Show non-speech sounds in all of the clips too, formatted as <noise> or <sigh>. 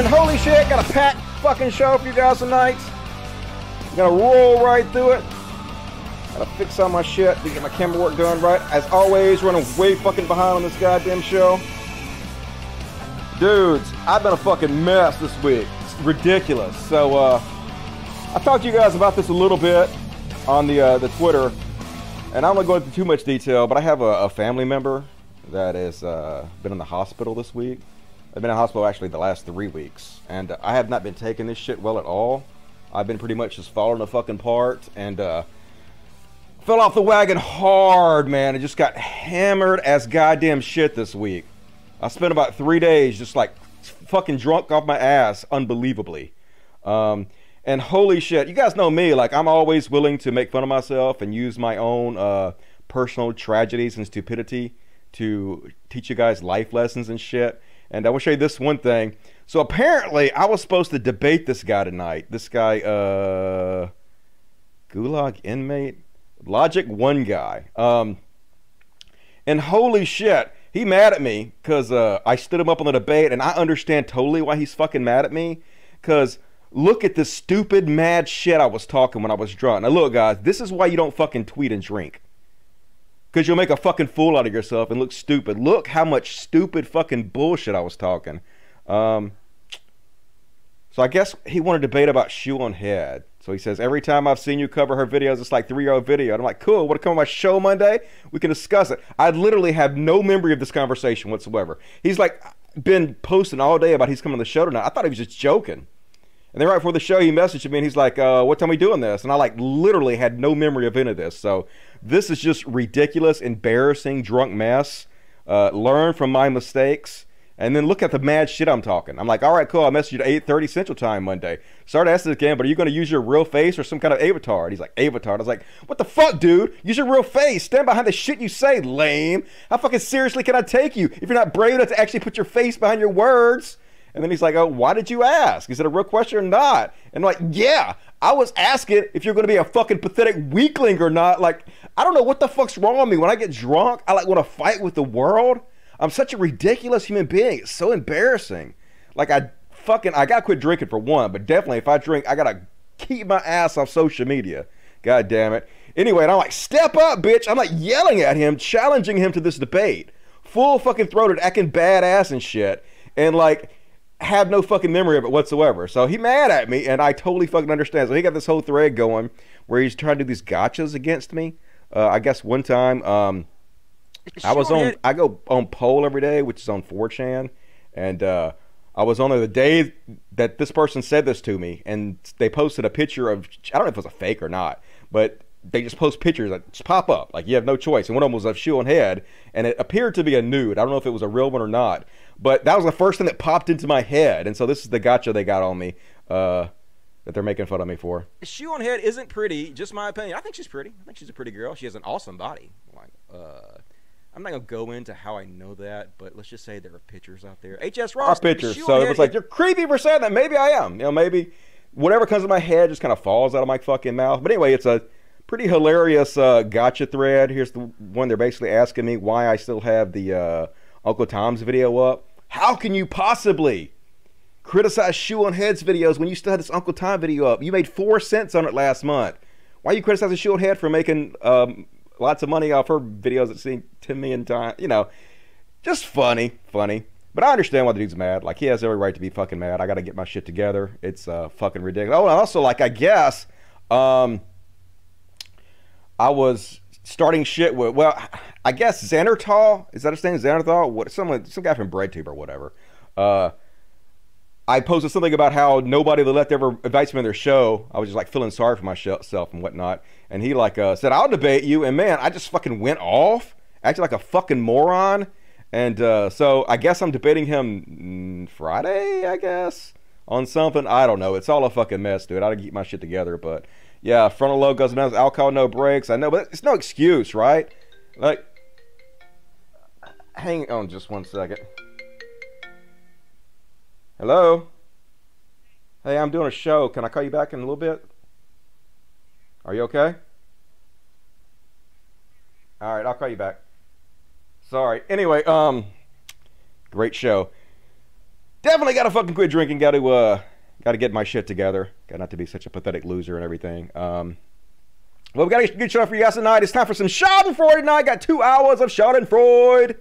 and holy shit, got a packed fucking show for you guys tonight. Gonna roll right through it. Gotta fix all my shit to get my camera work done right. As always, running way fucking behind on this goddamn show. Dudes, I've been a fucking mess this week. It's ridiculous. So, uh, I talked to you guys about this a little bit on the uh, the Twitter, and I'm not going into too much detail, but I have a, a family member that has uh, been in the hospital this week. I've been in hospital actually the last three weeks, and I have not been taking this shit well at all. I've been pretty much just falling apart part and uh, fell off the wagon hard, man. I just got hammered as goddamn shit this week. I spent about three days just like fucking drunk off my ass, unbelievably. Um, and holy shit, you guys know me. Like I'm always willing to make fun of myself and use my own uh, personal tragedies and stupidity to teach you guys life lessons and shit. And I will show you this one thing. So apparently, I was supposed to debate this guy tonight. This guy, uh, Gulag inmate, Logic One guy. Um, and holy shit, he mad at me because uh, I stood him up on the debate, and I understand totally why he's fucking mad at me. Because look at the stupid, mad shit I was talking when I was drunk. Now look, guys, this is why you don't fucking tweet and drink. Because you'll make a fucking fool out of yourself and look stupid. Look how much stupid fucking bullshit I was talking. Um, so I guess he wanted to debate about shoe on head. So he says, every time I've seen you cover her videos, it's like three-year-old video. And I'm like, cool, want to come on my show Monday? We can discuss it. I literally have no memory of this conversation whatsoever. He's like, been posting all day about he's coming to the show tonight. I thought he was just joking. And then right before the show, he messaged me and he's like, uh, "What time we doing this?" And I like literally had no memory of any of this. So this is just ridiculous, embarrassing, drunk mess. Uh, learn from my mistakes, and then look at the mad shit I'm talking. I'm like, "All right, cool. I messaged you at 8:30 Central Time Monday. Sorry to ask this again, but are you going to use your real face or some kind of avatar?" And he's like, "Avatar." And I was like, "What the fuck, dude? Use your real face. Stand behind the shit you say, lame. How fucking seriously can I take you if you're not brave enough to actually put your face behind your words?" And then he's like, "Oh, why did you ask? Is it a real question or not?" And I'm like, "Yeah, I was asking if you're going to be a fucking pathetic weakling or not. Like, I don't know what the fuck's wrong with me. When I get drunk, I like want to fight with the world. I'm such a ridiculous human being. It's so embarrassing. Like, I fucking I gotta quit drinking for one, but definitely if I drink, I gotta keep my ass off social media. God damn it. Anyway, and I'm like, step up, bitch. I'm like yelling at him, challenging him to this debate, full fucking throated, acting badass and shit, and like have no fucking memory of it whatsoever. So he mad at me, and I totally fucking understand. So he got this whole thread going where he's trying to do these gotchas against me. Uh, I guess one time, um, I was on. I go on pol every day, which is on 4chan, and uh, I was on there the day that this person said this to me, and they posted a picture of. I don't know if it was a fake or not, but they just post pictures that just pop up. Like you have no choice. And one of them was of shoe on head, and it appeared to be a nude. I don't know if it was a real one or not. But that was the first thing that popped into my head, and so this is the gotcha they got on me uh, that they're making fun of me for. Shoe on head isn't pretty, just my opinion. I think she's pretty. I think she's a pretty girl. She has an awesome body. Like, uh, I'm not gonna go into how I know that, but let's just say there are pictures out there. HS Ross. Are pictures. So it was like you're creepy for saying that. Maybe I am. You know, maybe whatever comes in my head just kind of falls out of my fucking mouth. But anyway, it's a pretty hilarious uh, gotcha thread. Here's the one they're basically asking me why I still have the uh, Uncle Tom's video up. How can you possibly criticize Shoe on Head's videos when you still had this Uncle Tom video up? You made four cents on it last month. Why are you criticizing Shoe on Head for making um, lots of money off her videos that seen 10 million times? You know, just funny, funny. But I understand why the dude's mad. Like, he has every right to be fucking mad. I got to get my shit together. It's uh, fucking ridiculous. Oh, and also, like, I guess um, I was starting shit with well, I guess Xanderthal is that his name? Xanderthal? What? Someone, some guy from BreadTube or whatever. Uh, I posted something about how nobody the left ever invites me on their show. I was just like feeling sorry for myself and whatnot. And he like uh, said, "I'll debate you." And man, I just fucking went off, acting like a fucking moron. And uh, so I guess I'm debating him Friday. I guess on something. I don't know. It's all a fucking mess, dude. I gotta keep my shit together, but yeah, frontal lobe goes down, alcohol, no breaks. I know, but it's no excuse, right? Like, hang on just one second. Hello? Hey, I'm doing a show. Can I call you back in a little bit? Are you okay? All right, I'll call you back. Sorry. Anyway, um, Great show. Definitely got to fucking quit drinking. Got to uh, got to get my shit together. Got not to be such a pathetic loser and everything. Um, well, we got a good show for you guys tonight. It's time for some Schadenfreude tonight. Got two hours of Schadenfreude.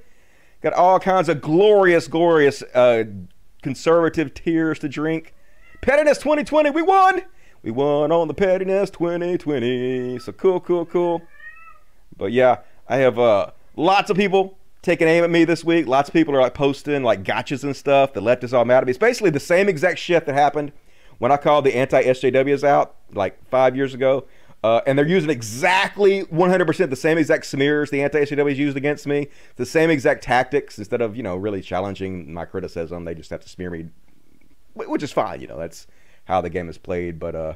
Got all kinds of glorious, glorious uh, conservative tears to drink. Pettiness 2020, we won. We won on the Pettiness 2020. So cool, cool, cool. But yeah, I have uh, lots of people taking aim at me this week. Lots of people are like posting like gotchas and stuff. The left is all mad at me. It's basically the same exact shit that happened when I called the anti SJWs out like five years ago. Uh, and they're using exactly 100% the same exact smears the anti-SJWs used against me. The same exact tactics. Instead of, you know, really challenging my criticism, they just have to smear me, which is fine. You know, that's how the game is played. But uh,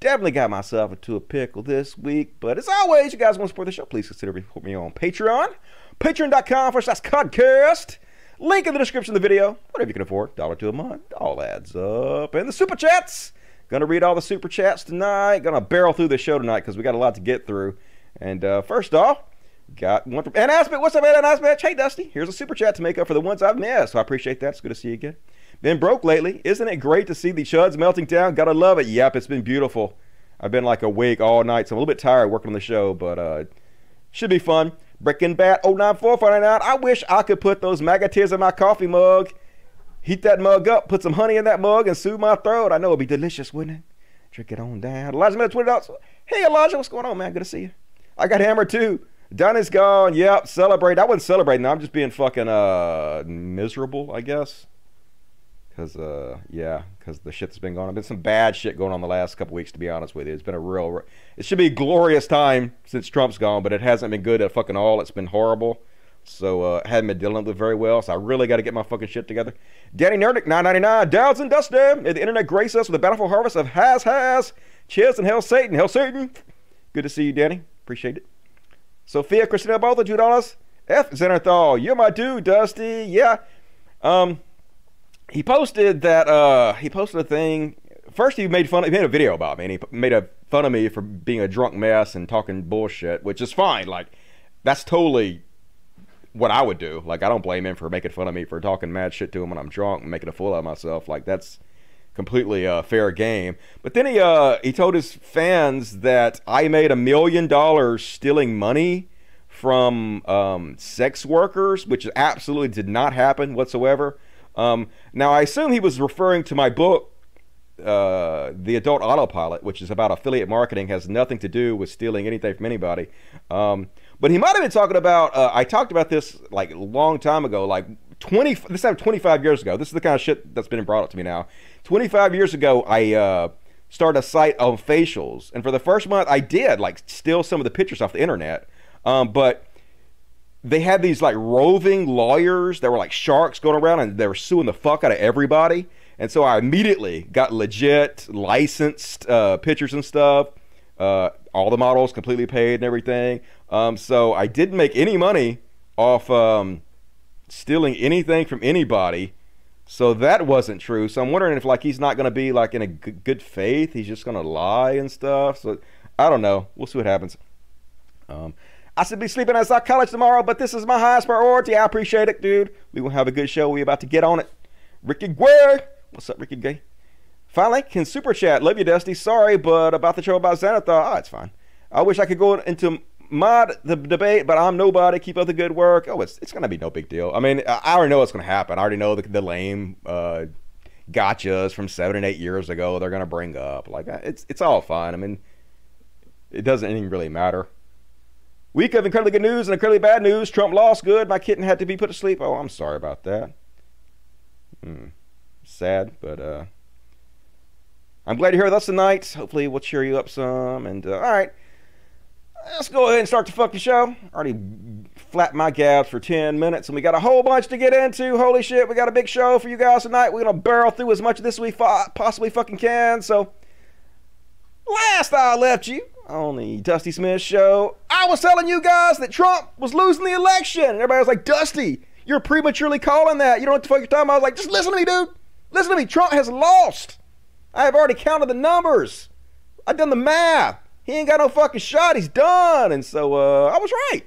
definitely got myself into a pickle this week. But as always, you guys want to support the show, please consider supporting me on Patreon. Patreon.com slash Codcast. Link in the description of the video. Whatever you can afford, dollar to a month, all adds up. And the super chats. Gonna read all the super chats tonight. Gonna barrel through the show tonight because we got a lot to get through. And uh, first off, got one from Ann Aspect. What's up, Ann Aspect? Hey, Dusty. Here's a super chat to make up for the ones I've missed. So I appreciate that. It's good to see you again. Been broke lately. Isn't it great to see the chuds melting down? Gotta love it. Yep, it's been beautiful. I've been like awake all night, so I'm a little bit tired working on the show, but uh, should be fun. Breaking Bat 09459. I wish I could put those maggots in my coffee mug heat that mug up, put some honey in that mug, and soothe my throat. I know it'd be delicious, wouldn't it? Drink it on down. Elijah Miller, twenty dollars. Hey Elijah, what's going on, man? Good to see you. I got hammered too. Done is gone. Yep, celebrate. I wasn't celebrating. I'm just being fucking uh miserable, I guess. Cause uh yeah, cause the shit that's been going on. I've been some bad shit going on the last couple weeks. To be honest with you, it's been a real. It should be a glorious time since Trump's gone, but it hasn't been good at fucking all. It's been horrible. So uh, hadn't been dealing with it very well. So I really got to get my fucking shit together. Danny Nerdick, 999. Dowds and Dusty. May the internet grace us with a bountiful harvest of has has. Cheers and hell Satan. Hell Satan. Good to see you, Danny. Appreciate it. Sophia Christina both two dollars. F Zenarthal. You're my dude, Dusty. Yeah. Um he posted that uh he posted a thing first he made fun he made a video about me and he made a fun of me for being a drunk mess and talking bullshit, which is fine. Like that's totally what I would do. Like I don't blame him for making fun of me for talking mad shit to him when I'm drunk and making a fool out of myself. Like that's completely uh, fair game. But then he uh, he told his fans that I made a million dollars stealing money from um, sex workers, which absolutely did not happen whatsoever. Um, now I assume he was referring to my book. Uh, the adult autopilot, which is about affiliate marketing, has nothing to do with stealing anything from anybody. Um, but he might have been talking about. Uh, I talked about this like a long time ago, like twenty. This time, twenty five years ago. This is the kind of shit that's been brought up to me now. Twenty five years ago, I uh, started a site on facials, and for the first month, I did like steal some of the pictures off the internet. Um, but they had these like roving lawyers that were like sharks going around, and they were suing the fuck out of everybody. And so I immediately got legit licensed uh, pictures and stuff. Uh, all the models completely paid and everything. Um, so I didn't make any money off um, stealing anything from anybody. So that wasn't true. So I'm wondering if like he's not going to be like in a g- good faith. He's just going to lie and stuff. So I don't know. We'll see what happens. Um, I should be sleeping at college tomorrow, but this is my highest priority. I appreciate it, dude. We will have a good show. We about to get on it. Ricky Guerre. What's up, Ricky Gay? Finally, can super chat. Love you, Dusty. Sorry, but about the show about Xanathar. Oh, it's fine. I wish I could go into mod the debate, but I'm nobody. Keep up the good work. Oh, it's it's gonna be no big deal. I mean, I already know what's gonna happen. I already know the, the lame uh, gotchas from seven and eight years ago. They're gonna bring up like uh, it's it's all fine. I mean, it doesn't really matter. Week of incredibly good news and incredibly bad news. Trump lost. Good. My kitten had to be put to sleep. Oh, I'm sorry about that. Hmm. Sad, but uh. I'm glad you're here with us tonight. Hopefully, we'll cheer you up some. And uh, all right, let's go ahead and start the fucking show. Already flat my gabs for 10 minutes, and we got a whole bunch to get into. Holy shit, we got a big show for you guys tonight. We're gonna barrel through as much of this we possibly fucking can. So, last I left you on the Dusty Smith show, I was telling you guys that Trump was losing the election, and everybody was like, "Dusty, you're prematurely calling that. You don't know what the fuck you're talking about." I was like, "Just listen to me, dude. Listen to me. Trump has lost." I have already counted the numbers. I've done the math. He ain't got no fucking shot. He's done. And so uh, I was right.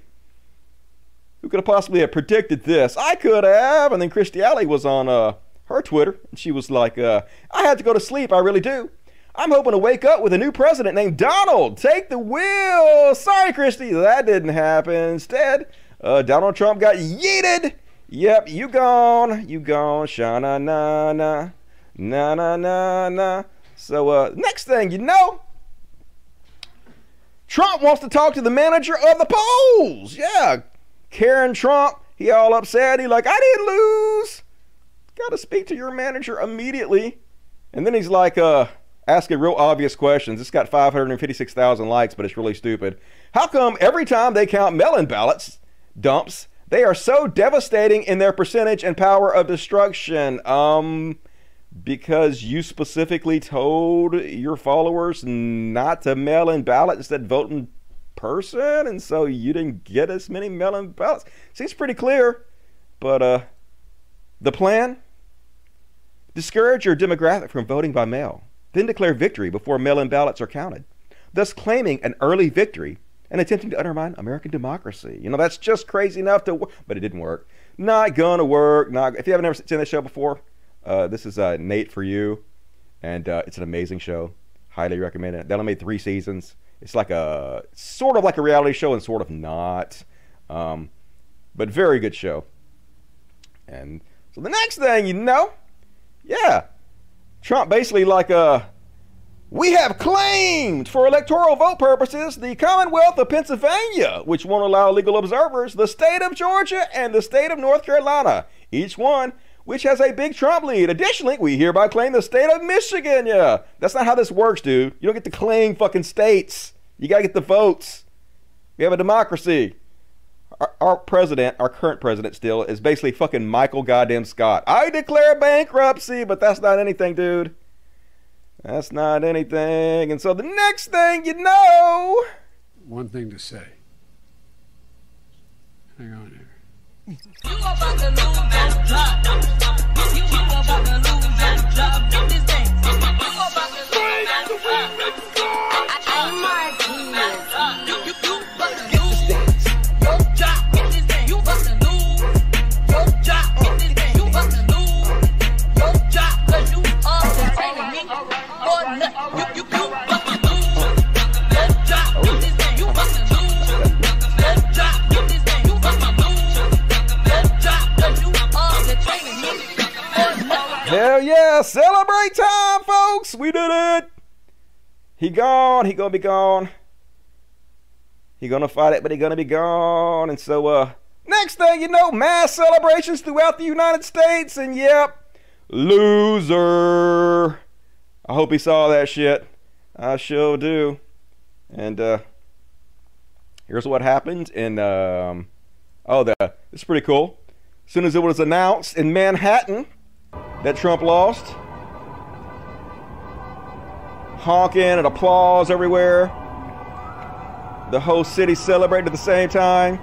Who could have possibly have predicted this? I could have. And then Kirstie Alley was on uh, her Twitter, and she was like, uh, I had to go to sleep. I really do. I'm hoping to wake up with a new president named Donald. Take the wheel. Sorry, Kirstie, that didn't happen. Instead, uh, Donald Trump got yeeted. Yep, you gone. You gone. Sha na na na. Na na na na. So, uh, next thing you know, Trump wants to talk to the manager of the polls. Yeah, Karen Trump. He all upset. He like, I didn't lose. Got to speak to your manager immediately. And then he's like, uh, asking real obvious questions. It's got 556,000 likes, but it's really stupid. How come every time they count mail-in ballots dumps, they are so devastating in their percentage and power of destruction? Um, because you specifically told your followers not to mail in ballots instead vote in person, and so you didn't get as many mail-in ballots. Seems pretty clear, but uh, the plan: discourage your demographic from voting by mail, then declare victory before mail-in ballots are counted, thus claiming an early victory and attempting to undermine American democracy. You know that's just crazy enough to, but it didn't work. Not gonna work. Not if you haven't ever seen this show before. Uh, this is uh, Nathan for You, and uh, it's an amazing show. Highly recommend it. They only made three seasons. It's like a sort of like a reality show and sort of not, um, but very good show. And so the next thing you know, yeah, Trump basically like uh, we have claimed for electoral vote purposes the Commonwealth of Pennsylvania, which won't allow legal observers, the state of Georgia, and the state of North Carolina, each one which has a big Trump lead. Additionally, we hereby claim the state of Michigan. Yeah, that's not how this works, dude. You don't get to claim fucking states. You gotta get the votes. We have a democracy. Our, our, president, our current president still, is basically fucking Michael goddamn Scott. I declare bankruptcy, but that's not anything, dude. That's not anything. And so the next thing you know. One thing to say. Hang on here. You about to lose that drop. You about to lose that drop. Hell yeah, celebrate time, folks. We did it. He gone. He gonna be gone. He gonna fight it, but he gonna be gone. And so, uh, next thing you know, mass celebrations throughout the United States. And yep, loser. I hope he saw that shit. I sure do. And uh, here's what happened. And um, oh, the it's pretty cool. As soon as it was announced in Manhattan that Trump lost, honking and applause everywhere. The whole city celebrated at the same time.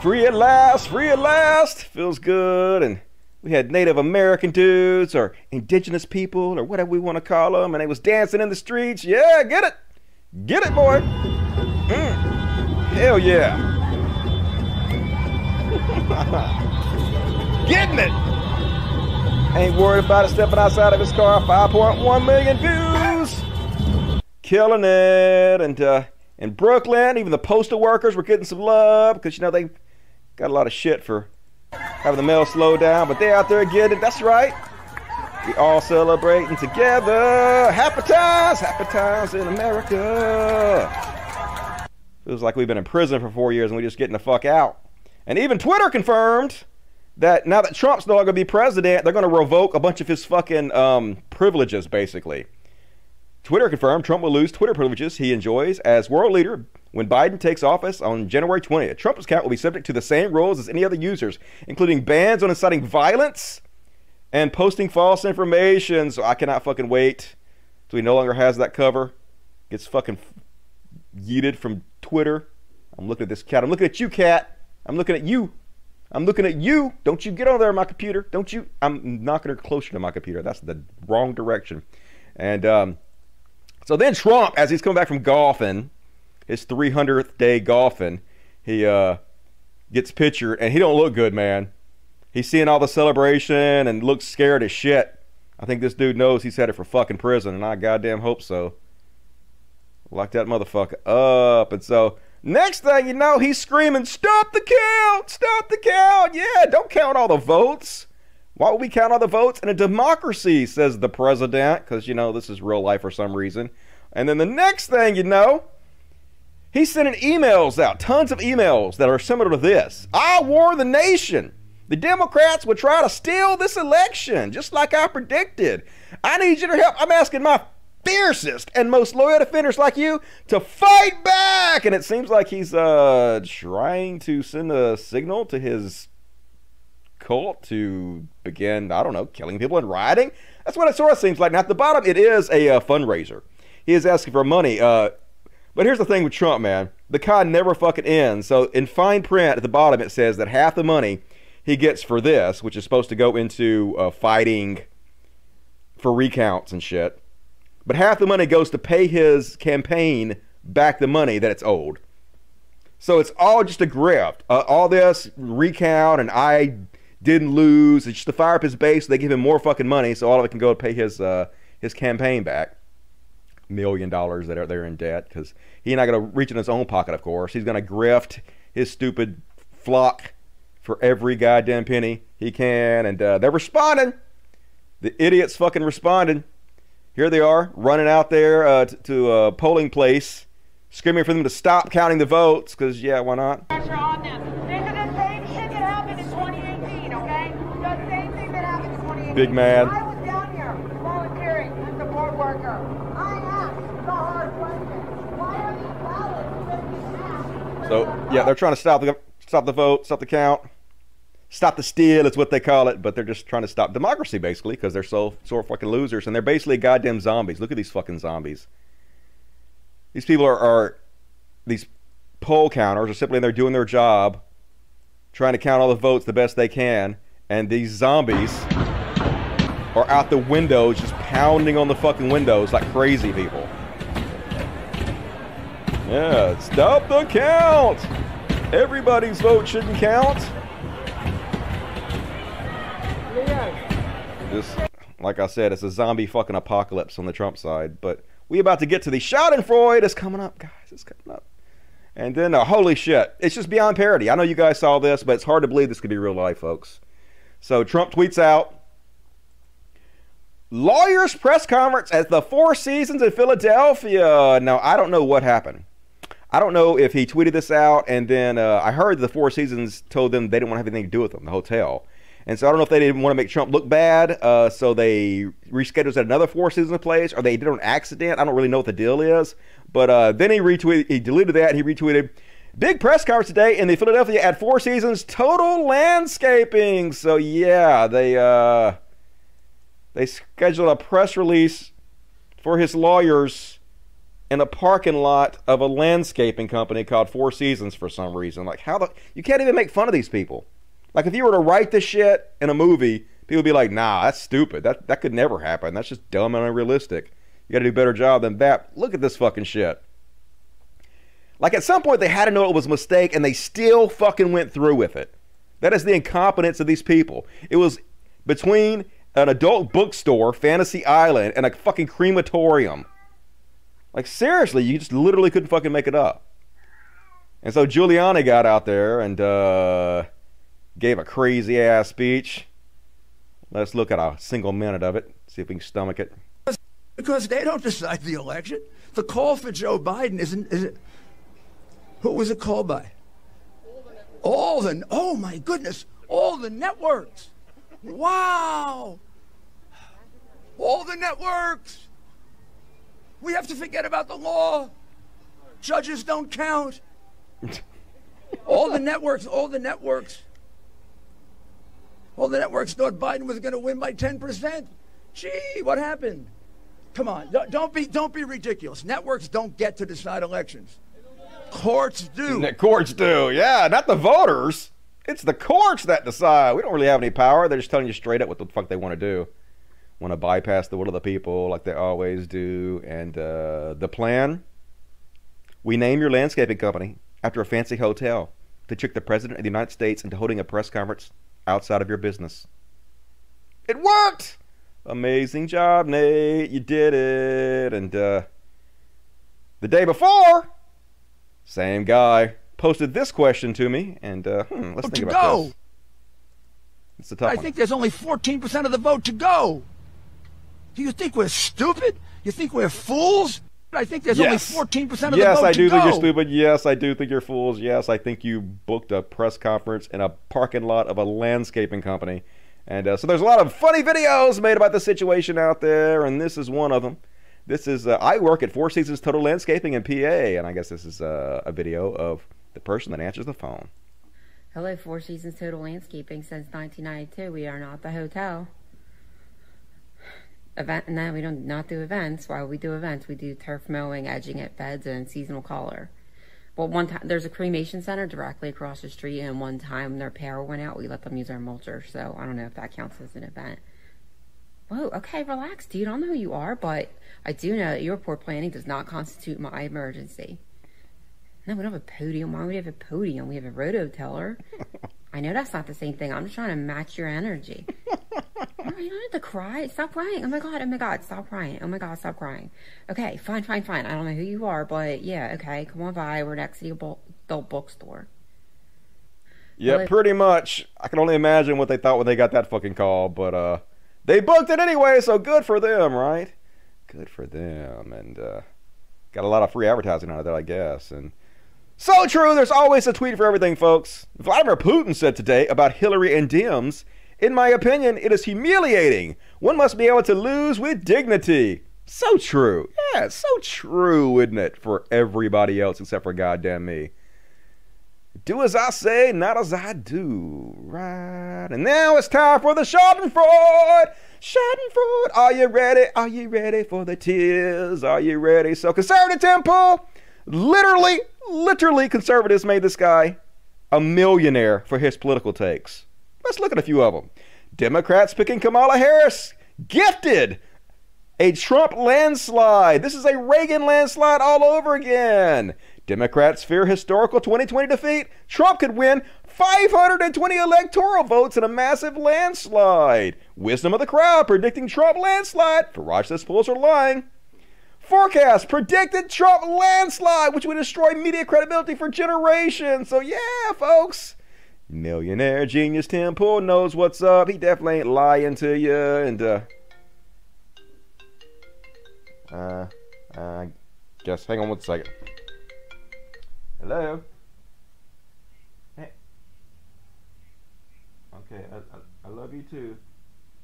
Free at last, free at last. Feels good. And we had Native American dudes or indigenous people or whatever we want to call them. And they was dancing in the streets. Yeah, get it. Get it, boy. Mm. Hell yeah. <laughs> Getting it. Ain't worried about it stepping outside of his car. 5.1 million views. Killing it. And uh, in Brooklyn, even the postal workers were getting some love because, you know, they got a lot of shit for having the mail slow down. But they out there getting it. That's right. We all celebrating together. Happy times. Happy times in America. Feels like we've been in prison for four years and we're just getting the fuck out. And even Twitter confirmed that now that Trump's not going to be president, they're going to revoke a bunch of his fucking um, privileges, basically. Twitter confirmed Trump will lose Twitter privileges he enjoys as world leader when Biden takes office on January 20th. Trump's account will be subject to the same rules as any other users, including bans on inciting violence and posting false information. So I cannot fucking wait till he no longer has that cover. Gets fucking yeeted from Twitter. I'm looking at this cat. I'm looking at you, cat. I'm looking at you. I'm looking at you. Don't you get on there, my computer. Don't you? I'm knocking her closer to my computer. That's the wrong direction. And um, so then Trump, as he's coming back from golfing, his 300th day golfing, he uh, gets pictured, and he don't look good, man. He's seeing all the celebration and looks scared as shit. I think this dude knows he's headed for fucking prison, and I goddamn hope so. Lock that motherfucker up. And so, next thing you know, he's screaming, Stop the count! Stop the count! Yeah, don't count all the votes. Why would we count all the votes in a democracy, says the president, because, you know, this is real life for some reason. And then the next thing you know, he's sending emails out, tons of emails that are similar to this. I war the nation. The Democrats would try to steal this election, just like I predicted. I need you to help. I'm asking my fiercest and most loyal defenders like you to fight back. And it seems like he's uh, trying to send a signal to his cult to begin, I don't know, killing people and rioting. That's what it sort of seems like. Now, at the bottom, it is a uh, fundraiser. He is asking for money. Uh, but here's the thing with Trump, man. The con never fucking ends. So in fine print at the bottom, it says that half the money he gets for this, which is supposed to go into uh, fighting for recounts and shit, but half the money goes to pay his campaign back the money that it's owed. So it's all just a grift. Uh, all this recount and I didn't lose. It's just to fire up his base. They give him more fucking money, so all of it can go to pay his uh, his campaign back. Million dollars that are they're in debt because he's not going to reach in his own pocket. Of course, he's going to grift his stupid flock for every goddamn penny he can, and uh, they're responding. The idiots fucking responding. Here they are running out there uh, t- to a polling place, screaming for them to stop counting the votes because yeah, why not? pressure on them. This is the same shit that happened in 2018, okay? The same thing that happened in 2018. Big man. I was down here volunteering as a board worker. I asked the hard question. Why are these ballots 50 So yeah, they're trying to stop the stop the vote, stop the count, stop the steal. Is what they call it. But they're just trying to stop democracy basically because they're so sore fucking losers and they're basically goddamn zombies. Look at these fucking zombies. These people are, are these poll counters are simply in there doing their job, trying to count all the votes the best they can, and these zombies are out the windows just pounding on the fucking windows like crazy people. Yeah, stop the count! Everybody's vote shouldn't count. Just like I said, it's a zombie fucking apocalypse on the Trump side. But we about to get to the Schadenfreude. It's coming up, guys. It's coming up. And then, uh, holy shit, it's just beyond parody. I know you guys saw this, but it's hard to believe this could be real life, folks. So Trump tweets out, lawyers press conference at the Four Seasons in Philadelphia. Now I don't know what happened. I don't know if he tweeted this out and then uh, I heard the Four Seasons told them they didn't want to have anything to do with them, the hotel. And so I don't know if they didn't want to make Trump look bad, uh, so they rescheduled another Four Seasons place, or they did it on accident. I don't really know what the deal is. But uh, then he retweeted, he deleted that. He retweeted, big press conference today in the Philadelphia at Four Seasons Total Landscaping. So yeah, they uh, they scheduled a press release for his lawyers in a parking lot of a landscaping company called Four Seasons for some reason. Like how the you can't even make fun of these people. Like if you were to write this shit in a movie, people would be like, "Nah, that's stupid. That that could never happen. That's just dumb and unrealistic. You got to do a better job than that." Look at this fucking shit. Like at some point they had to know it was a mistake and they still fucking went through with it. That is the incompetence of these people. It was between an adult bookstore, Fantasy Island, and a fucking crematorium. Like seriously, you just literally couldn't fucking make it up. And so Giuliani got out there and uh, gave a crazy ass speech. Let's look at a single minute of it, see if we can stomach it. Because they don't decide the election. The call for Joe Biden isn't. Is it, who was it called by? All the. Oh my goodness! All the networks. Wow. All the networks. We have to forget about the law. Judges don't count. <laughs> all the networks. All the networks. All the networks thought Biden was going to win by 10%. Gee, what happened? Come on, don't- be don't be ridiculous. Networks don't get to decide elections. Courts do. The courts do, yeah, not the voters. It's the courts that decide. We don't really have any power. They're just telling you straight up what the fuck they want to do. Want to bypass the will of the people like they always do. And uh, the plan we name your landscaping company after a fancy hotel to trick the President of the United States into holding a press conference outside of your business. It worked! Amazing job, Nate. You did it. And uh, the day before, same guy posted this question to me. And uh, hmm, let's Vote think to about go. this. It's the top I one. think there's only 14% of the vote to go. Do you think we're stupid? You think we're fools? I think there's Yes. only 14% of yes, the vote Yes, I to do go. think you're stupid. Yes, I do think you're fools. Yes, I think you booked a press conference in a parking lot of a landscaping company. And uh, so there's a lot of funny videos made about the situation out there, and this is one of them. This is uh, I work at Four Seasons Total Landscaping in PA, and I guess this is uh, a video of the person that answers the phone. Hello, Four Seasons Total Landscaping. Since 1992, we are not the hotel. Event? No, we don't not do events. Would we do events? We do turf mowing, edging at beds, and seasonal color. Well, one time there's a cremation center directly across the street, and one time their power went out. We let them use our mulcher, so I don't know if that counts as an event. Whoa, okay, relax, dude. I don't know who you are, but I do know that your poor planning does not constitute my emergency. No, we don't have a podium. Why would we have a podium? We have a rototiller. <laughs> I know that's not the same thing. I'm just trying to match your energy. <laughs> no, you don't have to cry. Stop crying. Oh my god. Oh my god. Stop crying. Oh my god. Stop crying. Okay. Fine. Fine. Fine. I don't know who you are, but yeah. Okay. Come on by. We're next to the adult adult bookstore. Yeah, Well, pretty much. I can only imagine what they thought when they got that fucking call, but uh, they booked it anyway, so good for them, right? Good for them, and uh, got a lot of free advertising out of that, I guess. And so true. There's always a tweet for everything, folks. Vladimir Putin said today about Hillary and Dems. In my opinion, it is humiliating. One must be able to lose with dignity. So true. Yeah, so true, isn't it? For everybody else except for goddamn me. Do as I say, not as I do. Right. And now it's time for the Schadenfreude. Schadenfreude. Are you ready? Are you ready for the tears? Are you ready? So, conservative Tim Pool. Literally, literally, conservatives made this guy a millionaire for his political takes. Let's look at a few of them. Democrats picking Kamala Harris. Gifted a Trump landslide. This is a Reagan landslide all over again. Democrats fear historical 2020 defeat. Trump could win 520 electoral votes in a massive landslide. Wisdom of the crowd predicting Trump landslide. Farage says polls are lying. Forecast predicted Trump landslide, which would destroy media credibility for generations. So yeah, folks. Millionaire genius Tim Pool knows what's up. He definitely ain't lying to you. And uh, uh, uh, guess. Hang on one second. Hello. Hey. Okay, I, I, I love you too.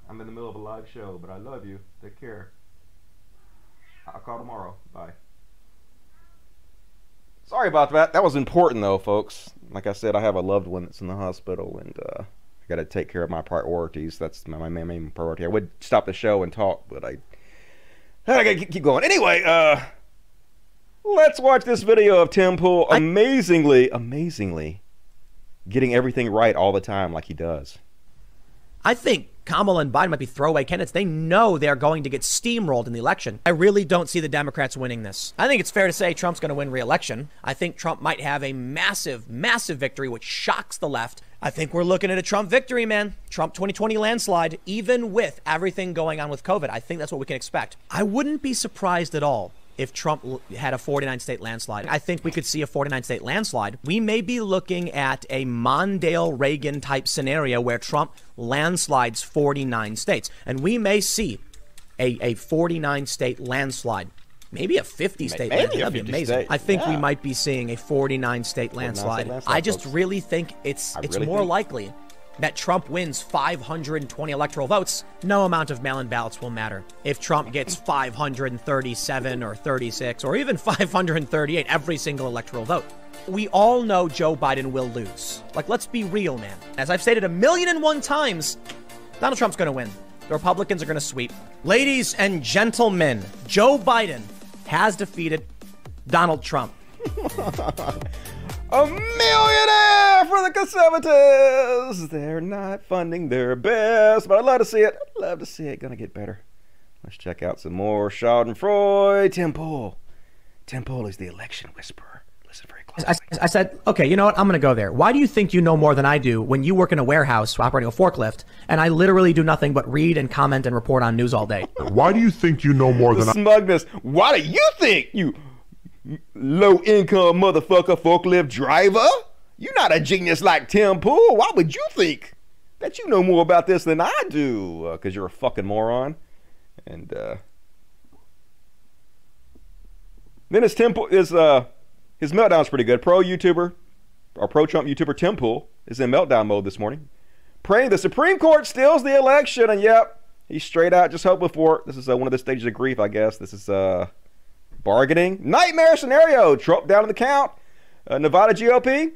I'm in the middle of a live show, but I love you. Take care. I'll call tomorrow. Bye. Sorry about that. That was important though, folks. Like I said, I have a loved one that's in the hospital, and uh, I got to take care of my priorities. That's my, main priority. I would stop the show and talk, but I I gotta keep going. Anyway, uh, let's watch this video of Tim Pool amazingly, amazingly getting everything right all the time, like he does. I think Kamala and Biden might be throwaway candidates. They know they're going to get steamrolled in the election. I really don't see the Democrats winning this. I think it's fair to say Trump's going to win re-election. I think Trump might have a massive, massive victory, which shocks the left. I think we're looking at a Trump victory, man. Trump 2020 landslide, even with everything going on with COVID. I think that's what we can expect. I wouldn't be surprised at all if Trump had a 49 state landslide. I think we could see a 49 state landslide. We may be looking at a Mondale Reagan type scenario where Trump landslides 49 states. And we may see a, a 49 state landslide. Maybe a 50 state maybe landslide. That'd be amazing. state, I think we might be seeing a 49 state landslide. landslide, I just folks. really think it's I it's really more think- likely that Trump wins 520 electoral votes, no amount of mail in ballots will matter. If Trump gets 537 or 36 or even <laughs> 538 every single electoral vote, we all know Joe Biden will lose. Like, let's be real, man. As I've stated a million and one times, Donald Trump's going to win. The Republicans are going to sweep. Ladies and gentlemen, Joe Biden has defeated Donald Trump. <laughs> A millionaire for the conservatives. They're not funding their best, but I'd love to see it. I'd love to see it. Gonna get better. Let's check out some more Schadenfreude. Tim Pool. Tim Pool is the election whisperer. Listen very close. I, I said, okay, you know what? I'm going to go there. Why do you think you know more than I do when you work in a warehouse operating a forklift and I literally do nothing but read and comment and report on news all day? Why do you think you know more The than I? smugness. Why do you think you low income motherfucker forklift driver? You're not a genius like Tim Pool. Why would you think that you know more about this than I do? Because you're a fucking moron. And uh, then his Tim is uh his meltdown's pretty good. Pro YouTuber or pro Trump YouTuber Tim Pool is in meltdown mode this morning, praying the Supreme Court steals the election. And yep, he's straight out just hoping for it. This is uh, one of the stages of grief, I guess. This is uh bargaining nightmare scenario. Trump down in the count. Uh, Nevada GOP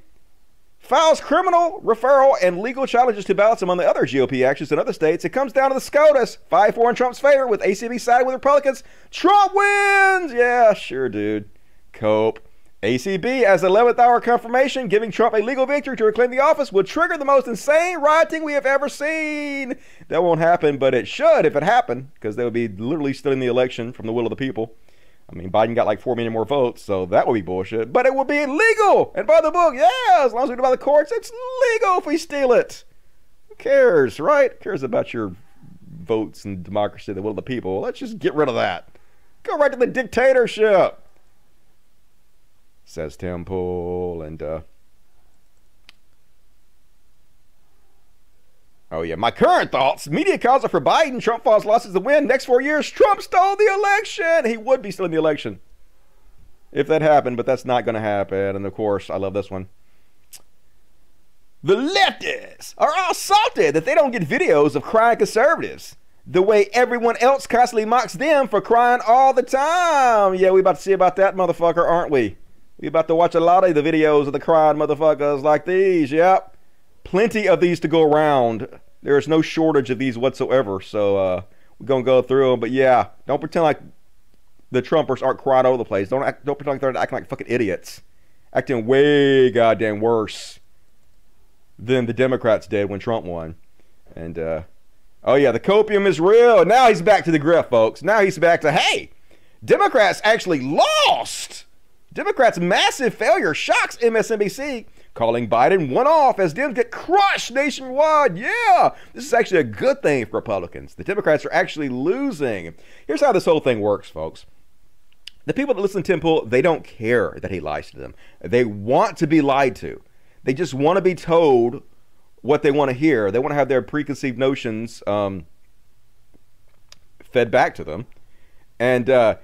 files criminal referral and legal challenges to ballots among the other GOP actions in other states. It comes down to the SCOTUS. 5 4 in Trump's favor with ACB siding with Republicans. Trump wins! Yeah, sure, dude. Cope. ACB, as 11th hour confirmation, giving Trump a legal victory to reclaim the office, would trigger the most insane rioting we have ever seen. That won't happen, but it should if it happened, because they would be literally stealing the election from the will of the people. I mean, Biden got like 4 million more votes, so that would be bullshit. But it would be legal and by the book. Yeah, as long as we do by the courts, it's legal if we steal it. Who cares, right? Who cares about your votes and democracy, the will of the people? Let's just get rid of that. Go right to the dictatorship, says Tim Pool. And, uh, Oh yeah, my current thoughts. Media calls it for Biden. Trump falls losses to win. Next four years, Trump stole the election. He would be stealing the election if that happened, but that's not going to happen. And of course, I love this one. The leftists are all salty that they don't get videos of crying conservatives the way everyone else constantly mocks them for crying all the time. Yeah, we about to see about that motherfucker, aren't we? We about to watch a lot of the videos of the crying motherfuckers like these. Yep plenty of these to go around. There is no shortage of these whatsoever. So uh, we're gonna go through them. But yeah, don't pretend like the Trumpers aren't crying over the place. Don't act, don't pretend like they're acting like fucking idiots, acting way goddamn worse than the Democrats did when Trump won. And uh, oh yeah, the copium is real. Now he's back to the grift, folks. Now he's back to hey, Democrats actually lost. Democrats' massive failure shocks MSNBC calling Biden one off as Dems get crushed nationwide. Yeah, this is actually a good thing for Republicans. The Democrats are actually losing. Here's how this whole thing works, folks. The people that listen to Pool, they don't care that he lies to them. They want to be lied to. They just want to be told what they want to hear. They want to have their preconceived notions um, fed back to them. And uh,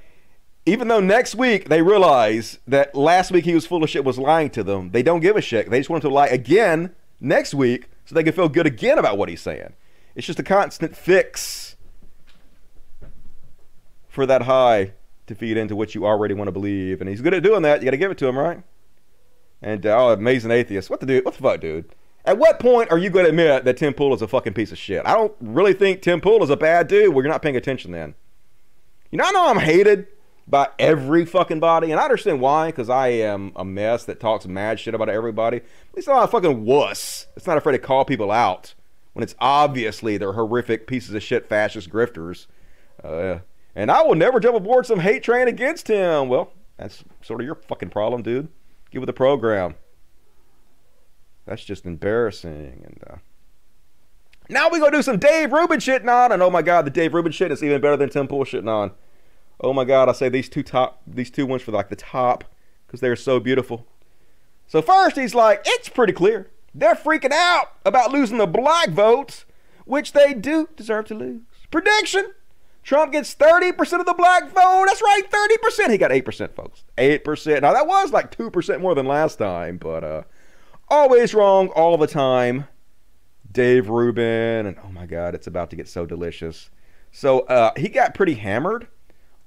even though next week they realize that last week he was full of shit, was lying to them, they don't give a shit. They just want him to lie again next week so they can feel good again about what he's saying. It's just a constant fix for that high to feed into what you already want to believe. And he's good at doing that. You got to give it to him, right? And uh, oh, amazing atheist. What the dude? What the fuck, dude? At what point are you going to admit that Tim Pool is a fucking piece of shit? I don't really think Tim Pool is a bad dude. Well, you're not paying attention then. You know, I know I'm hated by every fucking body, and I understand why, because I am a mess that talks mad shit about everybody. At least I'm not a fucking wuss. It's not afraid to call people out when it's obviously they're horrific pieces of shit fascist grifters. Uh, and I will never jump aboard some hate train against him. Well, that's sort of your fucking problem, dude. Get with the program. That's just embarrassing. And uh, now we gonna do some Dave Rubin shitting on. And oh my god, the Dave Rubin shit is even better than Tim Pool shitting on. Oh my god, I say these two top, these two ones for like the top because they're so beautiful. So first he's like, it's pretty clear they're freaking out about losing the black votes, which they do deserve to lose. Prediction: Trump gets 30% of the black vote. That's right, 30%. He got 8%, folks. 8%. Now that was like 2% more than last time, but uh always wrong all the time. Dave Rubin, and oh my god, it's about to get so delicious. So uh, he got pretty hammered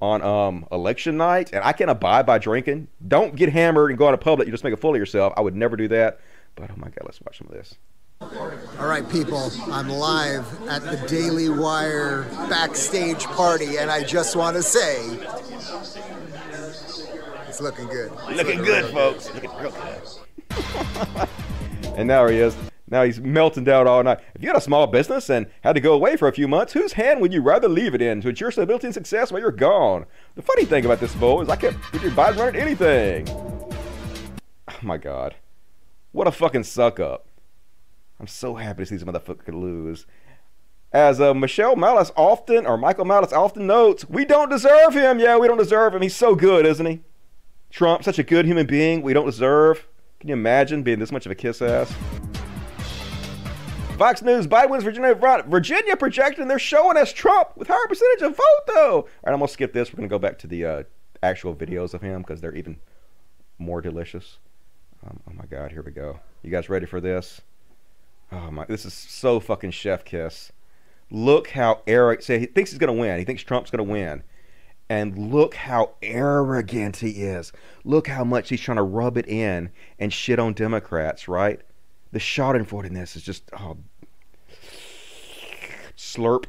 on um, election night, and I can't abide by drinking. Don't get hammered and go out in public. You just make a fool of yourself. I would never do that. But oh my god, let's watch some of this. All right, people, I'm live at the Daily Wire backstage party, and I just want to say it's looking good. It's Looking good, folks. Looking real good. and now he is. Now he's melting down all night. If you had a small business and had to go away for a few months, whose hand would you rather leave it in to ensure stability and success while you're gone? The funny thing about this, Bo, is I can't get your Biden running anything. Oh my god. What a fucking suck up. I'm so happy to see this motherfucker lose. As uh, Michelle Malice often, or Michael Malice often notes, we don't deserve him. Yeah, we don't deserve him. He's so good, isn't he? Trump, such a good human being, we don't deserve. Can you imagine being this much of a kiss ass? Fox News, Biden wins Virginia. Virginia projecting they're showing us Trump with higher percentage of vote, though. All right, I'm going to skip this. We're going to go back to the uh, actual videos of him because they're even more delicious. Um, oh my God, here we go. You guys ready for this? Oh my, this is so fucking chef kiss. Look how arrogant. Say he thinks he's gonna win. He thinks Trump's gonna win, and look how arrogant he is. Look how much he's trying to rub it in and shit on Democrats. Right? The Schadenfreude in this is just oh, slurp.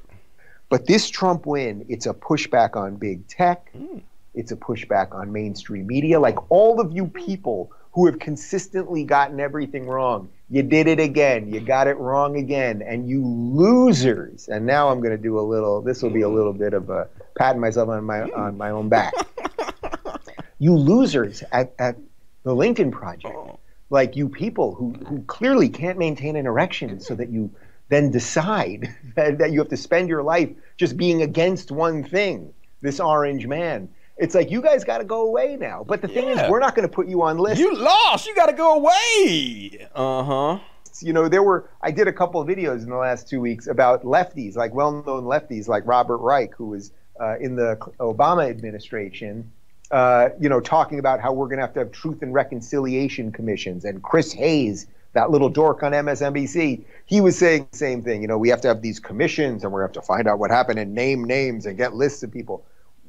But this Trump win, it's a pushback on big tech. Mm. It's a pushback on mainstream media. Like all of you people who have consistently gotten everything wrong, you did it again. You got it wrong again. And you losers. And now I'm going to do a little, this will be a little bit of a patting myself on my, on my own back. <laughs> you losers at, at the Lincoln Project, like you people who, who clearly can't maintain an erection so that you then decide <laughs> that, that you have to spend your life just being against one thing, this orange man. It's like you guys got to go away now. But the thing Yeah. is, we're not going to put you on list. You lost. You got to go away. Uh huh. You know, there were. I did a couple of videos in the last two weeks about lefties, like well-known lefties, like Robert Reich, who was uh, in the Obama administration. Uh, you know, talking about how we're going to have to have truth and reconciliation commissions, and Chris Hayes, that little dork on MSNBC, he was saying the same thing. You know, we have to have these commissions, and we have to find out what happened and name names and get lists of people.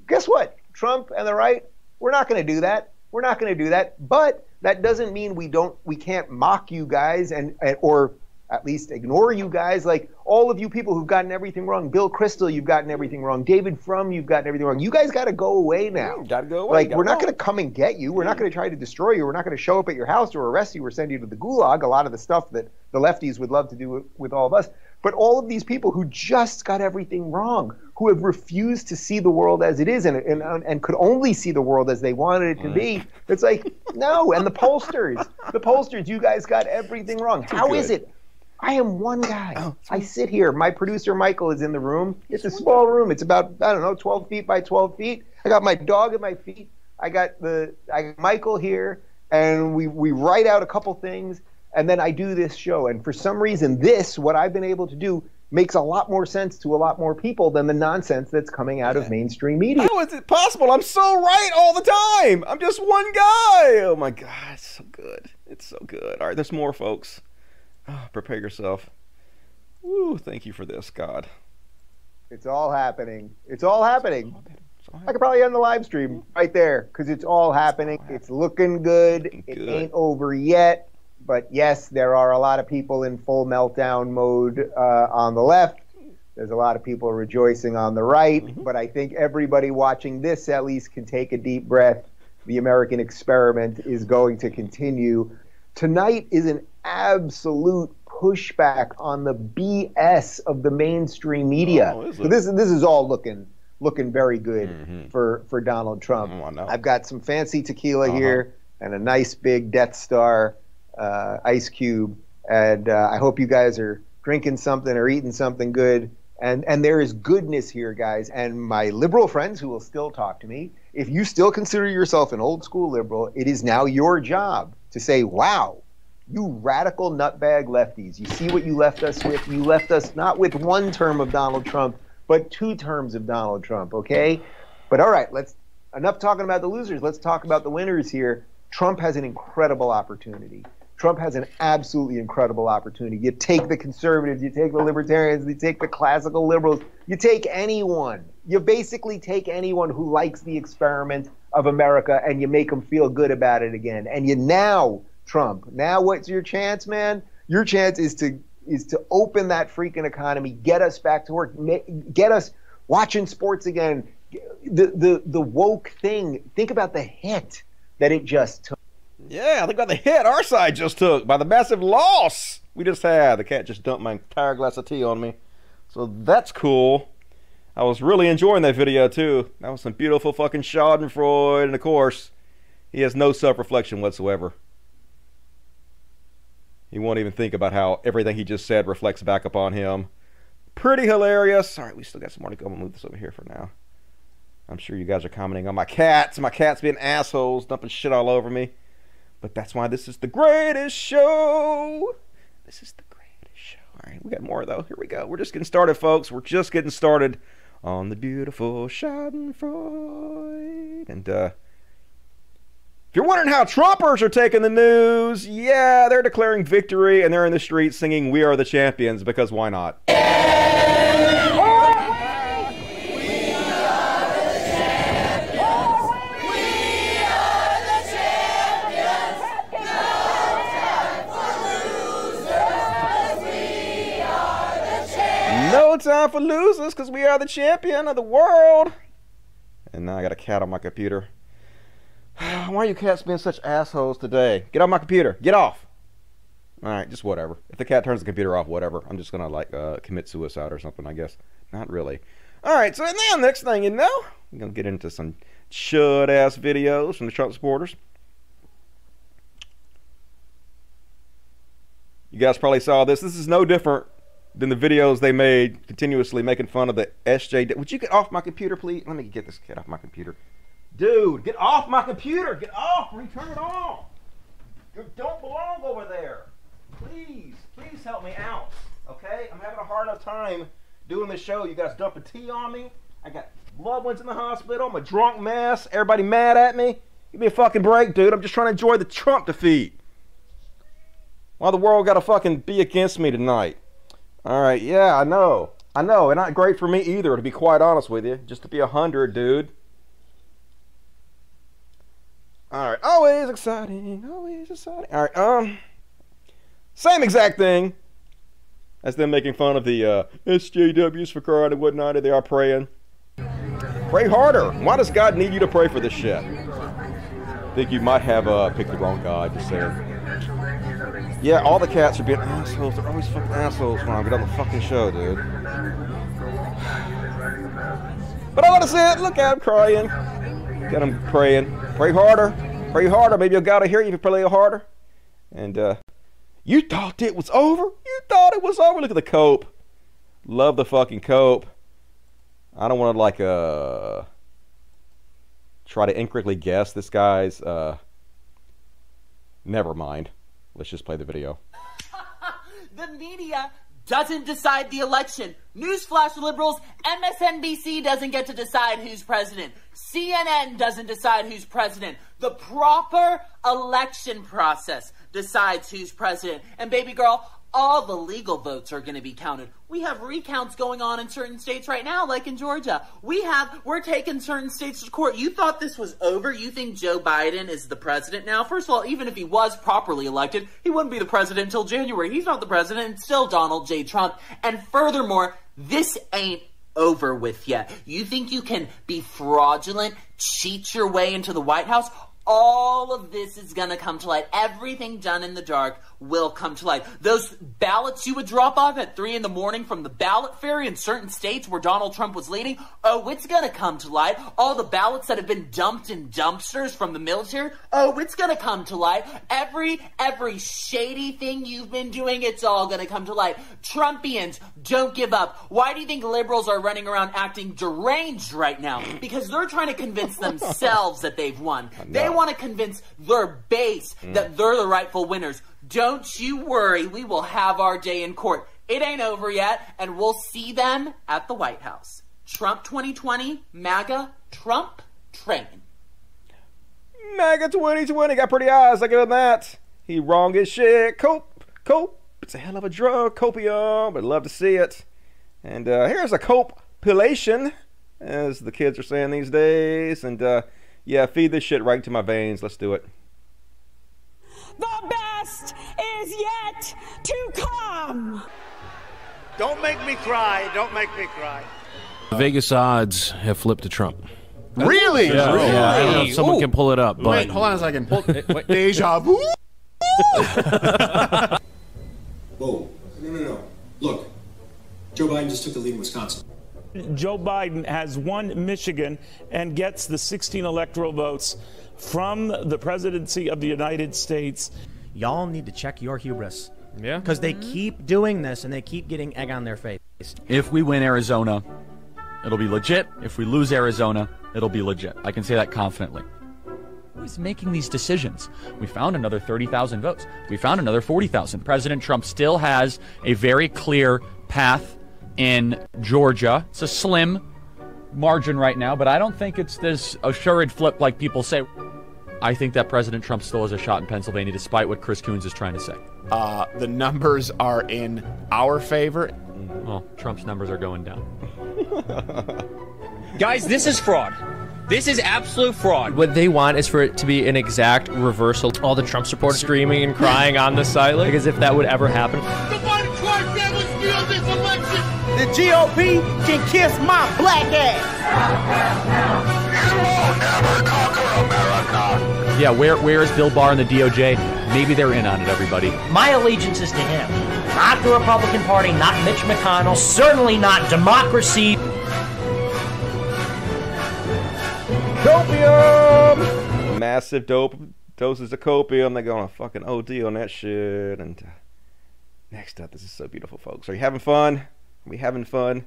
Guess what? Trump and the right, we're not going to do that. We're not going to do that. But that doesn't mean we don't, we can't mock you guys and, and or at least ignore you guys. Like all of you people who've gotten everything wrong. Bill Kristol, you've gotten everything wrong. David Frum, you've gotten everything wrong. You guys got to go away now. Got to go away. Like we're not going to come and get you. We're not mm. going to try to destroy you. We're not going to show up at your house or arrest you or send you to the gulag. A lot of the stuff that the lefties would love to do with, with all of us. But all of these people who just got everything wrong, who have refused to see the world as it is and, and, and could only see the world as they wanted it to be, it's like, no. And the pollsters, the pollsters, you guys got everything wrong. How is it? I am one guy. Oh, I sit here. My producer Michael is in the room. It's a small room. It's about I don't know, 12 feet by 12 feet. I got my dog at my feet. I got the I got Michael here, and we we write out a couple things, and then I do this show. And for some reason, this what I've been able to do makes a lot more sense to a lot more people than the nonsense that's coming out of mainstream media. How is it possible? I'm so right all the time. I'm just one guy. Oh my God, it's so good. It's so good. All right, there's more, folks. Oh, prepare yourself. Woo, thank you for this, God. It's all happening. It's all happening. I could probably end the live stream right there because it's all happening. It's looking good. It good. ain't over yet. But yes, there are a lot of people in full meltdown mode uh, on the left. There's a lot of people rejoicing on the right. But I think everybody watching this at least can take a deep breath. The American experiment is going to continue. Tonight is an absolute pushback on the BS of the mainstream media. Oh, is so this this is all looking looking very good for for Donald Trump. Oh. I've got some fancy tequila Uh-huh. here and a nice big Death Star uh, ice cube, and uh, I hope you guys are drinking something or eating something good. And and there is goodness here, guys. And my liberal friends who will still talk to me, if you still consider yourself an old school liberal, it is now your job to say, "Wow, you radical nutbag lefties. You see what you left us with? You left us not with one term of Donald Trump, but two terms of Donald Trump, okay? But all right, let's enough talking about the losers. Let's talk about the winners here. Trump has an incredible opportunity. Trump has an absolutely incredible opportunity. You take the conservatives, you take the libertarians, you take the classical liberals, you take anyone. You basically take anyone who likes the experiment of America and you make them feel good about it again. And you now, Trump, now what's your chance, man? Your chance is to is to open that freaking economy, get us back to work, get us watching sports again. The the the woke thing. Think about the hit that it just took. Yeah, think about the hit our side just took by the massive loss we just had. The cat just dumped my entire glass of tea on me. So that's cool. I was really enjoying that video too. That was some beautiful fucking Schadenfreude, and of course, he has no self reflection whatsoever. He won't even think about how everything he just said reflects back upon him. Pretty hilarious. All right, we still got some more to go. I'm gonna move this over here for now. I'm sure you guys are commenting on my cats. My cats being assholes, dumping shit all over me. But that's why this is the greatest show. This is the greatest show. All right, we got more though. Here we go. We're just getting started, folks. We're just getting started on the beautiful Schadenfreude. And uh, if you're wondering how Trumpers are taking the news, yeah, they're declaring victory and they're in the streets singing "We Are the Champions" because why not? No time for losers because we are the champion of the world. And now I got a cat on my computer. <sighs> Why are you cats being such assholes today? Get off my computer. Get off. All right, just whatever. If the cat turns the computer off, whatever. I'm just gonna like uh, commit suicide or something. I guess. Not really. All right. So now, next thing you know, I'm gonna get into some chud ass videos from the Trump supporters. You guys probably saw this. This is no different than the videos they made continuously making fun of the SJ. Would you get off my computer, please? Let me get this cat off my computer. Dude, get off my computer! Get off! Return it off! You don't belong over there. Please, please help me out. Okay? I'm having a hard enough time doing this show. You guys dumping tea on me. I got loved ones in the hospital. I'm a drunk mess. Everybody mad at me. Give me a fucking break, dude. I'm just trying to enjoy the Trump defeat. Why the world gotta fucking be against me tonight? All right, yeah, I know. I know, and not great for me either, to be quite honest with you. Just to be a hundred, dude. All right, always exciting, always exciting. All right, um, same exact thing as them making fun of the uh, SJWs for crying and whatnot. They are praying. Pray harder. Why does God need you to pray for this shit? I think you might have uh, picked the wrong guy. Just saying. Yeah, all the cats are being assholes. They're always fucking assholes when I get on the fucking show, dude. <sighs> But I want to see it. Look at him crying. Get him praying. Pray harder. Pray harder. Maybe God will hear you if you pray a little harder. And uh, you thought it was over? You thought it was over? Look at the cope. Love the fucking cope. I don't want to like uh try to incorrectly guess this guy's uh never mind. Let's just play the video. <laughs> The media doesn't decide the election. Newsflash, liberals, MSNBC doesn't get to decide who's president. CNN doesn't decide who's president. The proper election process decides who's president. And baby girl, all the legal votes are going to be counted. We have recounts going on in certain states right now, like in Georgia. We have, we're taking certain states to court. You thought this was over? You think Joe Biden is the president now? First of all, even if he was properly elected, he wouldn't be the president until January. He's not the president. It's still Donald J. Trump. And furthermore, this ain't over with yet. You think you can be fraudulent, cheat your way into the White House? All of this is going to come to light. Everything done in the dark will come to light. Those ballots you would drop off at 3 in the morning from the ballot ferry in certain states where Donald Trump was leading, oh, it's going to come to light. All the ballots that have been dumped in dumpsters from the military, oh, it's going to come to light. Every, every shady thing you've been doing, it's all going to come to light. Trumpians, don't give up. Why do you think liberals are running around acting deranged right now? Because they're trying to convince <laughs> themselves that they've won. They want to convince their base that they're the rightful winners. Don't you worry, we will have our day in court. It ain't over yet, and we'll see them at the White House. Trump 2020, MAGA, Trump, train. MAGA 2020 got pretty eyes. I give him that. He wrong as shit. Cope, cope. It's a hell of a drug, copium, but love to see it. And uh, here's a copulation, as the kids are saying these days. And uh, yeah, feed this shit right to my veins. Let's do it. The best is yet to come. Don't make me cry. Don't make me cry. Vegas odds have flipped to Trump. Really? Yeah, Really? yeah, I don't know if someone Ooh. can pull it up, but Wait, hold on a second. <laughs> Pull, Deja vu. Whoa. <laughs> Oh, no, no, no. Look, Joe Biden just took the lead in Wisconsin. Joe Biden has won Michigan and gets the 16 electoral votes from the presidency of the United States. Y'all need to check your hubris. Yeah. Because they mm-hmm. keep doing this and they keep getting egg on their face. If we win Arizona, it'll be legit. If we lose Arizona, it'll be legit. I can say that confidently. Who's making these decisions? We found another 30,000 votes. We found another 40,000. President Trump still has a very clear path in Georgia. It's a slim margin right now, but I don't think it's this assured flip like people say. I think that President Trump still has a shot in Pennsylvania, despite what Chris Coons is trying to say. Uh, the numbers are in our favor. Well, Trump's numbers are going down. <laughs> Guys, this is fraud. This is absolute fraud. What they want is for it to be an exact reversal. All the Trump supporters screaming and crying on the <laughs> side, like as if that would ever happen. The GOP can kiss my black ass. Yeah, where where is Bill Barr and the DOJ? Maybe they're in on it, everybody. My allegiance is to him. Not the Republican Party, not Mitch McConnell, certainly not democracy. Copium! Massive dope doses of copium. They're going to fucking OD on that shit. And uh, next up, this is so beautiful, folks. Are you having fun? We having fun?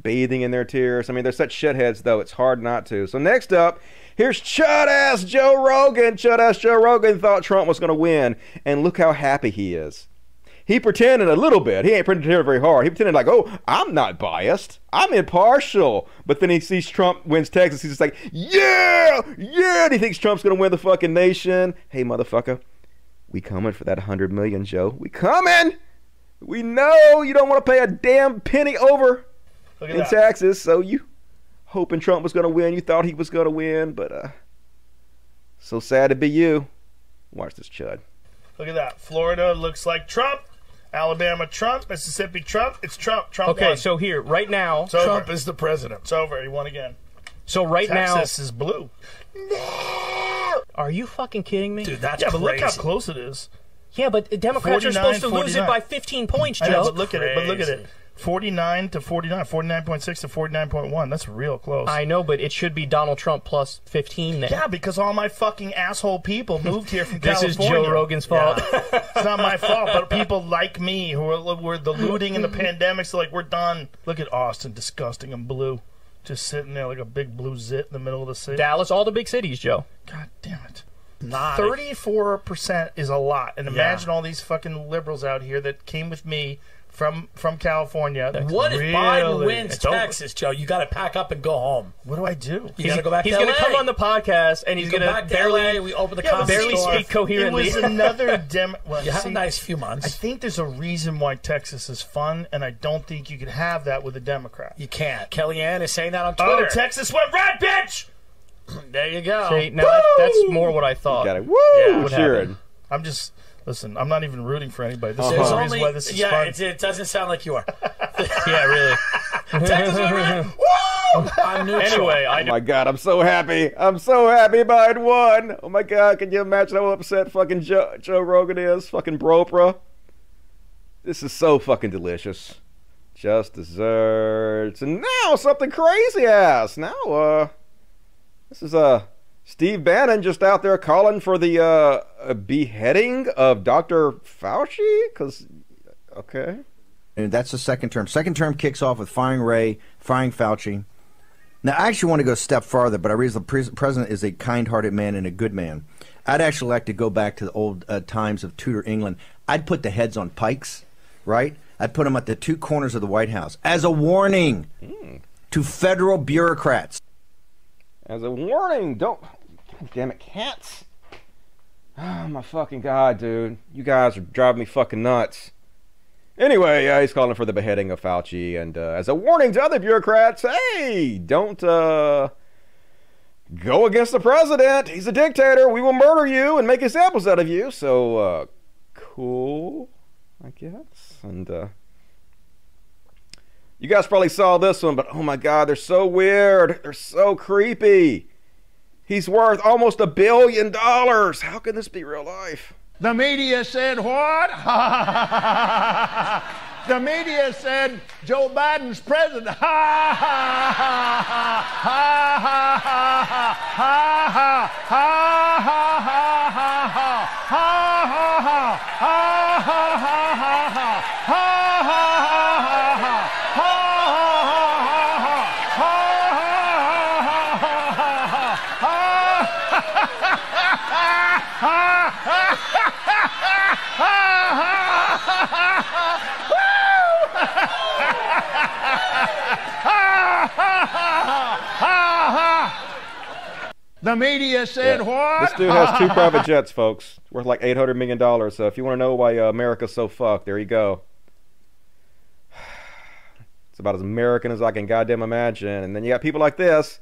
Bathing in their tears. I mean, they're such shitheads, though. It's hard not to. So next up, here's chud ass Joe Rogan. Chud ass Joe Rogan thought Trump was going to win, and look how happy he is. He pretended a little bit. He ain't pretended very hard. He pretended like, oh, I'm not biased. I'm impartial. But then he sees Trump wins Texas. He's just like, yeah, yeah. And he thinks Trump's gonna win the fucking nation. Hey, motherfucker, we coming for that 100 million, Joe. We coming. We know you don't want to pay a damn penny over Look at in that. taxes. So you hoping Trump was gonna win. You thought he was gonna win, but uh, so sad to be you. Watch this chud. Look at that. Florida looks like Trump. Alabama Trump. Mississippi Trump. It's Trump. Trump Okay, won. so here, right now, It's over. Trump is the president. It's over. He won again. So right now- Texas is blue. No! Are you fucking kidding me? Dude, that's yeah, but look how close it is. Yeah, but the Democrats are supposed to 49, lose it by 15 points, Joe. I know, but look at it. But look at it. 49 to 49. 49.6 to 49.1. That's real close. I know, but it should be Donald Trump plus 15 then. Yeah, because all my fucking asshole people moved here from Dallas. <laughs> This is Joe Rogan's fault. Yeah. <laughs> it's not my fault, but people like me who are were the looting and the <laughs> pandemics, are like we're done. Look at Austin, disgusting and blue, just sitting there like a big blue zit in the middle of the city. Dallas, all the big cities, Joe. God damn it. Thirty-four percent is a lot, and imagine all these fucking liberals out here that came with me from from California. What if Biden wins It's over. Texas, Joe? You got to pack up and go home. What do I do? You got to go back He's going to come on the podcast and he's going to barely LA, we open the Yeah, barely see, speak coherently. It was another <laughs> dem. Well, You have a nice few months. I think there's a reason why Texas is fun, and I don't think you could have that with a Democrat. You can't. Kellyanne is saying that on Oh, Twitter. Texas went red, bitch! <clears throat> there you go. See, now that, that's more what I thought. Got it. Woo! Yeah, We're. I'm just listen. I'm not even rooting for anybody. This There's is the only- reason why this is yeah, fun. It, it doesn't sound like you are. <laughs> yeah, really. Texas went red. Woo! I'm neutral. Anyway, I Oh my god, I'm so happy. I'm so happy Biden won. Oh my god, can you imagine how upset fucking Joe, Joe Rogan is? Fucking Bropra. This is so fucking delicious. Just desserts. And now something crazy ass. Now, uh, this is, uh, Steve Bannon just out there calling for the, uh, beheading of Dr. Fauci? Because, okay. And that's the second term. Second term kicks off with firing Wray, firing Fauci. Now, I actually want to go a step farther, but I realize the pres- is a kind hearted man and a good man. I'd actually like to go back to the old uh, times of Tudor England. I'd put the heads on pikes, right? I'd put them at the two corners of the White House as a warning to federal bureaucrats. As a warning, don't. God damn it, cats. Oh my fucking god, dude. You guys are driving me fucking nuts. Anyway, uh, he's calling for the beheading of Fauci, and uh, as a warning to other bureaucrats, hey, don't uh, go against the president. He's a dictator. We will murder you and make examples out of you. So, uh, cool, I guess. And uh, you guys probably saw this one, but oh my god, they're so weird. They're so creepy. He's worth almost a billion dollars. How can this be real life? The media said what? the media said Joe Biden's president. Ha ha ha ha ha ha ha ha ha ha ha ha ha ha ha ha The media said Yeah. what? This dude has two <laughs> private jets, folks, worth like eight hundred million dollars. So if you want to know why uh, America's so fucked, there you go. <sighs> It's about as American as I can goddamn imagine. And then you got people like this,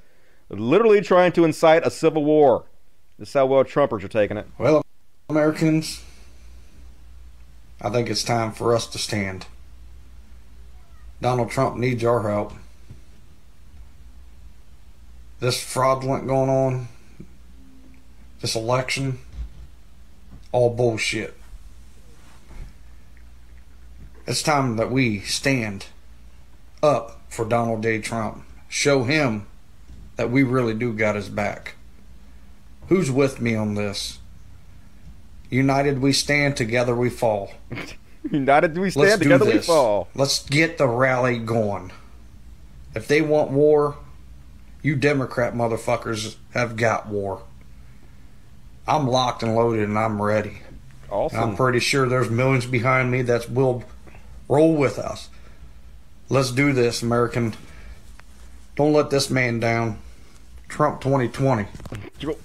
literally trying to incite a civil war. This is how well Trumpers are taking it. Well, Americans, I think it's time for us to stand. Donald Trump needs our help. This fraudulent going on, this election, all bullshit. It's time that we stand up for Donald J. Trump. Show him that we really do got his back. Who's with me on this? United we stand, together we fall. <laughs> United we stand, Let's together we fall. Let's get the rally going. If they want war, you Democrat motherfuckers have got war. I'm locked and loaded and I'm ready. Awesome. I'm pretty sure there's millions behind me that will roll with us. Let's do this, American. Don't let this man down. Trump 2020.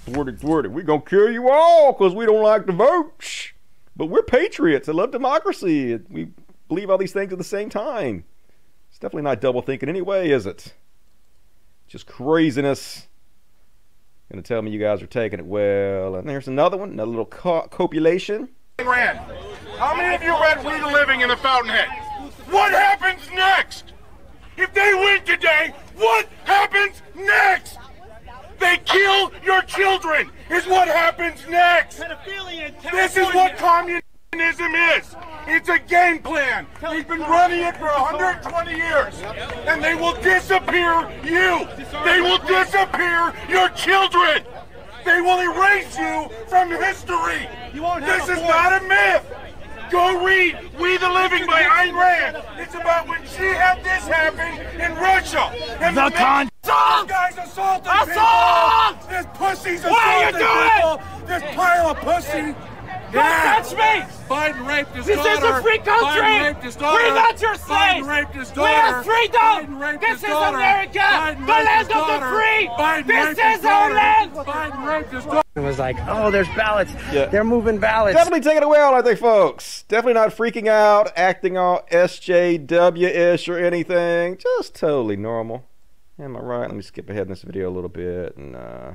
Thwarted, thwarted. We're going to kill you all because we don't like to vote. Shh. But we're patriots and love democracy. We believe all these things at the same time. It's definitely not double thinking anyway, is it? Just craziness. Gonna tell me you guys are taking it well. And there's another one, another little co- copulation. Rand, how many of you read We the Living in the Fountainhead? What happens next? If they win today, what happens next? They kill your children, is what happens next. This is what communism is. It's a game plan. They've been running it for 120 years. And they will disappear you. They will disappear your children. They will erase you from history. This is not a myth. Go read We the Living by Ayn Rand. It's about when she had this happen in Russia. And The con- This guy's assaulting Assault! people. This pussy's What are you assaulting doing? people. This pile of pussy. Don't touch me! Biden raped his This is a free country! Biden raped his daughter. We're not your slaves! Biden raped his We daughter. have freedom! Biden raped This his is daughter. America! Biden The land of the free! Biden This raped his is our daughter. land! Biden raped his daughter. It was like, oh, there's ballots. Yeah. They're moving ballots. Definitely taking it well, aren't they, folks? Definitely not freaking out, acting all SJW ish or anything. Just totally normal. Am I right? Let me skip ahead in this video a little bit and uh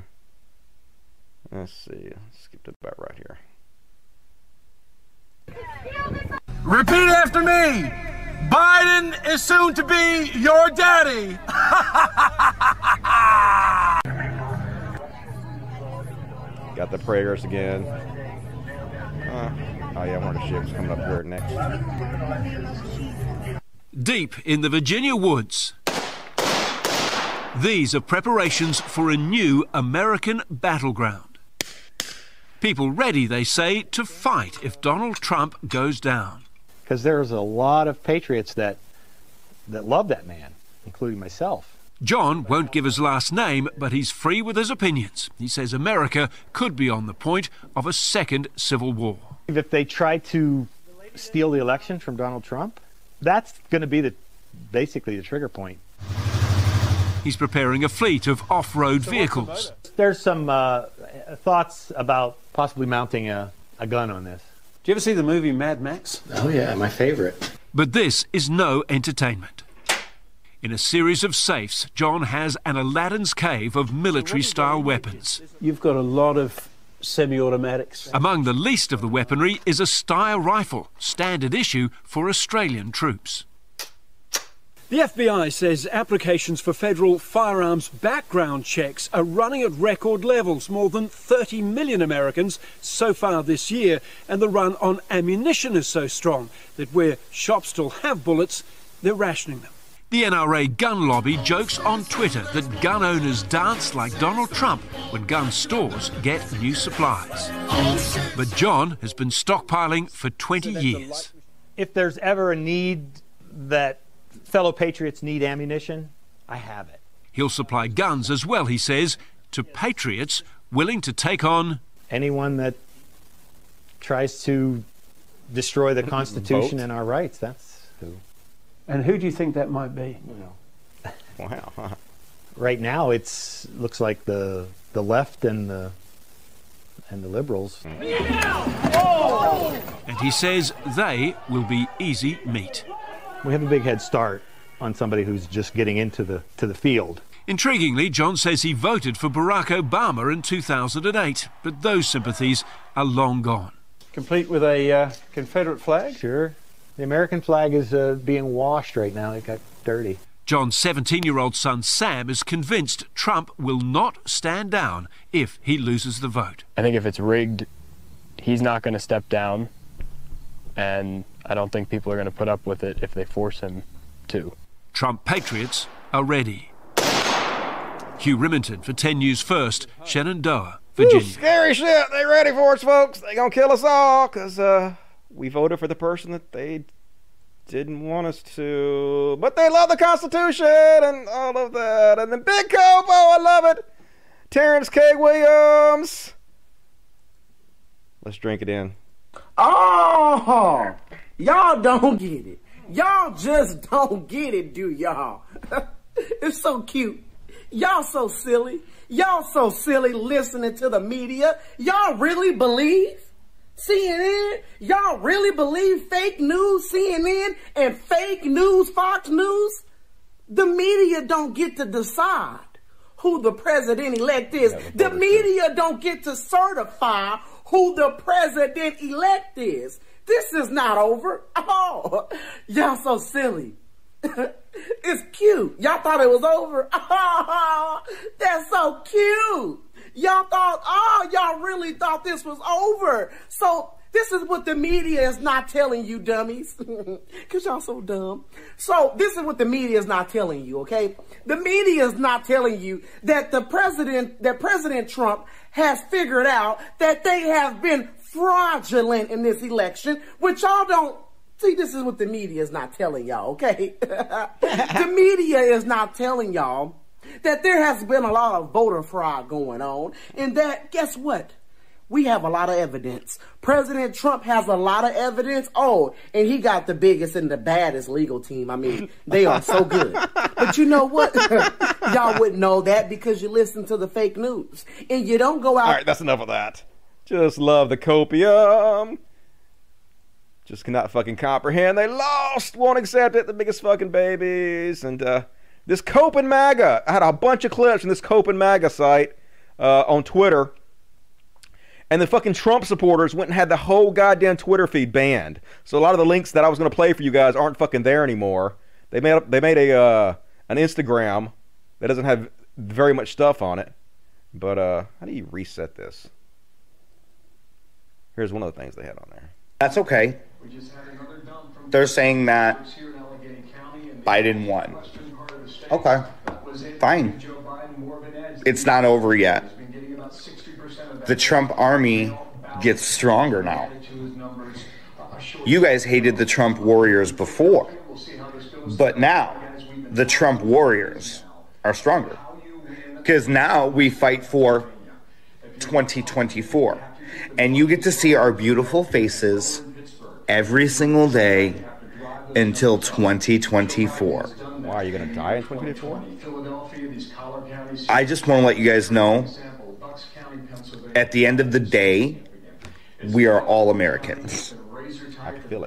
let's see. Skip to about right here. Repeat after me. Biden is soon to be your daddy. <laughs> Got the prayers again. Uh, oh yeah, one of the ships coming up here next. Deep in the Virginia woods. These are preparations for a new American battleground. People ready, they say, to fight if Donald Trump goes down. because there's a lot of patriots that that love that man, including myself. John won't give his last name, but he's free with his opinions. He says America could be on the point of a second civil war. If they try to steal the election from Donald Trump, that's going to be the basically the trigger point. He's preparing a fleet of off road vehicles. There's some uh, thoughts about possibly mounting a, a gun on this. Do you ever see the movie Mad Max? Oh yeah, my favorite. But this is no entertainment. In a series of safes, John has an Aladdin's cave of military style weapons. You've got a lot of semi automatics. Among the least of the weaponry is a Steyr rifle, standard issue for Australian troops. The FBI says applications for federal firearms background checks are running at record levels, more than 30 million Americans so far this year, and the run on ammunition is so strong that where shops still have bullets, they're rationing them. The NRA gun lobby jokes on Twitter that gun owners dance like Donald Trump when gun stores get new supplies. But John has been stockpiling for 20 years. If there's ever a need that fellow patriots need ammunition, I have it. He'll supply guns as well, he says, to patriots willing to take on Anyone that tries to destroy the Constitution Vote. and our rights, that's who. And who do you think that might be? <laughs> Wow. Right now, it's looks like the the the left and the and the liberals. And he says they will be easy meat. We have a big head start on somebody who's just getting into the to the field. Intriguingly, John says he voted for Barack Obama in 2008, but those sympathies are long gone. Complete with a uh, Confederate flag? Sure. The American flag is uh, being washed right now. It got dirty. John's 17 year old son Sam is convinced Trump will not stand down if he loses the vote. I think if it's rigged, he's not going to step down, and I don't think people are going to put up with it if they force him to. Trump patriots are ready. Hugh Riminton for 10 News First, Shenandoah, Virginia. Scary shit. They ready for us, folks. They gonna kill us all because uh, we voted for the person that they didn't want us to. But they love the Constitution and all of that. And then Big Copo, I love it. Terrence K. Williams. Let's drink it in. Oh, y'all don't get it. Y'all just don't get it, do y'all? <laughs> it's so cute. Y'all so silly. Y'all so silly listening to the media. Y'all really believe CNN? Y'all really believe fake news CNN and fake news Fox News? The media don't get to decide who the president elect is. The media don't get to certify who the president elect is. This is not over. Oh, y'all so silly. <laughs> it's cute. Y'all thought it was over. Oh, <laughs> that's so cute. Y'all thought, oh, y'all really thought this was over. So this is what the media is not telling you, dummies. <laughs> Cause y'all so dumb. So this is what the media is not telling you, okay? The media is not telling you that the president, that President Trump has figured out that they have been fraudulent in this election, which y'all don't See, this is what the media is not telling y'all, okay? <laughs> the <laughs> media is not telling y'all that there has been a lot of voter fraud going on, and that, guess what? We have a lot of evidence. President Trump has a lot of evidence. Oh, and he got the biggest and the baddest legal team. I mean, they are so good. but you know what? <laughs> y'all wouldn't know that because you listen to the fake news. And you don't go out. All right, that's enough of that. Just love the copium. Just cannot fucking comprehend. They lost, won't accept it. The biggest fucking babies. And uh, this Copen MAGA. I had a bunch of clips from this Copen MAGA site uh, on Twitter. And the fucking Trump supporters went and had the whole goddamn Twitter feed banned. So a lot of the links that I was going to play for you guys aren't fucking there anymore. They made they made a uh, an Instagram that doesn't have very much stuff on it. But uh, how do you reset this? Here's one of the things they had on there. That's okay. They're saying that Biden won. Okay. Fine. It's not over yet. The Trump army gets stronger now. You guys hated the Trump warriors before. But now, the Trump warriors are stronger. Because now we fight for 2024. And you get to see our beautiful faces every single day until 2024. Why are you going to die in 2024? I just want to let you guys know at the end of the day, we are all Americans.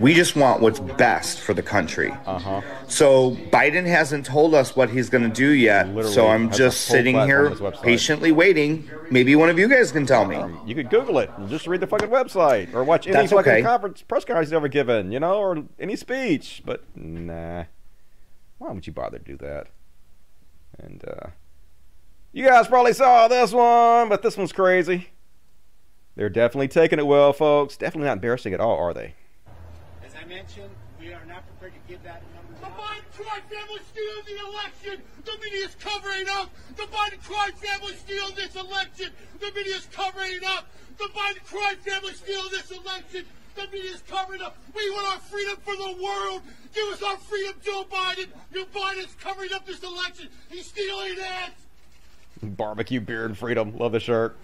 We just want what's best for the country. Uh-huh. So Biden hasn't told us what he's going to do yet. Literally so I'm just sitting here on his website. patiently waiting. Maybe one of you guys can tell me. You could Google it and just read the fucking website or watch any That's fucking okay. conference press conference he's ever given, you know, or any speech. But nah, why would you bother to do that? And uh, you guys probably saw this one, but this one's crazy. They're definitely taking it well, folks. Definitely not embarrassing at all, are they? As I mentioned, we are not prepared to give that number. The Biden crime family stealing the election. The media is covering up. The Biden crime family stealing this election. The media is covering it up. The Biden crime family stealing this election. The media is covering up. We want our freedom for the world. Give us our freedom, Joe Biden. Joe Biden's covering up this election. He's stealing it. Barbecue beard freedom. Love the shirt.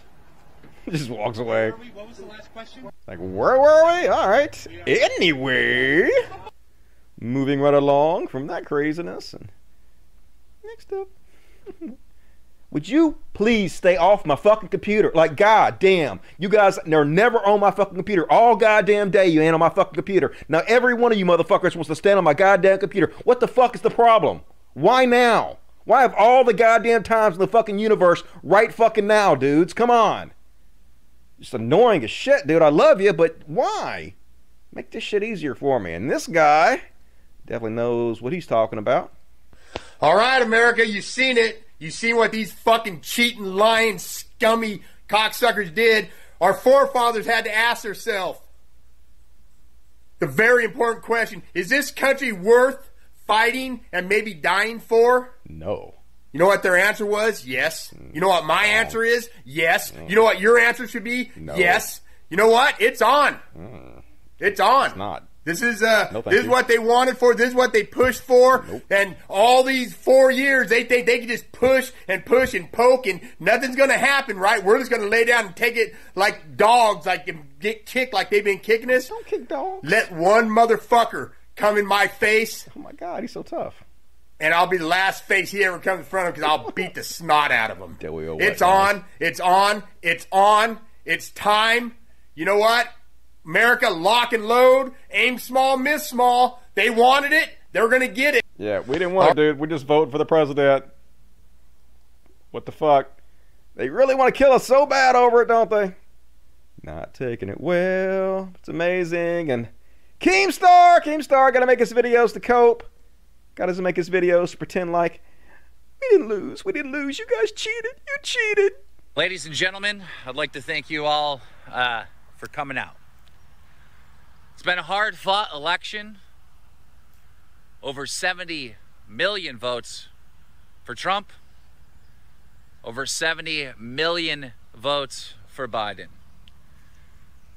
<laughs> Just walks away. What was the last question? Like, where were we? All right. Anyway, moving right along from that craziness, and next up, <laughs> Would you please stay off my fucking computer? Like, god damn. You guys are never on my fucking computer. All goddamn day you ain't on my fucking computer. Now every one of you motherfuckers wants to stand on my goddamn computer. What the fuck is the problem? Why now? Why have all the goddamn times in the fucking universe right fucking now, dudes? Come on. It's annoying as shit, dude. I love you, but why? Make this shit easier for me. And this guy definitely knows what he's talking about. All right, America, you've seen it. You've seen what these fucking cheating, lying, scummy cocksuckers did. Our forefathers had to ask themselves the very important question is this country worth fighting and maybe dying for? No. You know what their answer was? Yes. You know what my answer is? Yes. You know what your answer should be? No. Yes. You know what? It's on. It's on. It's not. This is uh No, this is you. what they wanted for, this is what they pushed for. And all these four years they think they can just push and push and poke and nothing's gonna happen, right? We're just gonna lay down and take it like dogs, like and get kicked like they've been kicking us. Don't kick dogs. Let one motherfucker come in my face. Oh my god, he's so tough. And I'll be the last face he ever comes in front of because I'll beat the snot out of him. There we go. It's on. It's on. It's on. It's time. You know what? America, lock and load. Aim small, miss small. They wanted it. They're going to get it. Yeah, we didn't want it, dude. We just voted for the president. What the fuck? They really want to kill us so bad over it, don't they? Not taking it well. It's amazing. And Keemstar, Keemstar, gotta make his videos to cope. Gotta make his videos pretend like we didn't lose. We didn't lose. You guys cheated. You cheated. Ladies and gentlemen, I'd like to thank you all uh, for coming out. It's been a hard fought election. Over 70 million votes for Trump, over 70 million votes for Biden.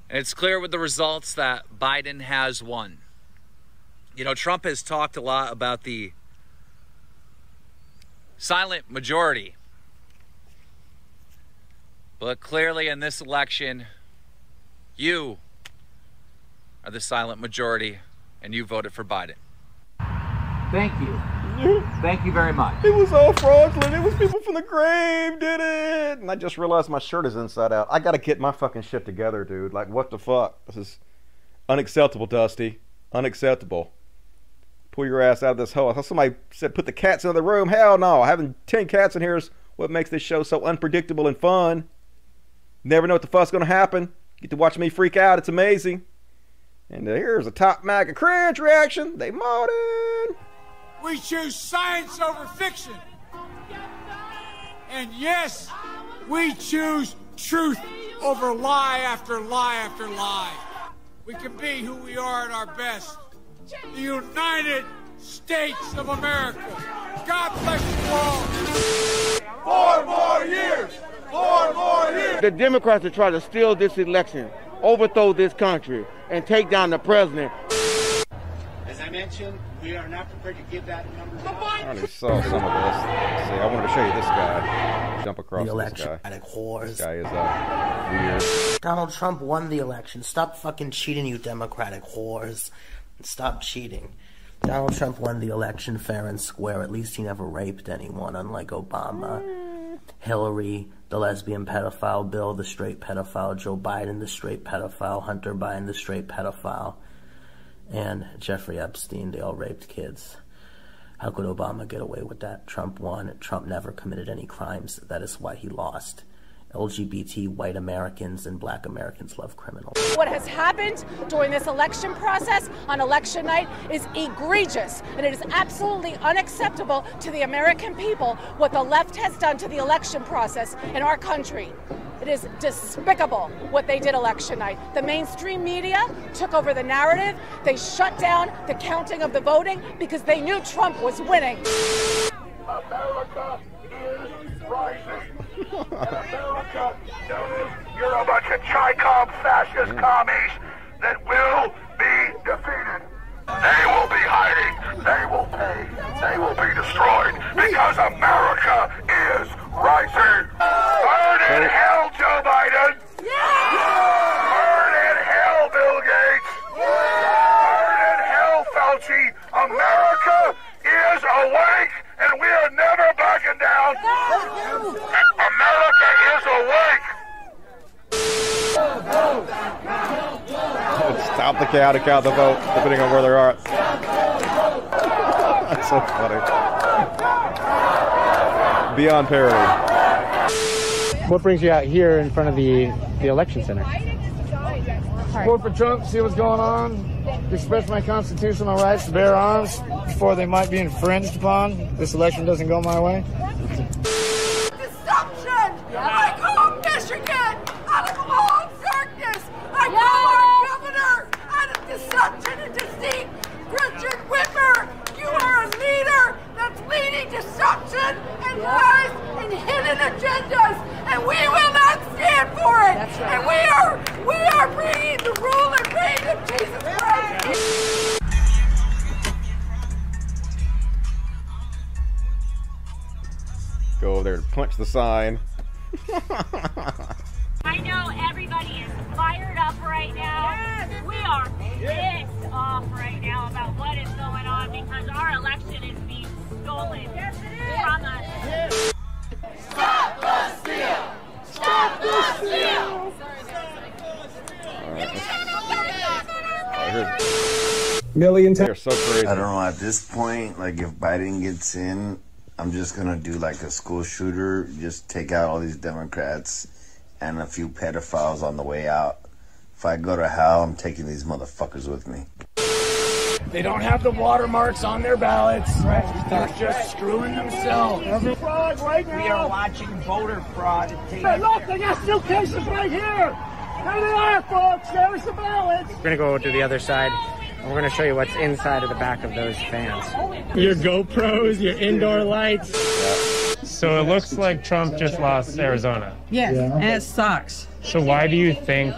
And it's clear with the results that Biden has won. You know, Trump has talked a lot about the silent majority. But clearly, in this election, you are the silent majority, and you voted for Biden. Thank you. <laughs> Thank you very much. It was all fraudulent. It was people from the grave did it. And I just realized my shirt is inside out. I gotta get my fucking shit together, dude. Like, what the fuck? This is unacceptable, Dusty. Unacceptable. Pull your ass out of this hole. I thought somebody said put the cats in the room. Hell no. Having 10 cats in here is what makes this show so unpredictable and fun. Never know what the fuck's gonna happen. Get to watch me freak out. It's amazing. And uh, here's a top MAGA cringe reaction. They modded. We choose science over fiction. And yes, we choose truth over lie after lie after lie. We can be who we are at our best. The United States of America. God bless you all. Four more years! Four more years! The Democrats are trying to steal this election, overthrow this country, and take down the president. As I mentioned, we are not prepared to give that number. I already saw some of this. Let's see, I wanted to show you this guy. Jump across The this guy. electronic whores. This guy is uh, weird. Donald Trump won the election. Stop fucking cheating, you Democratic whores. Stop cheating. Donald Trump won the election fair and square. At least he never raped anyone, unlike Obama. Hillary, the lesbian pedophile, Bill, the straight pedophile, Joe Biden, the straight pedophile, Hunter Biden, the straight pedophile, and Jeffrey Epstein, they all raped kids. How could Obama get away with that? Trump won. Trump never committed any crimes. That is why he lost. LGBT white Americans and black Americans love criminals. What has happened during this election process on election night is egregious, and it is absolutely unacceptable to the American people what the left has done to the election process in our country. It is despicable what they did election night. The mainstream media took over the narrative. They shut down the counting of the voting because they knew Trump was winning. America is rising. And America knows you're a bunch of Chi-Com fascist commies that will be defeated. They will be hiding. They will pay. They will be destroyed because America is rising. Burn in hell, Joe Biden. Burn in hell, Bill Gates. Burn in hell, Fauci. America is awake and and we are never down. America is awake. Oh, stop the count and count the vote, depending on where they are. <laughs> That's so funny. Beyond parody. What brings you out here in front of the, the election center? Vote for Trump, see what's going on, express my constitutional rights to bear arms before they might be infringed upon. This election doesn't go my way. Deception! I call Michigan out of all darkness! I call our governor out of deception and deceit! Gretchen Whitmer, you are a leader that's deception and lies and hidden agendas, and we will not stand for it! And we are, we are bringing the rule and reign of Jesus Christ! Go over there and punch the sign. <laughs> I know everybody is fired up right now. We are pissed off right now about what is going on because our election is being stolen from us. Stop the steal! Stop the steal! Million times. They're so crazy. I don't know. At this point, like if Biden gets in, I'm just gonna do like a school shooter. Just take out all these Democrats and a few pedophiles on the way out. If I go to hell, I'm taking these motherfuckers with me. They don't have the watermarks on their ballots. They're just screwing themselves. Fraud right now. We are watching voter fraud. Take Hey, look, they got suitcases right here! There they are, folks! There's the ballots! We're going to go to the other side, and we're going to show you what's inside of the back of those fans. Your GoPros, your indoor lights. So it looks like Trump just lost Arizona. Yes, and it sucks. So why do you think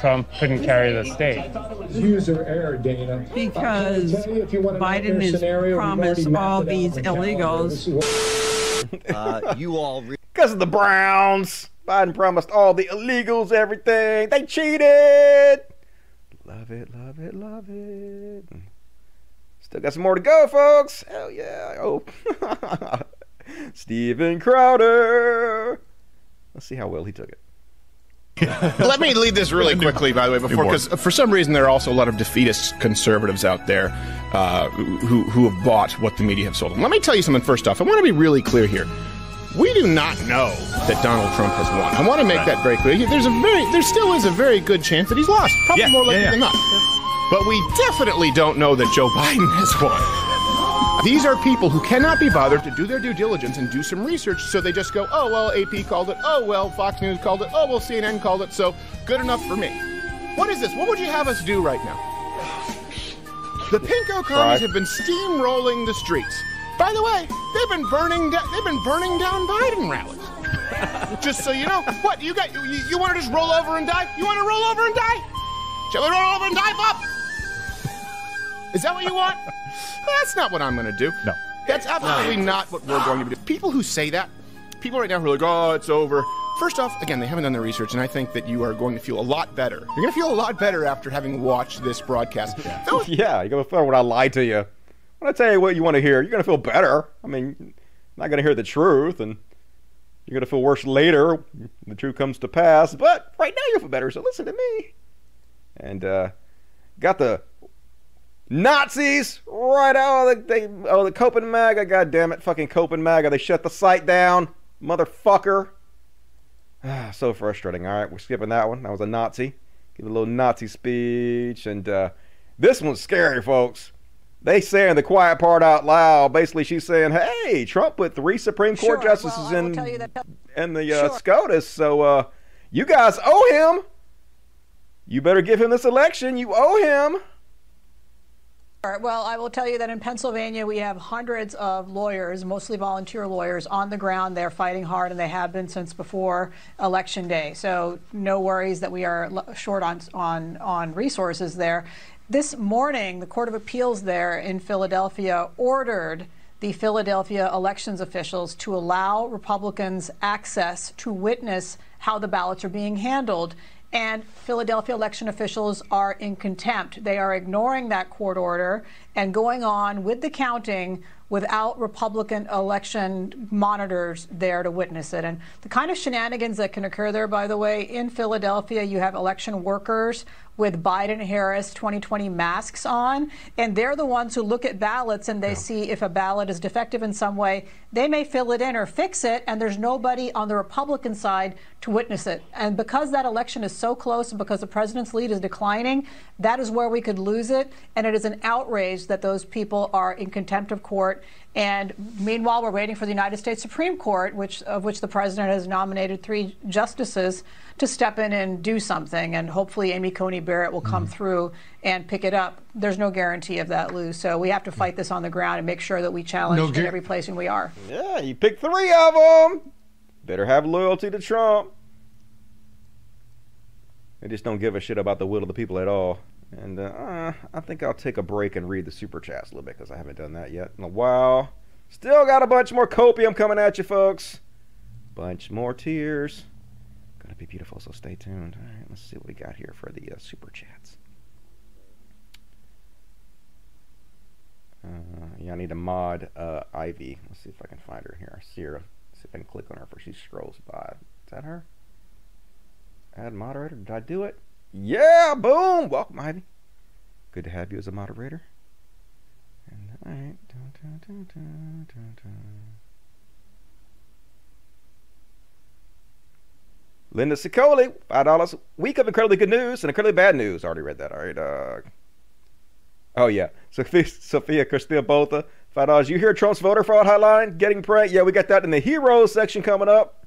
Trump couldn't carry the state? User error, Dana. Because Biden has promised all these illegals. <laughs> Uh, you all because of the Browns. Biden promised all the illegals everything. They cheated. Love it, love it, love it. Still got some more to go, folks. Hell yeah! Oh. hope. <laughs> Steven Crowder. Let's see how well he took it. <laughs> Let me lead this really quickly, by the way, before because for some reason there are also a lot of defeatist conservatives out there uh, who who have bought what the media have sold them. Let me tell you something first off. I want to be really clear here. We do not know that Donald Trump has won. I want to make Right. that very clear. There's a very, there still is a very good chance that he's lost. Probably Yeah, more likely yeah, yeah. than not. But we definitely don't know that Joe Biden <laughs> has won. These are people who cannot be bothered to do their due diligence and do some research, so they just go, oh, well, AP called it, oh, well, Fox News called it, oh, well, CNN called it, so good enough for me. What is this? What would you have us do right now? The pinko commies have been steamrolling the streets. By the way, they've been burning da- they've been burning down Biden rallies. <laughs> just so you know, what you got? You, you want to just roll over and die? You want to roll over and die? Shall we roll over and die, Bob? Is that what you want? <laughs> That's not what I'm going to do. No. That's absolutely not what we're going to do. People who say that, people right now who are like, oh, it's over. First off, again, they haven't done their research, and I think that you are going to feel a lot better. You're going to feel a lot better after having watched this broadcast. Yeah, <laughs> feel when I lied to you. When I tell you what you want to hear, you're gonna feel better. I mean, you're not gonna hear the truth, and you're gonna feel worse later. The truth comes to pass, but right now you'll feel better. So listen to me. And uh, got the Nazis right out of the they, oh the Copenhagen. God damn it, fucking Copenhagen. They shut the site down, motherfucker. Ah, so frustrating. All right, we're skipping that one. That was a Nazi. Give a little Nazi speech. And uh, this one's scary, folks. They saying the quiet part out loud. Basically, she's saying, hey, Trump put three Supreme Court Sure, justices well, in, that- in the uh, Sure. SCOTUS. So uh, you guys owe him. You better give him this election. You owe him. All right, Well, I will tell you that in Pennsylvania, we have hundreds of lawyers, mostly volunteer lawyers, on the ground. They're fighting hard, and they have been since before Election Day. So no worries that we are short on on on resources there. This morning, the Court of Appeals there in Philadelphia ordered the Philadelphia elections officials to allow Republicans access to witness how the ballots are being handled. And Philadelphia election officials are in contempt. They are ignoring that court order and going on with the counting without Republican election monitors there to witness it. And the kind of shenanigans that can occur there, by the way, in Philadelphia, you have election workers with Biden Harris 2020 masks on, and they're the ones who look at ballots and they yeah. see if a ballot is defective in some way. They may fill it in or fix it, and there's nobody on the Republican side to witness it. And because that election is so close and because the president's lead is declining, that is where we could lose it. And it is an outrage that those people are in contempt of court. And meanwhile, we're waiting for the United States Supreme Court, which of which the president has nominated three justices to step in and do something. And hopefully, Amy Coney Barrett will come mm-hmm. through and pick it up. There's no guarantee of that, Lou. So we have to fight this on the ground and make sure that we challenge no in every place we are. Yeah, you pick three of them. Better have loyalty to Trump. They just don't give a shit about the will of the people at all. And uh, I think I'll take a break and read the super chats a little bit because I haven't done that yet in a while. Still got a bunch more copium coming at you, folks. Bunch more tears. Gonna be beautiful, so stay tuned. All right, let's see what we got here for the uh, super chats. Uh, yeah, I need to mod uh, Ivy. Let's see if I can find her here. See her. See if I can click on her before she scrolls by. Is that her? Add moderator. Did I do it? Yeah, boom. Welcome, Ivy. Good to have you as a moderator. And all right. Dun, dun, dun, Linda Sicoli, five dollars. Week of incredibly good news and incredibly bad news. Already read that. All right. Uh, oh yeah, <laughs> Sophia, Sophia Cristina Botha, five dollars. You hear Trump's voter fraud hotline getting pranked? Yeah, we got that in the heroes section coming up.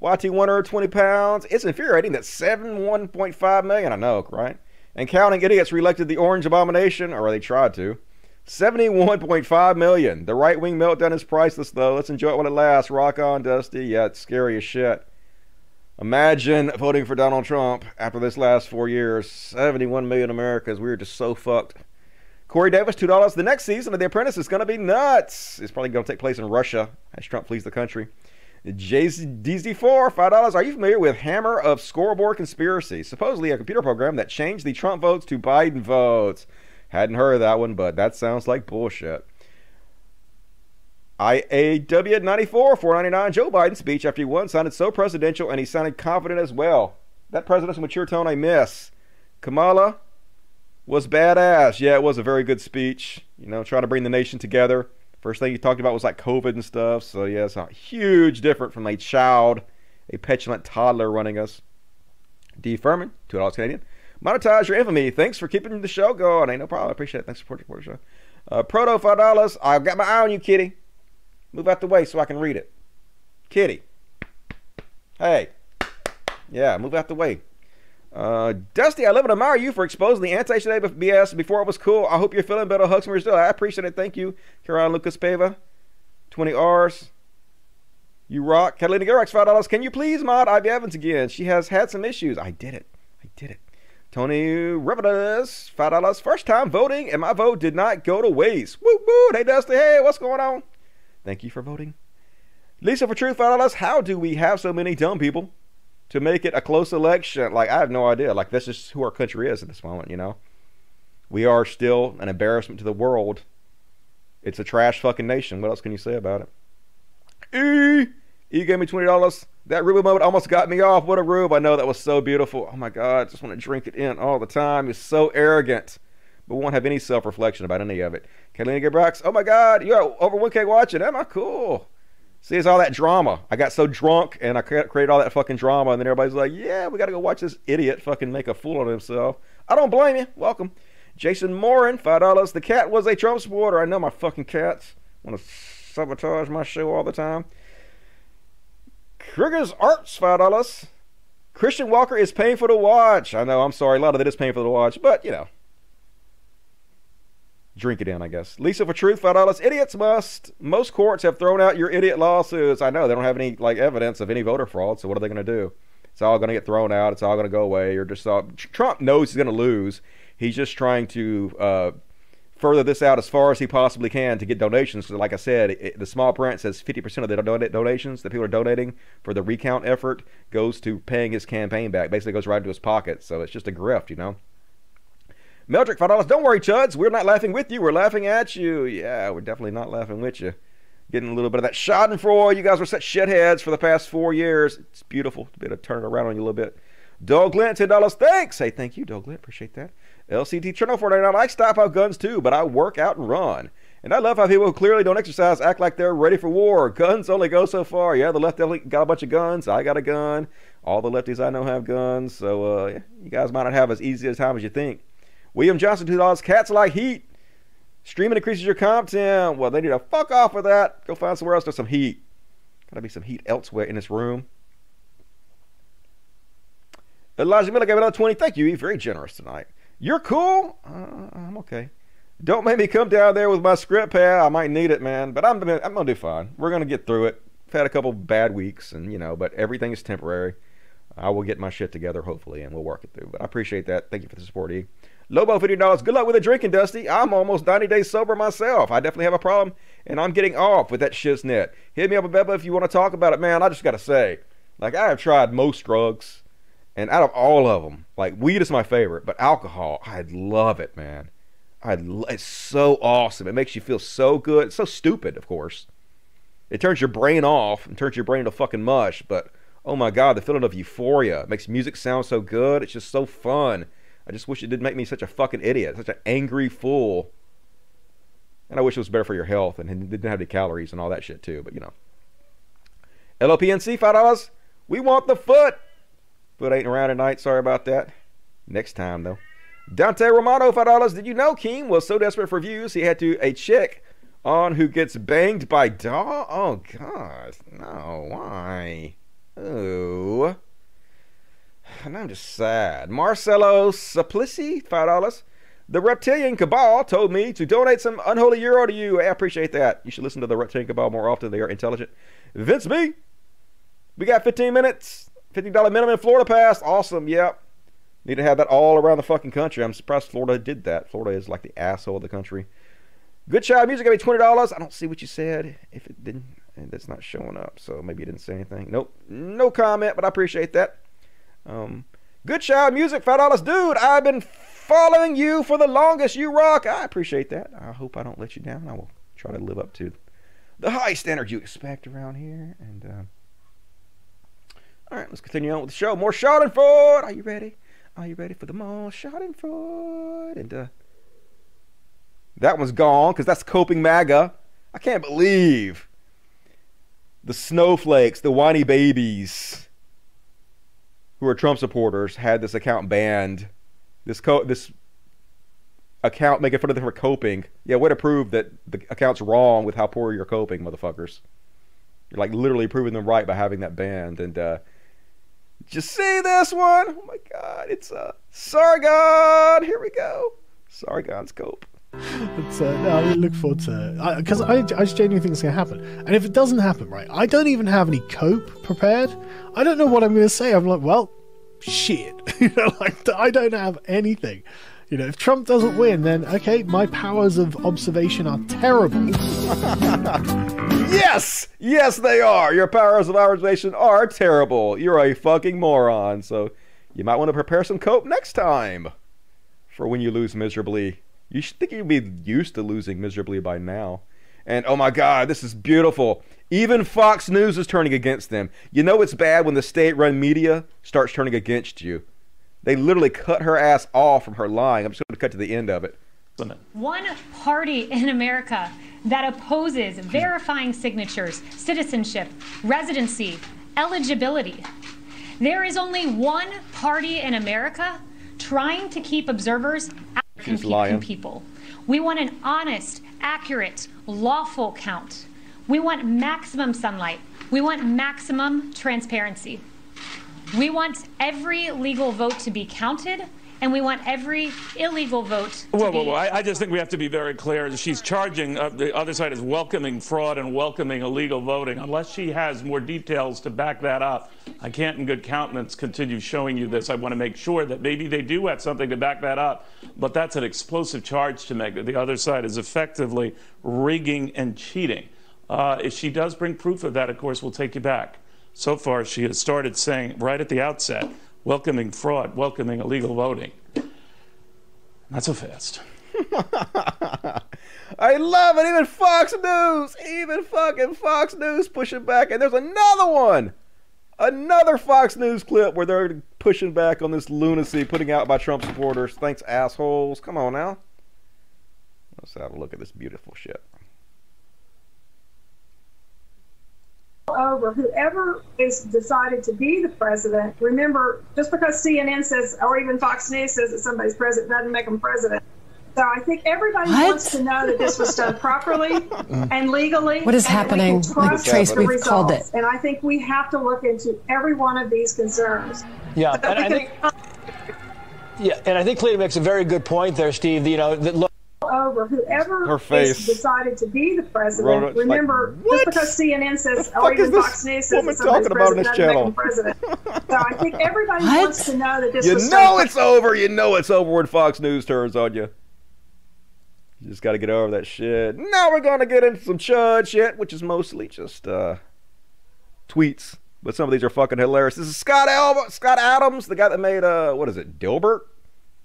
YT Winner, 20 pounds. It's infuriating that 71.5 million. I know, right? And counting idiots reelected the orange abomination, or they tried to. 71.5 million. The right wing meltdown is priceless, though. Let's enjoy it while it lasts. Rock on, Dusty. Yeah, it's scary as shit. Imagine voting for Donald Trump after this last four years. 71 million Americans. We are just so fucked. Corey Davis, $2. The next season of The Apprentice is going to be nuts. It's probably going to take place in Russia as Trump flees the country. JDZ4, $5. Are you familiar with Hammer of Scorecard Conspiracy? Supposedly a computer program that changed the Trump votes to Biden votes. Hadn't heard of that one, but that sounds like bullshit. IAW 94, 499. Joe Biden's speech after he won sounded so presidential and he sounded confident as well. That presidential mature tone I miss. Kamala was badass. Yeah, it was a very good speech. You know, trying to bring the nation together. First thing he talked about was like COVID and stuff. So yeah, it's a huge different from a child, a petulant toddler running us. D. Furman, two dollars Canadian. Monetize your infamy. Thanks for keeping the show going. Ain't no problem. I appreciate it. Thanks for supporting the show. Uh, Proto five dollars. I've got my eye on you, Kitty. Move out the way so I can read it. Kitty. Hey. Yeah, move out the way. Uh, Dusty, I love and admire you for exposing the anti-Today BS before it was cool. I hope you're feeling better. Hugs from still. I appreciate it. Thank you, Caroline Lucas Pava. 20 R's. You rock. Catalina Garrex, $5. Can you please mod Ivy Evans again? She has had some issues. I did it. I did it. Tony Revedas, $5. First time voting, and my vote did not go to waste. Woo woo. Hey, Dusty. Hey, what's going on? Thank you for voting. Lisa for Truth, $5. How do we have so many dumb people? To make it a close election. Like I have no idea. Like this is who our country is at this moment. You know, we are still an embarrassment to the world. It's a trash fucking nation. What else can you say about it? E, e gave me twenty dollars. That Ruby moment almost got me off. What a rube! I know that was so beautiful. Oh my god, I just want to drink it in all the time. It's so arrogant, but won't have any self-reflection about any of it. Catalina Gabrax, oh my god, you got over 1K watching. Am I cool? See, it's all that drama. I got so drunk and I created all that fucking drama, and then everybody's like, "Yeah, we got to go watch this idiot fucking make a fool of himself." I don't blame you. Welcome, Jason Morin, five dollars. The cat was a Trump supporter. I know my fucking cats want to sabotage my show all the time. Krieger's Arts, five dollars. Christian Walker is painful to watch. I know. I'm sorry. A lot of it is painful to watch, but you know, drink it in, I guess. Lisa for truth, five dollars. Idiots must. Most courts have thrown out your idiot lawsuits. I know they don't have any like evidence of any voter fraud. So what are they going to do? It's all going to get thrown out. It's all going to go away. You're just uh, Trump knows he's going to lose. He's just trying to uh, further this out as far as he possibly can to get donations. So like I said, it, the small print says 50% of the donate donations that people are donating for the recount effort goes to paying his campaign back. Basically, goes right into his pocket. So it's just a grift, you know. Meldrick, five dollars. Don't worry, Chuds. We're not laughing with you. We're laughing at you. Yeah, we're definitely not laughing with you. Getting a little bit of that Schadenfreude. You guys were such shitheads for the past four years. It's beautiful to be able to turn around on you a little bit. Doug ten dollars. Thanks. Hey, thank you, Doug Glint. Appreciate that. LCT Channel 49. I stop out guns too, but I work out and run. And I love how people who clearly don't exercise act like they're ready for war. Guns only go so far. Yeah, the left got a bunch of guns. I got a gun. All the lefties I know have guns. So uh, you guys might not have as easy a time as you think. William Johnson, two dollars. Cats like heat. Streaming increases your content. Well, they need to fuck off with that. Go find somewhere else with some heat. Gotta be some heat elsewhere in this room. Elijah Miller gave another 20. Thank you. You're very generous tonight. You're cool? Uh, I'm okay. Don't make me come down there with my script pad. I might need it, man. But I'm, I'm to do fine. We're to get through it. I've had a couple bad weeks, and, you know, but everything is temporary. I will get my shit together, hopefully, and we'll work it through. But I appreciate that. Thank you for the support, E. Lobo, $50. Good luck with the drinking, Dusty. I'm almost 90 days sober myself. I definitely have a problem, and I'm getting off with that shiznit. Hit me up, Beba, if you want to talk about it, man. I just got to say, like, I have tried most drugs, and out of all of them, like, weed is my favorite, but alcohol, I love it, man. I, it's so awesome. It makes you feel so good. It's so stupid, of course. It turns your brain off and turns your brain to fucking mush, but oh my god, the feeling of euphoria. It makes music sound so good. It's just so fun. I just wish it didn't make me such a fucking idiot, such an angry fool. And I wish it was better for your health and didn't have the calories and all that shit too, but you know. LOPNC, $5. We want the foot. Foot ain't around tonight. Sorry about that. Next time, though. Dante Romano, $5. Did you know Keem was so desperate for views he had to a chick on who gets banged by dog? Oh, God. No, why? Oh. And I'm just sad. Marcelo Supplici, $5. The Reptilian Cabal told me to donate some unholy euro to you. I appreciate that. You should listen to the Reptilian Cabal more often. They are intelligent. Vince B. We got 15 minutes. $50 minimum Florida pass. Awesome. Yep. Need to have that all around the fucking country. I'm surprised Florida did that. Florida is like the asshole of the country. Good Child Music gave me twenty dollars. I don't see what you said. If it didn't, that's not showing up. So maybe you didn't say anything. Nope, no comment. But I appreciate that. Um, Good Child Music, five dollars, dude. I've been following you for the longest. You rock. I appreciate that. I hope I don't let you down. I will try to live up to the high standard you expect around here. And uh, all right, let's continue on with the show. More Schadenfreude. Are you ready? Are you ready for the more Schadenfreude? And uh, that one's gone because that's coping MAGA. I can't believe the snowflakes, the whiny babies who are Trump supporters had this account banned. This co- this account making fun of them for coping. Yeah, way to prove that the account's wrong with how poor you're coping, motherfuckers. You're like literally proving them right by having that banned. And uh, did you see this one? Oh my god, it's uh, Sargon. Here we go. Sargon's cope. But, uh, no, I look forward to because I, I, I just genuinely think it's going to happen. And if it doesn't happen, right, I don't even have any cope prepared. I don't know what I'm going to say. I'm like, well, shit. <laughs> you know, like I don't have anything. You know, if Trump doesn't win, then okay, my powers of observation are terrible. <laughs> yes, yes, they are. Your powers of observation are terrible. You're a fucking moron. So you might want to prepare some cope next time for when you lose miserably. You should think you'd be used to losing miserably by now. And oh my God, this is beautiful. Even Fox News is turning against them. You know it's bad when the state run media starts turning against you. They literally cut her ass off from her lying. I'm just going to cut to the end of it. One party in America that opposes verifying signatures, citizenship, residency, eligibility. There is only one party in America trying to keep observers Lying. people. We want an honest, accurate, lawful count. We want maximum sunlight. We want maximum transparency. We want every legal vote to be counted, and we want every illegal vote to well, well, well, I, I just think we have to be very clear. She's charging, uh, the other side is welcoming fraud and welcoming illegal voting. Unless she has more details to back that up, I can't in good countenance continue showing you this. I want to make sure that maybe they do have something to back that up. But that's an explosive charge to make that the other side is effectively rigging and cheating. Uh, if she does bring proof of that, of course, we'll take you back. So far, she has started saying right at the outset, welcoming fraud, welcoming illegal voting. Not so fast. <laughs> I love it. Even Fox News, even fucking Fox News pushing back. And there's another one, another Fox News clip where they're pushing back on this lunacy putting out by Trump supporters. Thanks, assholes. Come on now. Let's have a look at this beautiful shit. Over whoever is decided to be the president. Remember, just because CNN says, or even Fox News says that somebody's president doesn't make them president. So I think everybody What? wants to know that this was done properly <laughs> and legally. What is and that we happening? can trust Trace, the we've called results. And I think we have to look into every one of these concerns. Yeah, So and I think can yeah, and I think Cleta makes a very good point there, Steve. You know, that look. Over whoever Her face. decided to be the Wrote president. it, like, Remember, just because CNN says, or fuck is even this Fox News says woman talking about on president this doesn't make them channel? president. so I think everybody What? wants to know that this You was know done it's over. You know it's over when Fox News turns on you. You just got to get over that shit. Now we're going to get into some chud shit, which is mostly just uh, tweets. But some of these are fucking hilarious. This is Scott Al- Scott Adams, the guy that made, uh, what is it, Dilbert?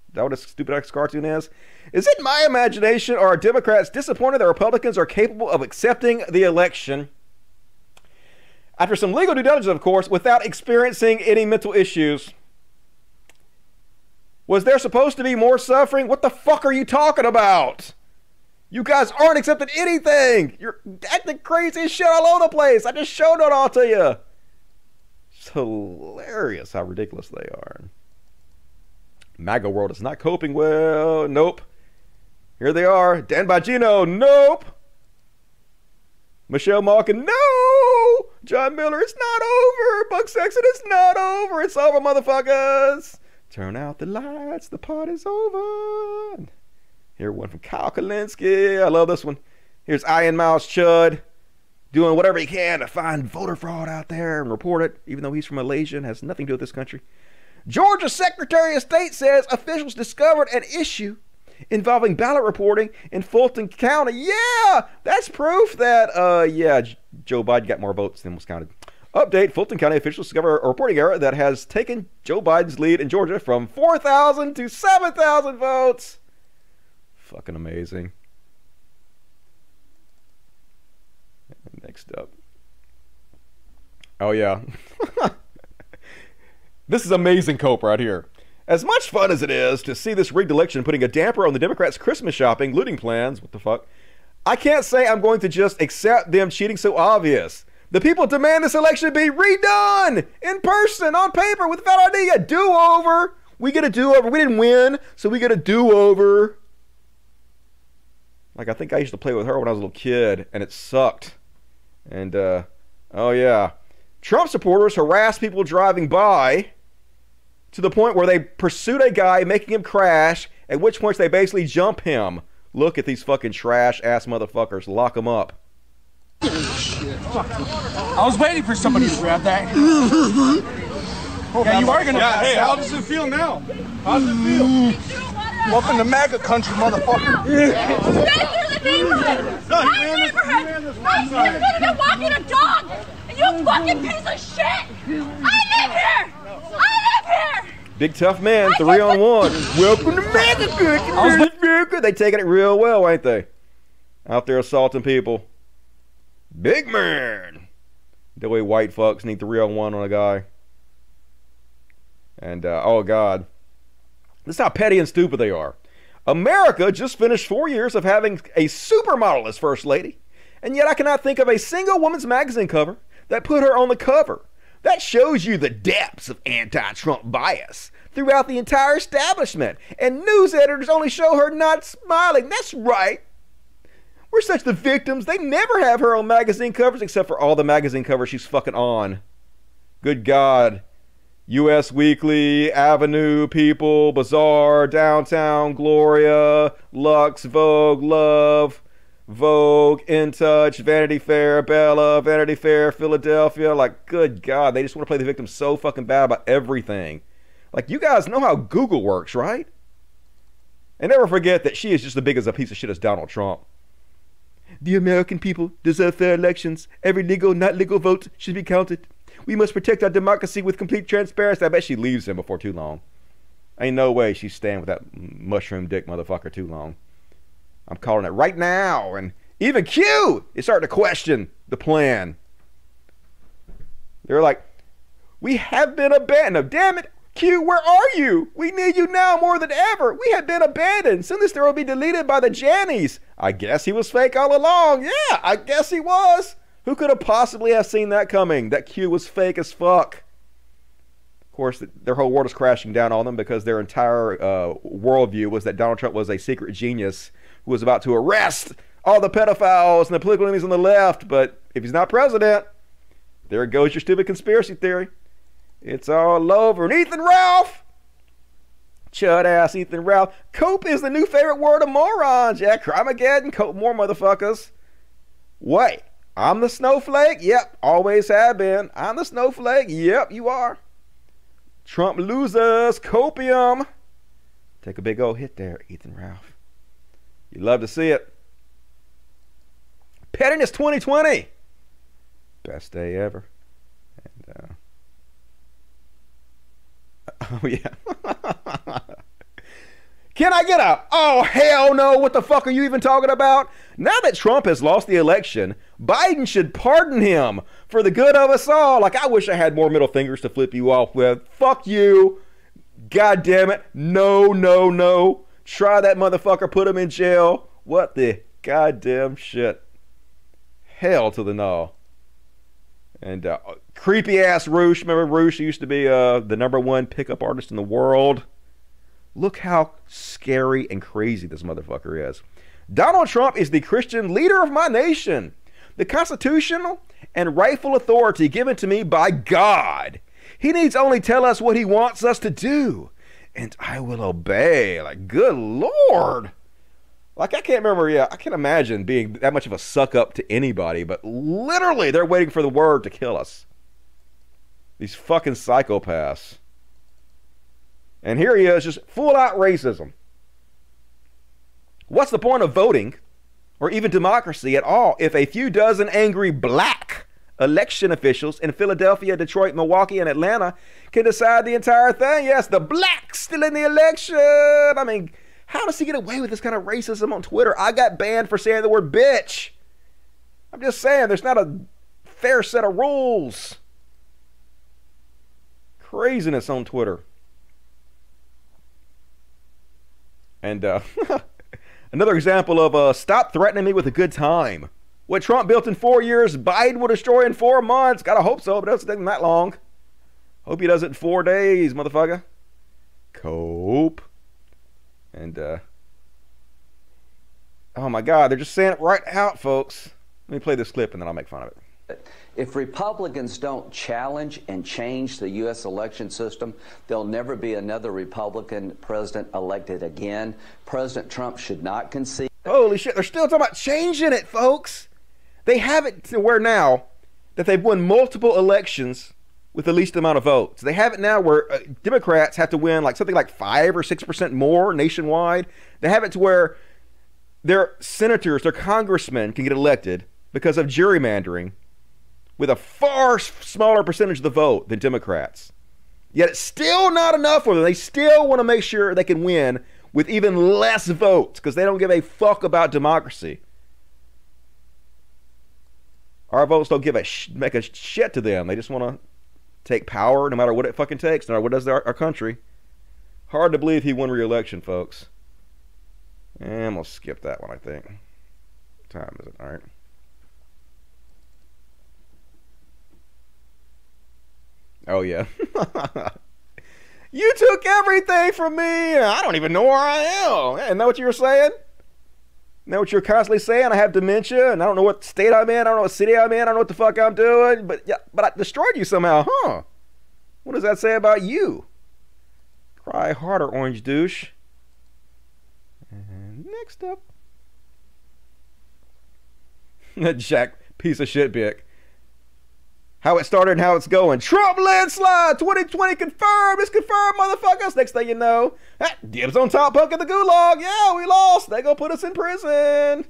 Is that what a stupid X cartoon is? Is it my imagination or are Democrats disappointed that Republicans are capable of accepting the election? After some legal due diligence, of course, without experiencing any mental issues. Was there supposed to be more suffering? What the fuck are you talking about? You guys aren't accepting anything. You're acting crazy shit all over the place. I just showed it all to you. It's hilarious how ridiculous they are. MAGA world is not coping well. Nope. Here they are. Dan Bongino. Nope. Michelle Malkin. No. John Miller. It's not over. Buck Sexton. It's not over. It's over, motherfuckers. Turn out the lights. The party's over. Here one from Kyle Kulinski. I love this one. Here's Ian Miles Chud doing whatever he can to find voter fraud out there and report it, even though he's from Malaysia and has nothing to do with this country. Georgia Secretary of State says officials discovered an issue involving ballot reporting in Fulton County. Yeah, that's proof that, uh, yeah, Joe Biden got more votes than was counted. Update Fulton County officials discover a reporting error that has taken Joe Biden's lead in Georgia from 4,000 to 7,000 votes. Fucking amazing. Next up. Oh, yeah. <laughs> this is amazing cope right here. As much fun as it is to see this rigged election putting a damper on the Democrats' Christmas shopping, looting plans, what the fuck, I can't say I'm going to just accept them cheating so obvious. The people demand this election be redone in person, on paper, without ID. A do over. We get a do over. We didn't win, so we get a do over. Like, I think I used to play with her when I was a little kid, and it sucked. And, uh, oh yeah. Trump supporters harass people driving by to the point where they pursued a guy, making him crash, at which point they basically jump him. Look at these fucking trash ass motherfuckers. Lock them up. I was waiting for somebody to grab that. yeah, you are gonna. Yeah, hey, how does it feel now? How does it feel? Welcome to MAGA country, motherfucker. Stay through the neighborhood! No, he My ran neighborhood! ran this My one gonna be walking a dog! You fucking piece of shit! I live here! I live here! Big tough man, three on one. Welcome to. America. They taking it real well, ain't they? Out there assaulting people. Big man. The way white fucks need three on one on a guy. And uh, oh god, this is how petty and stupid they are. America just finished four years of having a supermodel as first lady, and yet I cannot think of a single woman's magazine cover that put her on the cover. That shows you the depths of anti Trump bias throughout the entire establishment. And news editors only show her not smiling. That's right. We're such the victims. They never have her on magazine covers except for all the magazine covers she's fucking on. Good God. U.S. Weekly, Avenue, People, Bazaar, Downtown, Gloria, Lux, Vogue, Love, Vogue, In Touch, Vanity Fair, Bella, Vanity Fair, Philadelphia. Like, good God, they just want to play the victim so fucking bad about everything. Like, you guys know how Google works, right? And never forget that she is just as big as a piece of shit as Donald Trump. The American people deserve fair elections. Every legal, not legal vote should be counted. We must protect our democracy with complete transparency. I bet she leaves him before too long. Ain't no way she's staying with that mushroom dick motherfucker too long. I'm calling it right now. And even Q is starting to question the plan. They're like, we have been abandoned. Damn it, Q, where are you? We need you now more than ever. We have been abandoned. Soon this story will be deleted by the Jannies. I guess he was fake all along. Yeah, I guess he was. Who could have possibly have seen that coming? That Q was fake as fuck. Of course, their whole world is crashing down on them because their entire uh, worldview was that Donald Trump was a secret genius who was about to arrest all the pedophiles and the political enemies on the left. But if he's not president, there goes your stupid conspiracy theory. It's all over. And Ethan Ralph, chud ass Ethan Ralph. Cope is the new favorite word of morons. Yeah, Crimegeddon, cope more motherfuckers. Wait, I'm the snowflake? Yep, always have been. I'm the snowflake? Yep, you are. Trump losers, copium. Take a big old hit there, Ethan Ralph. You love to see it. Pettiness 2020. Best day ever. And, uh, <laughs> oh, yeah. <laughs> Can I get a, oh, hell no, what the fuck are you even talking about? Now that Trump has lost the election, Biden should pardon him for the good of us all. Like, I wish I had more middle fingers to flip you off with. Fuck you. God damn it. No, no, no. Try that motherfucker, put him in jail. What the goddamn shit? Hell to the no. And uh, creepy ass Roosh. Remember Roosh used to be uh, the number one pickup artist in the world? Look how scary and crazy this motherfucker is. Donald Trump is the Christian leader of my nation. The constitutional and rightful authority given to me by God. He needs only tell us what he wants us to do, and I will obey. Like, good Lord. Like, I can't remember, yeah, I can't imagine being that much of a suck up to anybody, but literally, they're waiting for the word to kill us. These fucking psychopaths. And here he is, just full out racism. What's the point of voting or even democracy at all if a few dozen angry black election officials in Philadelphia, Detroit, Milwaukee, and Atlanta can decide the entire thing? Yes, the blacks still in the election. I mean, how does he get away with this kind of racism on Twitter? I got banned for saying the word bitch. I'm just saying, there's not a fair set of rules. Craziness on Twitter. And uh, <laughs> another example of uh, stop threatening me with a good time. What Trump built in four years, Biden will destroy in four months. Gotta hope so, but it doesn't take him that long. Hope he does it in four days, motherfucker. Cope. And, uh, oh my God, they're just saying it right out, folks. Let me play this clip and then I'll make fun of it. If Republicans don't challenge and change the U.S. election system, there'll never be another Republican president elected again. President Trump should not concede. Holy shit, they're still talking about changing it, folks. They have it to where now that they've won multiple elections with the least amount of votes. They have it now where uh, Democrats have to win like something like 5 or 6% more nationwide. They have it to where their senators, their congressmen can get elected because of gerrymandering with a far smaller percentage of the vote than Democrats. Yet it's still not enough for them. They still want to make sure they can win with even less votes because they don't give a fuck about democracy. Our votes don't give a sh- make a shit to them. They just want to take power no matter what it fucking takes, no matter what does our, our country. Hard to believe he won re-election, folks. Eh, and we'll skip that one, I think. What time is it? All right. Oh yeah. <laughs> you took everything from me. I don't even know where I am. Isn't that what you were saying? Isn't what you're constantly saying? I have dementia and I don't know what state I'm in. I don't know what city I'm in. I don't know what the fuck I'm doing. But yeah, but I destroyed you somehow, huh? What does that say about you? Cry harder, orange douche. And next up. <laughs> Jack, piece of shit, Bick how it started and how it's going. Trump landslide 2020 confirmed. It's confirmed, motherfuckers. Next thing you know, ah, dibs on top punk of the gulag. Yeah, we lost. They gonna put us in prison.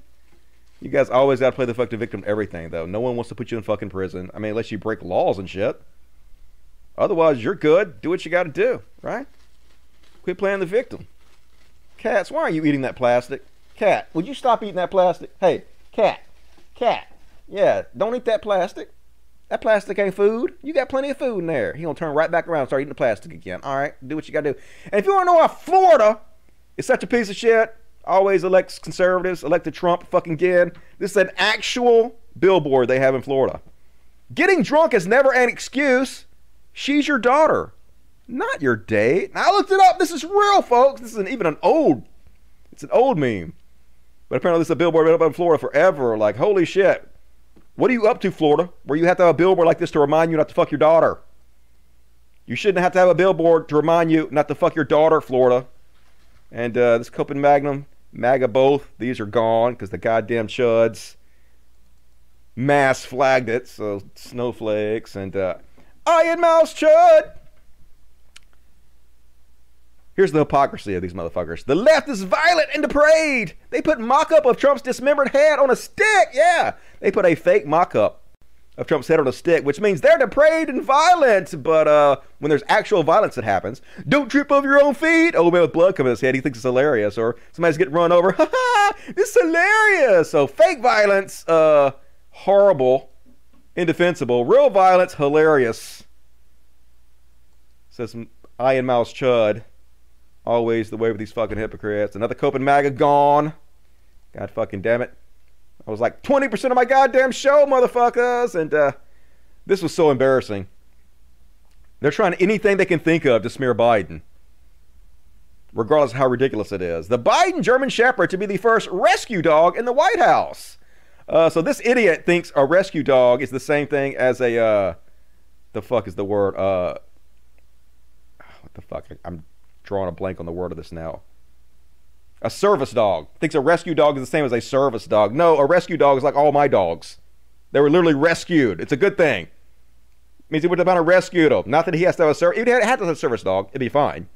You guys always gotta play the fucking victim to everything, though. No one wants to put you in fucking prison. I mean, unless you break laws and shit. Otherwise, you're good. Do what you gotta do, right? Quit playing the victim. Cats, why are you eating that plastic? Cat, would you stop eating that plastic? Hey, cat, cat. Yeah, don't eat that plastic. That plastic ain't food. You got plenty of food in there. He gonna turn right back around and start eating the plastic again. All right, do what you gotta do. And if you wanna know why Florida is such a piece of shit, always elects conservatives, elected Trump fucking again. This is an actual billboard they have in Florida. Getting drunk is never an excuse. She's your daughter, not your date. I looked it up. This is real, folks. This isn't even an old. It's an old meme. But apparently, this is a billboard been up in Florida forever. Like, holy shit. What are you up to, Florida, where you have to have a billboard like this to remind you not to fuck your daughter? You shouldn't have to have a billboard to remind you not to fuck your daughter, Florida. And uh, this Copen Magnum, MAGA both, these are gone because the goddamn chuds mass flagged it. So snowflakes and uh, Ian Miles Chud. Here's the hypocrisy of these motherfuckers. The left is violent and depraved. They put mock-up of Trump's dismembered head on a stick. Yeah, they put a fake mock-up of Trump's head on a stick, which means they're depraved and violent. But uh, when there's actual violence that happens, don't trip over your own feet. Oh man, with blood coming out his head, he thinks it's hilarious. Or somebody's getting run over. <laughs> Ha ha! This is hilarious. So fake violence, uh, horrible, indefensible. Real violence, hilarious. Says Ian Miles Chud. Always the way with these fucking hypocrites. Another Copen MAGA gone. God fucking damn it. I was like 20% of my goddamn show, motherfuckers. And uh, this was so embarrassing. They're trying anything they can think of to smear Biden, regardless of how ridiculous it is. The Biden German Shepherd to be the first rescue dog in the White House. Uh, so this idiot thinks a rescue dog is the same thing as a, uh, the fuck is the word? Uh, what the fuck? I'm drawing a blank on the word of this now. A service dog. Thinks a rescue dog is the same as a service dog. No, a rescue dog is like all my dogs. They were literally rescued. It's a good thing. It means he would have been a rescue them. Not that he has to have a service. If he had to have a service dog, it'd be fine.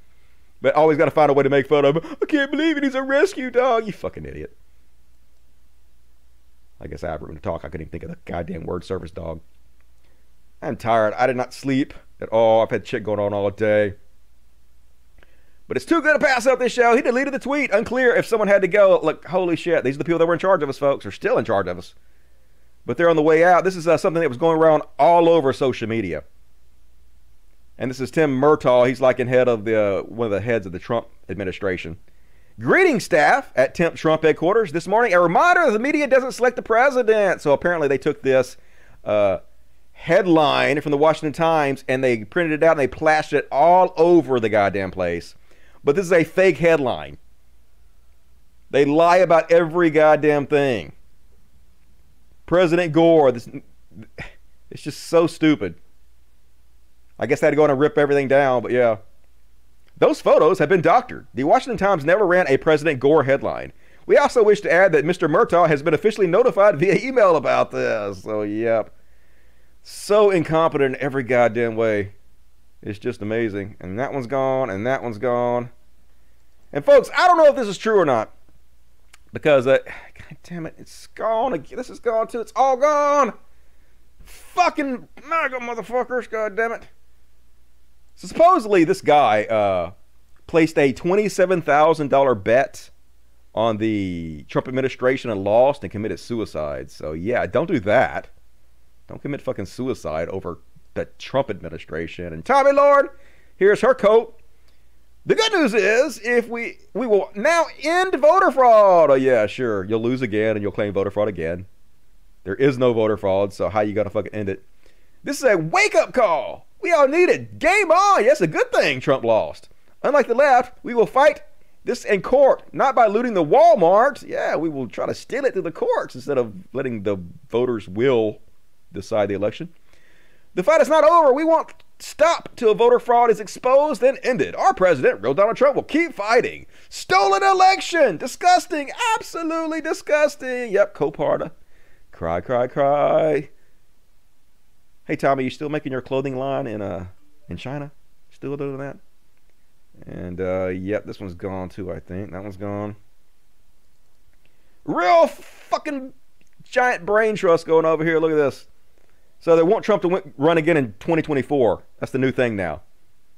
But always got to find a way to make fun of him. I can't believe it. He's a rescue dog. You fucking idiot. I guess I have room to talk. I couldn't even think of the goddamn word service dog. I'm tired. I did not sleep at all. I've had shit going on all day. But it's too good to pass up this show. He deleted the tweet. Unclear if someone had to go. Look, holy shit. These are the people that were in charge of us, folks, are still in charge of us. But they're on the way out. This is uh, something that was going around all over social media. And this is Tim Murtaugh. He's like in head of the uh, one of the heads of the Trump administration. Greeting staff at Temp Trump headquarters this morning. A reminder that the media doesn't select the president. So apparently they took this uh, headline from the Washington Times and they printed it out and they plastered it all over the goddamn place. But this is a fake headline. They lie about every goddamn thing. President Gore, this, it's just so stupid. I guess they had to go in and rip everything down, but yeah. Those photos have been doctored. The Washington Times never ran a President Gore headline. We also wish to add that Mr. Murtaugh has been officially notified via email about this. So, yep. So incompetent in every goddamn way. It's just amazing. And that one's gone, and that one's gone. And folks, I don't know if this is true or not. Because, uh, God damn it, it's gone. again. This is gone too. It's all gone. Fucking MAGA motherfuckers, god damn it. So supposedly this guy uh, placed a $27,000 bet on the Trump administration and lost and committed suicide. So yeah, don't do that. Don't commit fucking suicide over the Trump administration. And Tomi Lahren, here's her coat. The good news is, if we we will now end voter fraud. Oh yeah, sure. You'll lose again, and you'll claim voter fraud again. There is no voter fraud, so how you gonna fucking end it? This is a wake up call. We all need it. Game on. Yes, a good thing Trump lost. Unlike the left, we will fight this in court, not by looting the Walmart. Yeah, we will try to steal it through the courts instead of letting the voters' will decide the election. The fight is not over. We won't stop till voter fraud is exposed and ended. Our president, real Donald Trump, will keep fighting. Stolen election. Disgusting. Absolutely disgusting. Yep, Coparda. Cry, cry, cry. Hey Tomi, you still making your clothing line in uh in China? Still doing that? And uh yep, this one's gone too, I think. That one's gone. Real fucking giant brain trust going over here. Look at this. So they want Trump to run again in 2024. That's the new thing now.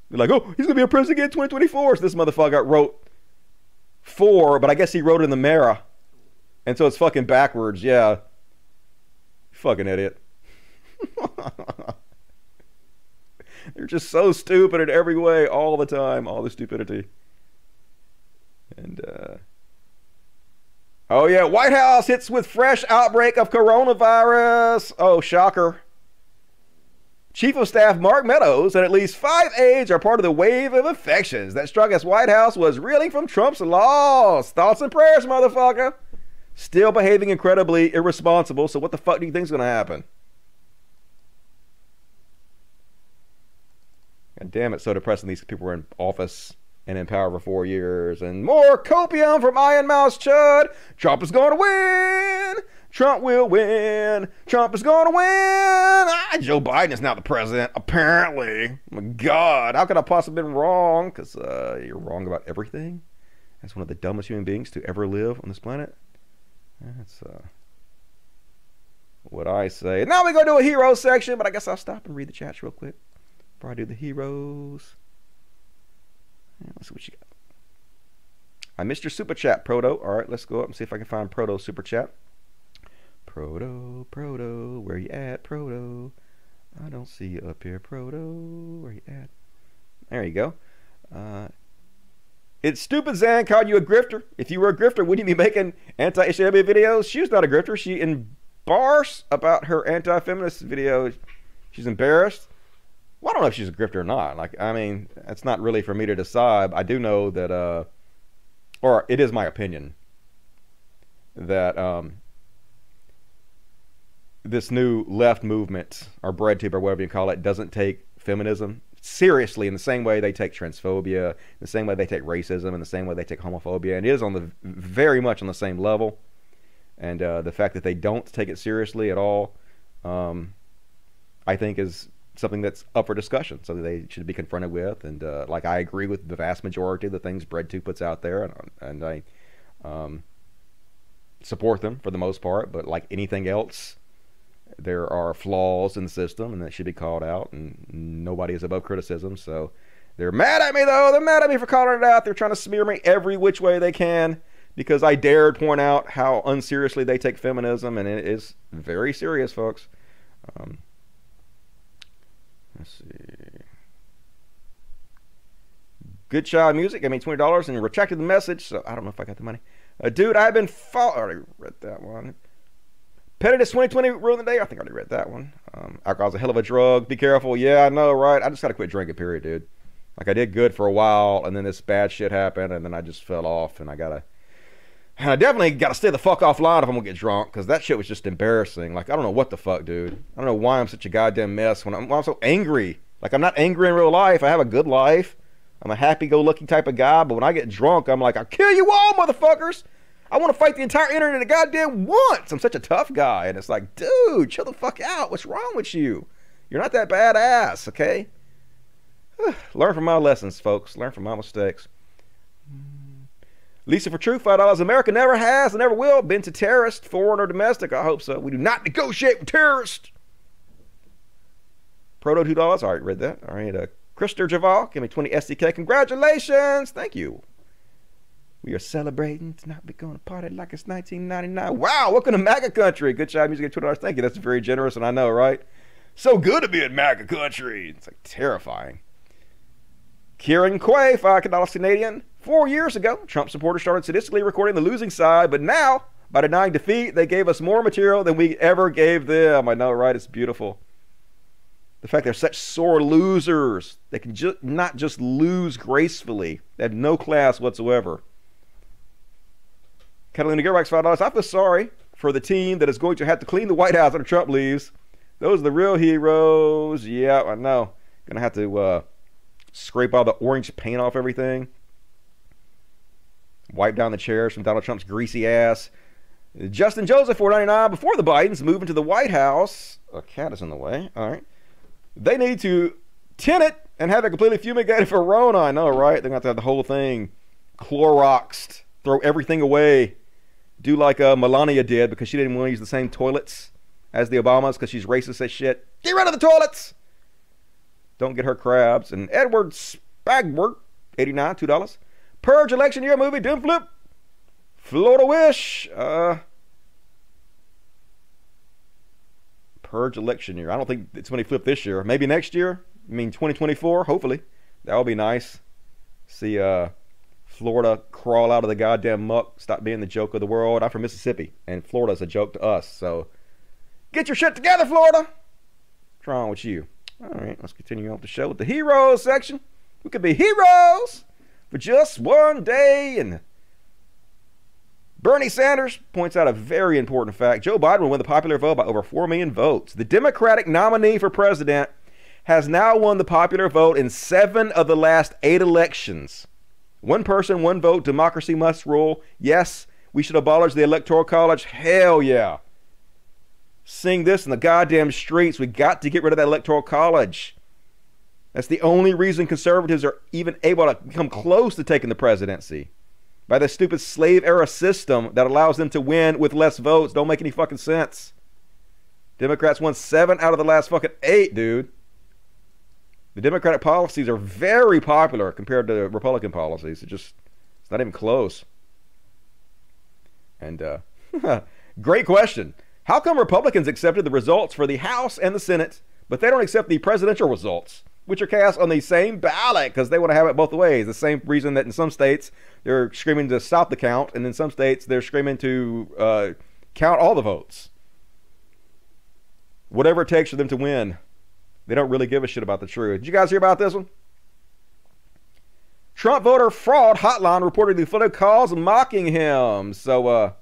They're like, oh, he's gonna be a president again 2024. So this motherfucker wrote four, but I guess he wrote in the mirror. And so it's fucking backwards, yeah. Fucking idiot. <laughs> They're just so stupid in every way, all the time, all the stupidity. And uh Oh yeah, White House hits with fresh outbreak of coronavirus. Oh, shocker. Chief of Staff Mark Meadows and at least five aides are part of the wave of infections that struck as White House was reeling from Trump's laws. Thoughts and prayers, motherfucker. Still behaving incredibly irresponsible. So what the fuck do you think's going to happen? God damn it, so depressing these people were in office and in power for four years. And more copium from Ian Miles Chud. Trump is going to win. Trump will win. Trump is going to win. Ah, Joe Biden is now the president, apparently. My God, how could I possibly been wrong? Because uh, you're wrong about everything. As one of the dumbest human beings to ever live on this planet. That's uh, what I say. Now we go to a hero section, but I guess I'll stop and read the chats real quick before I do the heroes. Yeah, let's see what you got. I missed your super chat, Proto. All right, let's go up and see if I can find Proto super chat. Proto, Proto, where you at, Proto? I don't see you up here, Proto. Where you at? There you go. Uh, it's stupid Zan called you a grifter. If you were a grifter, wouldn't you be making anti-HW videos? She was not a grifter. She embarrassed about her anti-feminist video. She's embarrassed. Well, I don't know if she's a grifter or not. Like, I mean, it's not really for me to decide. I do know that, uh, or it is my opinion that um, this new left movement, or bread tube, or whatever you call it, doesn't take feminism seriously in the same way they take transphobia, the same way they take racism, in the same way they take homophobia, and it is on the very much on the same level. And uh, the fact that they don't take it seriously at all, um, I think, is something that's up for discussion, something they should be confronted with. And uh, like I agree with the vast majority of the things Bread BreadTube puts out there, and, and I um, support them for the most part. But like anything else, there are flaws in the system, and that should be called out. And nobody is above criticism. So they're mad at me though. They're mad at me for calling it out. They're trying to smear me every which way they can because I dared point out how unseriously they take feminism, and it is very serious, folks. Um, let's see. Good child music. I mean, twenty dollars, and retracted the message. So I don't know if I got the money. Uh, dude, I've been follow. already read that one. Pettiness 2020 rule of the day. I think I already read that one. Um, alcohol's a hell of a drug. Be careful. Yeah, I know, right? I just got to quit drinking, period, dude. Like, I did good for a while, and then this bad shit happened, and then I just fell off, and I got to. And I definitely got to stay the fuck offline if I'm to get drunk, because that shit was just embarrassing. Like, I don't know what the fuck, dude. I don't know why I'm such a goddamn mess when I'm, when I'm so angry. Like, I'm not angry in real life. I have a good life. I'm a happy go lucky type of guy, but when I get drunk, I'm like, I'll kill you all, motherfuckers. I want to fight the entire internet a goddamn once. I'm such a tough guy. And it's like, dude, chill the fuck out. What's wrong with you? You're not that badass, okay? <sighs> Learn from my lessons, folks. Learn from my mistakes. Lisa for True, $5. America never has and never will been to terrorist, foreign or domestic. I hope so. We do not negotiate with terrorists. Proto $2. All right, read that. All right. Uh, Krister Javal, give me 20 SEK. Congratulations. Thank you. We are celebrating to not be going to party like it's 1999. Wow, welcome to MAGA country. Good job, music at $2. Thank you. That's very generous, and I know, right? So good to be in MAGA country. It's like terrifying. Kieran Quay, $5 Canadian. Four years ago, Trump supporters started sadistically recording the losing side, but now, by denying defeat, they gave us more material than we ever gave them. I know, right? It's beautiful. The fact they're such sore losers. They can ju- not just lose gracefully, they have no class whatsoever. Catalina Gearbox five dollars. I feel sorry for the team that is going to have to clean the White House after Trump leaves. Those are the real heroes. Yeah, I know. Gonna have to uh, scrape all the orange paint off everything. Wipe down the chairs from Donald Trump's greasy ass. Justin Joseph, 499. Before the Bidens move into the White House, a cat is in the way. All right. They need to tint it and have it completely fumigated for Rona. I know, right? They're to have to have the whole thing Cloroxed, throw everything away do like uh, Melania did because she didn't want to use the same toilets as the Obamas because she's racist as shit. Get rid of the toilets. Don't get her crabs. And Edward Bag work, 89 $2. Purge election year movie, Doom Flip. Florida Wish. Uh, Purge election year. I don't think it's when he flipped this year. Maybe next year. I mean 2024. Hopefully, that would be nice. See uh, Florida crawl out of the goddamn muck. Stop being the joke of the world. I'm from Mississippi, and Florida's a joke to us. So get your shit together, Florida. What's wrong with you? All right, let's continue on with the show with the heroes section. We could be heroes for just one day and Bernie Sanders points out a very important fact. Joe Biden will win the popular vote by over 4 million votes. The Democratic nominee for president has now won the popular vote in seven of the last eight elections. One person, one vote, democracy must rule. Yes, we should abolish the Electoral College. Hell yeah. Sing this in the goddamn streets. We got to get rid of that Electoral College. That's the only reason conservatives are even able to come close to taking the presidency by the stupid slave era system that allows them to win with less votes don't make any fucking sense. Democrats won seven out of the last fucking eight, dude. The Democratic policies are very popular compared to Republican policies. It just it's not even close. And uh, <laughs> great question. How come Republicans accepted the results for the House and the Senate, but they don't accept the presidential results? which are cast on the same ballot because they want to have it both ways. The same reason that in some states they're screaming to stop the count, and in some states they're screaming to uh, count all the votes. Whatever it takes for them to win. They don't really give a shit about the truth. Did you guys hear about this one? Trump voter fraud hotline reportedly flooded calls mocking him. So, uh,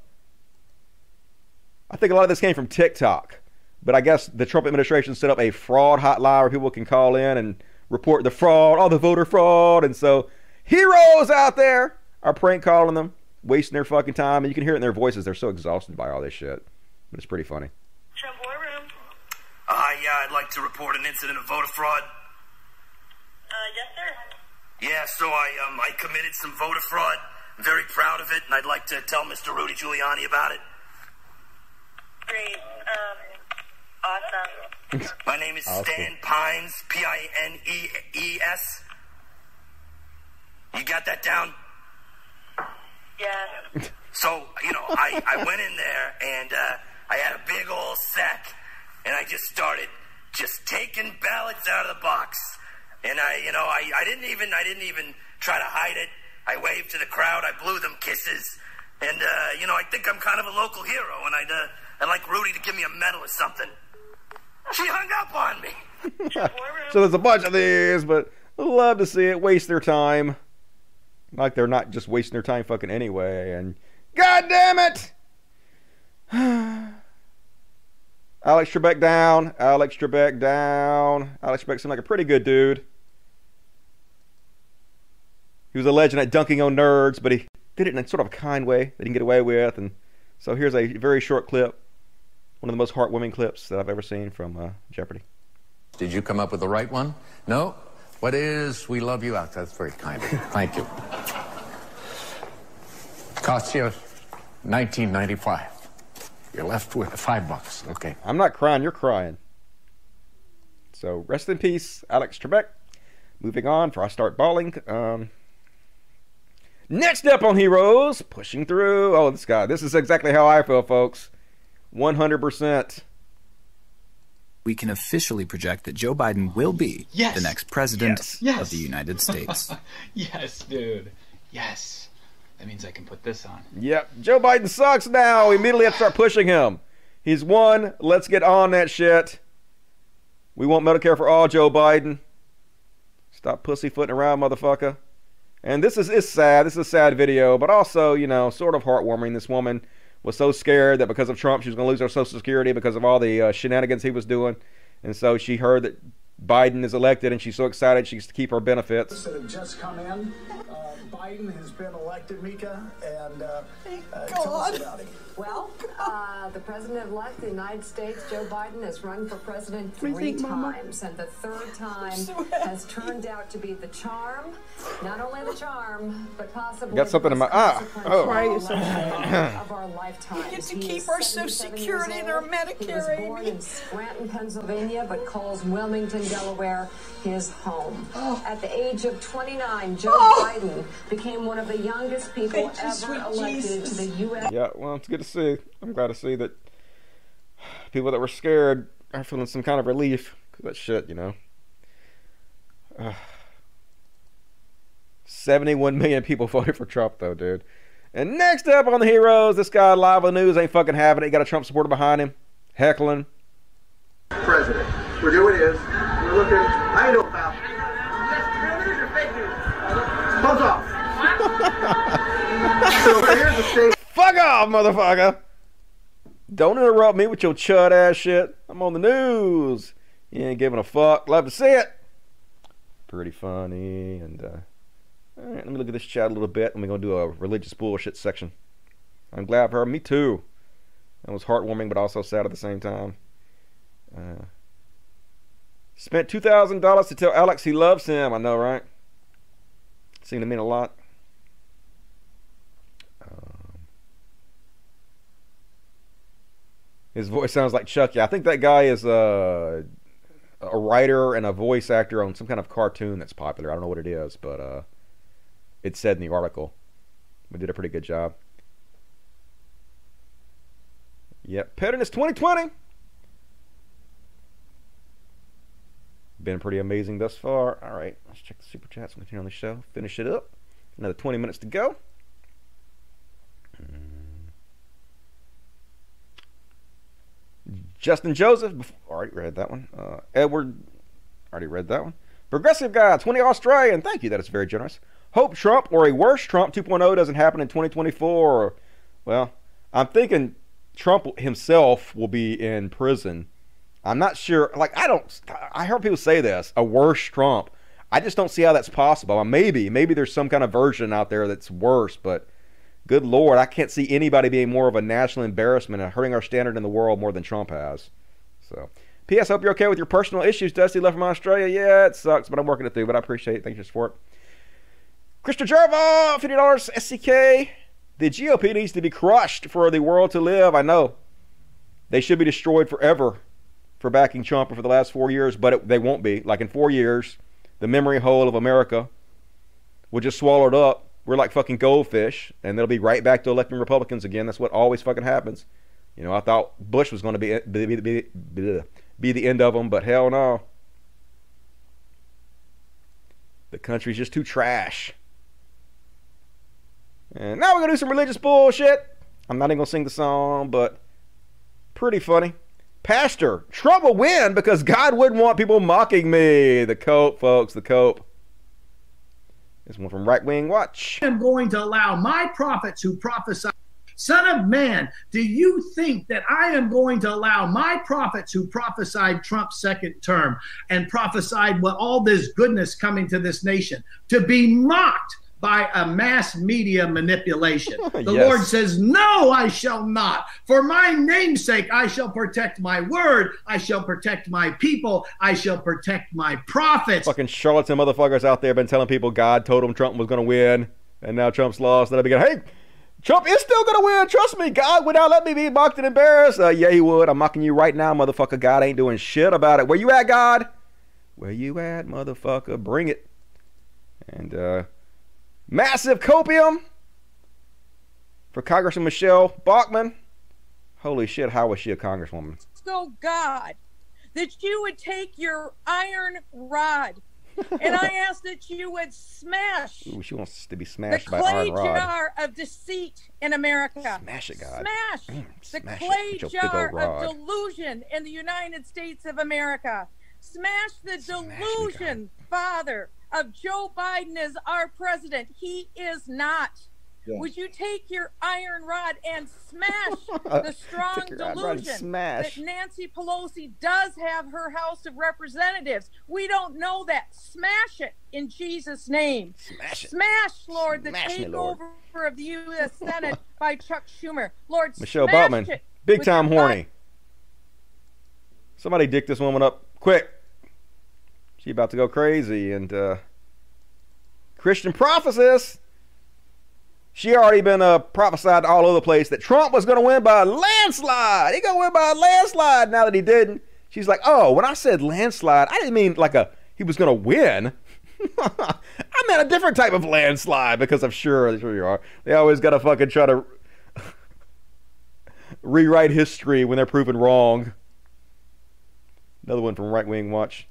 I think a lot of this came from TikTok. But I guess the Trump administration set up a fraud hotline where people can call in and report the fraud, all the voter fraud. And so heroes out there are prank calling them, wasting their fucking time. And you can hear it in their voices. They're so exhausted by all this shit. But it's pretty funny. Trump War Room. Uh, yeah, I'd like to report an incident of voter fraud. Uh, yes, sir. Yeah, so I um I committed some voter fraud. I'm very proud of it, and I'd like to tell Mr. Rudy Giuliani about it. Great. Um, awesome. My name is Awesome. Stan Pines, P I N E E S. You got that down? Yeah. So, you know, I, I went in there and uh, I had a big old sack and I just started just taking ballots out of the box. And I, you know, I, I didn't even, I didn't even try to hide it. I waved to the crowd. I blew them kisses. And, uh, you know, I think I'm kind of a local hero and I'd, uh, I'd like Rudy to give me a medal or something. She hung up on me. <laughs> so there's a bunch of these, but love to see it waste their time. Like they're not just wasting their time fucking anyway. And God damn it! <sighs> <sighs> Alex Trebek down. Alex Trebek down. Alex Trebek seemed like a pretty good dude. He was a legend at dunking on nerds, but he did it in a sort of a kind way that he can get away with. And so here's a very short clip, one of the most heartwarming clips that I've ever seen from uh, Jeopardy. Did you come up with the right one? No? What is We Love You Out? That's very kind of you. Thank you. Cost you 1995. You're left with five bucks. Okay. I'm not crying, you're crying. So rest in peace, Alex Trebek. Moving on before I start bawling. Um, next up on Heroes, pushing through. Oh, this guy. This is exactly how I feel, folks. 100%. we can officially project that Joe Biden will be Yes. the next president Yes. Yes. of the United States. <laughs> yes, dude. Yes. That means I can put this on. Yep, Joe Biden sucks now. We immediately have to start pushing him. He's won. Let's get on that shit. We want Medicare for all, Joe Biden. Stop pussyfooting around, motherfucker. And this is it's sad. This is a sad video, but also, you know, sort of heartwarming. This woman was so scared that because of Trump, she was going to lose her Social Security because of all the uh, shenanigans he was doing. And so she heard that Biden is elected, and she's so excited she gets to keep her benefits. that have just come in. Biden has been elected, Mika, and uh, uh, tell us about him. Well, uh, the president-elect of the United States, Joe Biden, has run for president three think, Mama? times, and the third <laughs> time so has turned out to be the charm. Not only the charm, but possibly Got something in my most ah. Oh. Why are you of our lifetime. <clears throat> We get to He keep our Social Security and our. Medicare, He was born in Scranton, Pennsylvania, but calls Wilmington, Delaware, his home. At the age of 29, Joe Oh. Biden became one of the youngest people Thank ever elected Jesus. to the U.S. Yeah, well, it's good to see. I'm glad to see that people that were scared are feeling some kind of relief. 'Cause that shit, you know. Ugh. 71 million people <laughs> voted for Trump, though, dude. And next up on the heroes, this guy live on the news ain't fucking having it. He got a Trump supporter behind him, heckling. president. We're doing is we're looking. I know about. Thumbs <laughs> off. so here's the state. Fuck off, motherfucker! Don't interrupt me with your chud ass shit. I'm on the news. You ain't giving a fuck. Love to see it. Pretty funny. And, uh, all right, let me look at this chat a little bit. And we're going to do a religious bullshit section. I'm glad for her. Me too. That was heartwarming, but also sad at the same time. Uh, spent $2,000 to tell Alex he loves him. I know, right? Seemed to mean a lot. His voice sounds like Chucky. I think that guy is uh, a writer and a voice actor on some kind of cartoon that's popular. I don't know what it is, but uh, it said in the article. We did a pretty good job. Yep, Pettiness 2020. Been pretty amazing thus far. All right, let's check the super chats and continue on the show. Finish it up. Another 20 minutes to go. Justin Joseph, bef- already read that one. Uh, Edward, already read that one. Progressive guy, 20 Australian. Thank you, that is very generous. Hope Trump or a worse Trump 2.0 doesn't happen in 2024. Well, I'm thinking Trump himself will be in prison. I'm not sure. Like, I don't. I heard people say this a worse Trump. I just don't see how that's possible. Maybe, maybe there's some kind of version out there that's worse, but good lord, I can't see anybody being more of a national embarrassment and hurting our standard in the world more than Trump has. So, P.S. Hope you're okay with your personal issues. Dusty left from Australia. Yeah, it sucks, but I'm working it through. But I appreciate it. Thank you for your support. Fifty dollars. SCK. The GOP needs to be crushed for the world to live. I know they should be destroyed forever for backing Trump for the last four years, but it, they won't be. Like in four years, the memory hole of America will just swallow it up. We're like fucking goldfish, and they'll be right back to electing Republicans again. That's what always fucking happens. You know, I thought Bush was going to be be, be, be, be the end of them, but hell no. The country's just too trash. And now we're going to do some religious bullshit. I'm not even going to sing the song, but pretty funny. Pastor, will win because God wouldn't want people mocking me. The cope, folks, the cope. This one from Right Wing Watch. I am going to allow my prophets who prophesy. Son of man, do you think that I am going to allow my prophets who prophesied Trump's second term and prophesied what all this goodness coming to this nation to be mocked by a mass media manipulation? <laughs> The Yes. Lord says, No, I shall not. For my name's sake, I shall protect my word. I shall protect my people. I shall protect my prophets. Fucking charlatan motherfuckers out there been telling people God told them Trump was going to win, and now Trump's lost. And they begin, hey, Trump is still going to win. Trust me. God would not let me be mocked and embarrassed. Uh, yeah, he would. I'm mocking you right now, motherfucker. God ain't doing shit about it. Where you at, God? Where you at, motherfucker? Bring it. And uh, massive copium for Congressman Michelle Bachmann. Holy shit, how was she a congresswoman? So God, that you would take your iron rod, and I <laughs> ask that you would smash Ooh, she wants to be the smashed by clay Iron Rod. jar of deceit in America. Smash it, God. Smash Mm, the smash clay jar of delusion in the United States of America. Smash the delusion, Father, of Joe Biden as our president. He is not. Would you take your iron rod and smash <laughs> the strong Take your iron rod and delusion that Nancy Pelosi does have her House of Representatives? We don't know that. Smash it in Jesus' name. Smash it. Smash, Lord, the Smash me, takeover Lord. of the U.S. Senate <laughs> by Chuck Schumer. Lord, Michelle smash Bachmann, it big time horny. Somebody dick this woman up quick. She about to go crazy. And uh, Christian prophecies. She already been uh, prophesied all over the place that Trump was going to win by a landslide. He going to win by a landslide. Now that he didn't, she's like, "Oh, when I said landslide, I didn't mean like a he was going to win. <laughs> I meant a different type of landslide because I'm sure, sure you are. They always got to fucking try to <laughs> rewrite history when they're proven wrong. Another one from Right Wing Watch.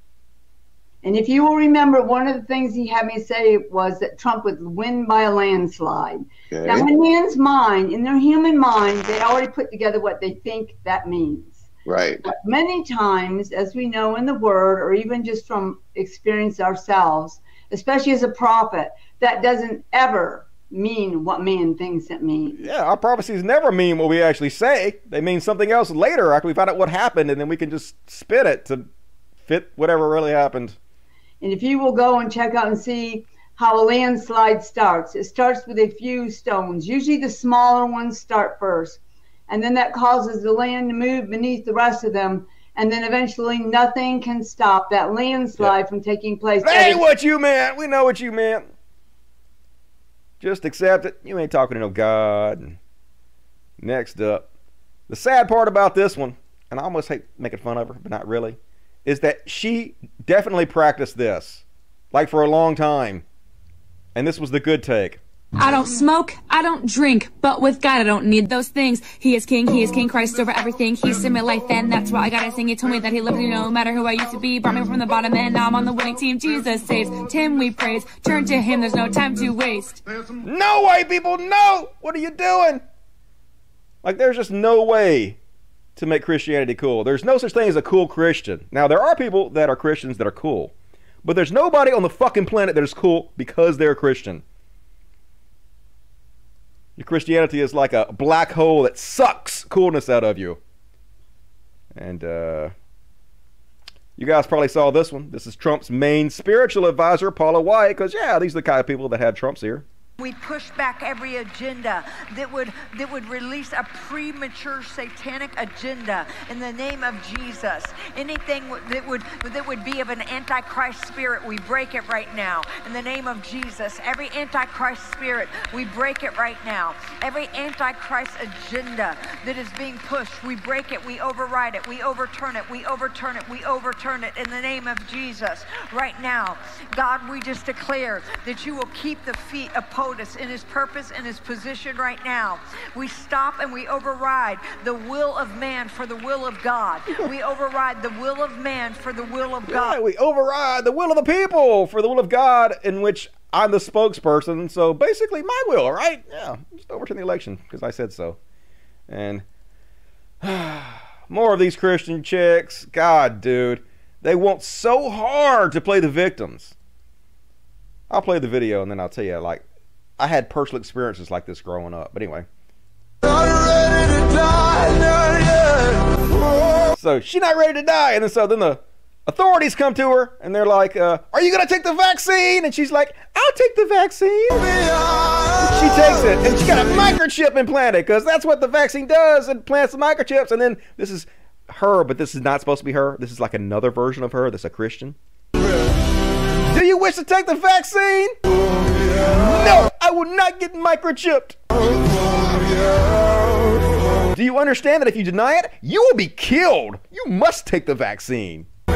And if you will remember, one of the things he had me say was that Trump would win by a landslide. Okay. Now, in man's mind, in their human mind, they already put together what they think that means. Right. But many times, as we know in the Word, or even just from experience ourselves, especially as a prophet, that doesn't ever mean what man thinks it means. Yeah, our prophecies never mean what we actually say. They mean something else later after we find out what happened, and then we can just spin it to fit whatever really happened. And if you will go and check out and see how a landslide starts, it starts with a few stones. Usually the smaller ones start first. And then that causes the land to move beneath the rest of them. And then eventually nothing can stop that landslide from taking place. That ain't what you meant. We know what you meant. Just accept it. You ain't talking to no God. Next up, the sad part about this one, and I almost hate making fun of her, but not really, is that she definitely practiced this, like for a long time. And this was the good take. I don't smoke, I don't drink, but with God I don't need those things. He is King, He is King Christ over everything. He's in my life, and that's why I gotta sing. He told me that He loved me no matter who I used to be. Brought me from the bottom, and now I'm on the winning team. Jesus saves, Tim we praise. Turn to Him, there's no time to waste. No way people, no! What are you doing? Like, there's just no way to make Christianity cool. There's no such thing as a cool Christian. Now, there are people that are Christians that are cool, but there's nobody on the fucking planet that is cool because they're a Christian. Your Christianity is like a black hole that sucks coolness out of you. And, uh, you guys probably saw this one. This is Trump's main spiritual advisor, Paula White, because, yeah, these are the kind of people that had Trump's ear. We push back every agenda that would that would release a premature satanic agenda in the name of Jesus. Anything that would that would be of an antichrist spirit, we break it right now in the name of Jesus. Every antichrist spirit, we break it right now. Every antichrist agenda that is being pushed, we break it, we override it, we overturn it, we overturn it, we overturn it in the name of Jesus right now. God, we just declare that you will keep the feet of POTUS in his purpose and his position right now. We stop and we override the will of man for the will of God. We override the will of man for the will of God. Yeah, we override the will of the people for the will of God, in which I'm the spokesperson. So basically, my will, right? Yeah, just overturn the election because I said so. And <sighs> more of these Christian chicks. God, dude, they want so hard to play the victims. I'll play the video and then I'll tell you, like, I had personal experiences like this growing up. But anyway. So she's not ready to die, and then so then the authorities come to her and they're like, uh, "Are you gonna take the vaccine?" And she's like, "I'll take the vaccine." She takes it, and she got a microchip implanted because that's what the vaccine does. It plants the microchips, and then this is her, but this is not supposed to be her. This is like another version of her that's a Christian. Do you wish to take the vaccine? No, I will not get microchipped. Do you understand that if you deny it, you will be killed? You must take the vaccine. Oh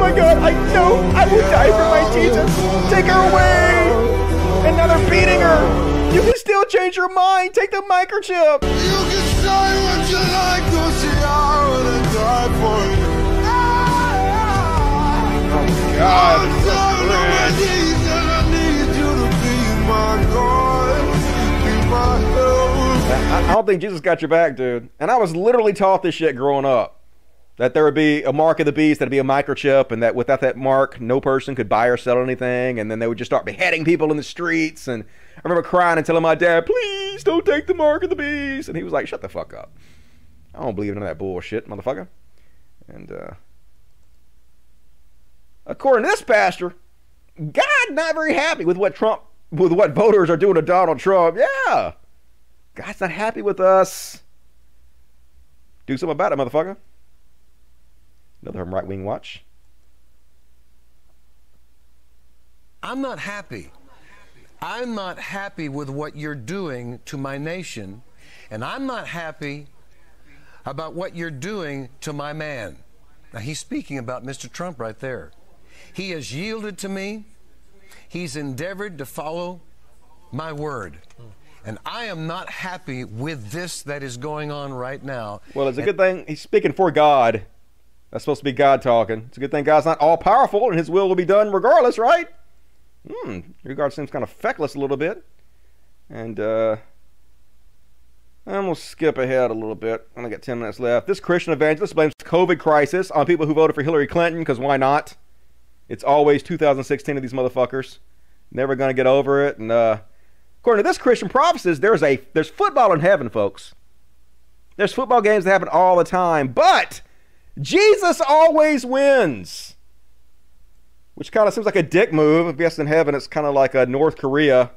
my god, I know I will die for my Jesus. Take her away. And now they're beating her. You can still change your mind. Take the microchip. You can say what you like, see I would die for God, I don't think Jesus got your back, dude. And I was literally taught this shit growing up. that there would be a mark of the beast, that'd be a microchip, and that without that mark, no person could buy or sell anything, and then they would just start beheading people in the streets. And I remember crying and telling my dad, please don't take the mark of the beast. And he was like, shut the fuck up. I don't believe in that bullshit, motherfucker. And uh, according to this pastor, God not very happy with what Trump, with what voters are doing to Donald Trump. Yeah, God's not happy with us. Do something about it, motherfucker. Another from right wing watch. I'm not happy. I'm not happy with what you're doing to my nation, and I'm not happy about what you're doing to my man. Now, he's speaking about Mr. Trump right there. He has yielded to me, he's endeavored to follow my word. And I am not happy with this that is going on right now. Well, it's a good thing he's speaking for God. That's supposed to be God talking. It's a good thing God's not all powerful and his will will be done regardless, right? Hmm. Your God seems kind of feckless a little bit. And, uh, I'm going to skip ahead a little bit. I only got 10 minutes left. This Christian evangelist blames COVID crisis on people who voted for Hillary Clinton because why not? It's always 2016 of these motherfuckers. Never to get over it. And uh, according to this Christian prophecies, there's a there's football in heaven, folks. There's football games that happen all the time, but Jesus always wins. Which kind of seems like a dick move. If yes, in heaven, it's kind of like a North Korea.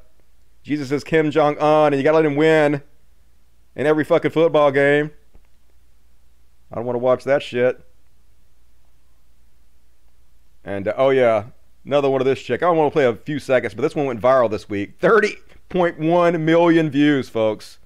Jesus is Kim Jong Un, and you got to let him win in every fucking football game. I don't want to watch that shit. And uh, oh yeah, another one of this chick. I don't want to play a few seconds, but this one went viral this week. 30.1 million views, folks.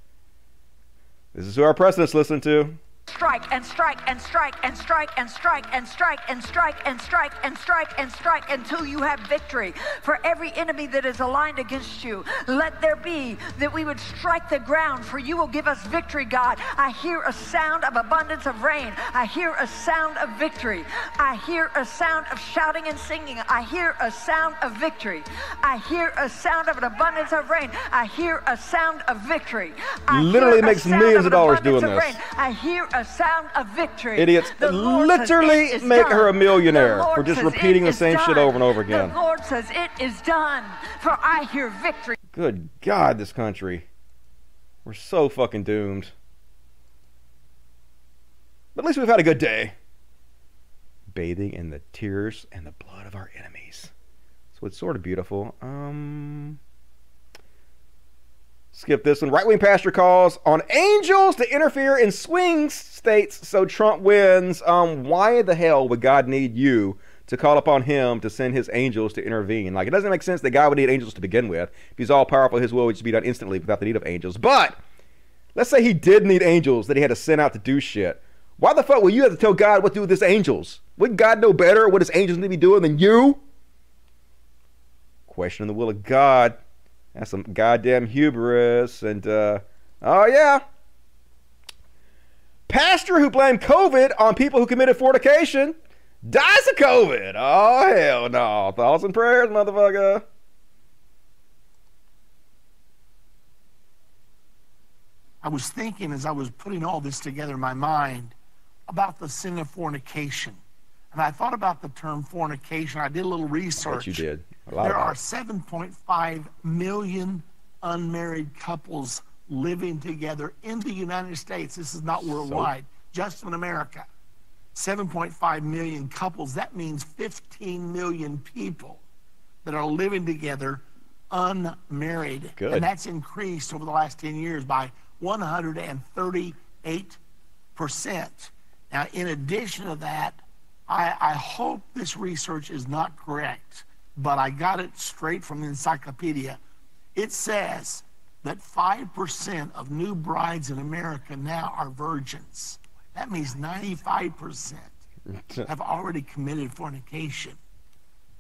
This is who our president's listening to strike and strike and strike and strike and strike and strike and strike and strike and strike and strike until you have victory. For every enemy that is aligned against you, let there be that we would strike the ground, for you will give us victory, God. I hear a sound of abundance of rain. I hear a sound of victory. I hear a sound of shouting and singing. I hear a sound of victory. I hear a sound of an abundance of rain. I hear a sound of victory. I Literally makes millions of, of dollars doing this. I hear a sound of victory. Idiots literally make done. her a millionaire for just repeating the same shit over and over again. The Lord says it is done, for I hear victory. Good God, this country. We're so fucking doomed. But at least we've had a good day. Bathing in the tears and the blood of our enemies. So it's sort of beautiful. Um Skip this one. Right wing pastor calls on angels to interfere in swing states so Trump wins. Um, why the hell would God need you to call upon him to send his angels to intervene? Like, it doesn't make sense that God would need angels to begin with. If he's all powerful, his will would just be done instantly without the need of angels. But let's say he did need angels that he had to send out to do shit. Why the fuck will you have to tell God what to do with his angels? Wouldn't God know better what his angels need to be doing than you? Questioning the will of God. That's some goddamn hubris. And, uh, oh, yeah. Pastor who blamed COVID on people who committed fornication dies of COVID. Oh, hell no. Thoughts and prayers, motherfucker. I was thinking as I was putting all this together in my mind about the sin of fornication. And I thought about the term fornication. I did a little research. you did. There are 7.5 million unmarried couples living together in the United States. This is not worldwide, so, just in America. 7.5 million couples. That means 15 million people that are living together unmarried. Good. And that's increased over the last 10 years by 138%. Now, in addition to that, I, I hope this research is not correct but I got it straight from the encyclopedia. It says that 5% of new brides in America now are virgins. That means 95% have already committed fornication.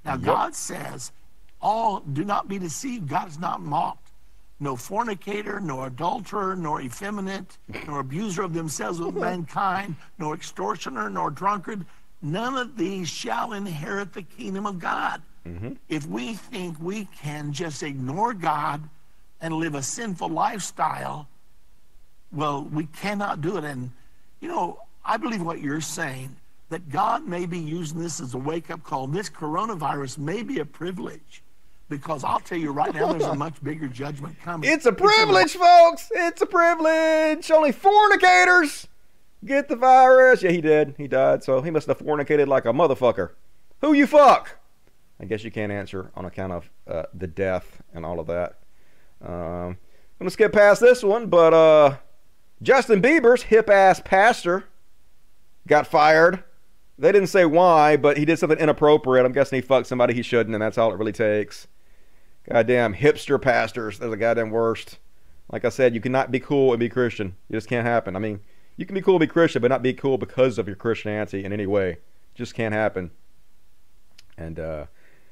Now, yep. God says, all do not be deceived. God is not mocked. No fornicator, nor adulterer, nor effeminate, nor abuser of themselves with <laughs> mankind, nor extortioner, nor drunkard, none of these shall inherit the kingdom of God. Mm-hmm. If we think we can just ignore God and live a sinful lifestyle, well, we cannot do it. And, you know, I believe what you're saying. that God may be using this as a wake up call. This coronavirus may be a privilege because I'll tell you right now, there's a much bigger judgment coming. It's a privilege, folks. It's a privilege. Only fornicators get the virus. Yeah, he did. He died. So he must have fornicated like a motherfucker. Who you fuck? I guess you can't answer on account of uh, the death and all of that. Um, I'm gonna skip past this one, but uh, Justin Bieber's hip ass pastor got fired. They didn't say why, but he did something inappropriate. I'm guessing he fucked somebody he shouldn't, and that's all it really takes. Goddamn hipster pastors. They're the goddamn worst. Like I said, you cannot be cool and be Christian. It just can't happen. I mean, you can be cool be Christian, but not be cool because of your Christianity in any way. just can't happen. And uh,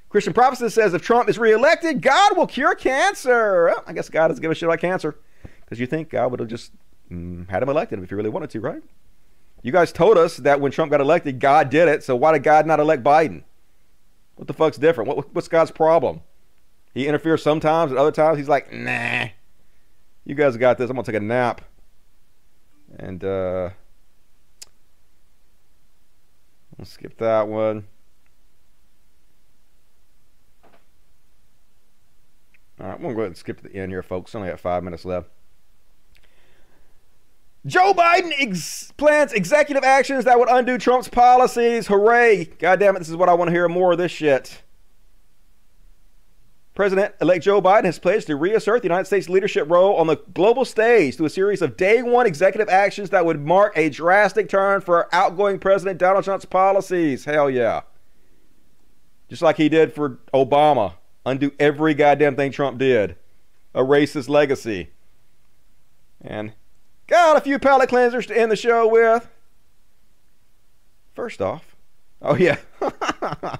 Christian prophecy says if Trump is reelected, God will cure cancer. Well, I guess God doesn't give a shit about cancer because you think God would have just mm, had him elected if he really wanted to, right? You guys told us that when Trump got elected, God did it. So why did God not elect Biden? What the fuck's different? What, what's God's problem? He interferes sometimes, and other times he's like, nah. You guys got this. I'm gonna take a nap. And uh I'll skip that one. All right, I'm gonna go ahead and skip to the end here, folks. Only got five minutes left. Joe Biden ex- plans executive actions that would undo Trump's policies. Hooray! God damn it, this is what I want to hear more of this shit. President elect Joe Biden has pledged to reassert the United States leadership role on the global stage through a series of day one executive actions that would mark a drastic turn for outgoing President Donald Trump's policies. Hell yeah. Just like he did for Obama. Undo every goddamn thing Trump did. Erase his legacy. And got a few palate cleansers to end the show with. First off, oh yeah. <laughs>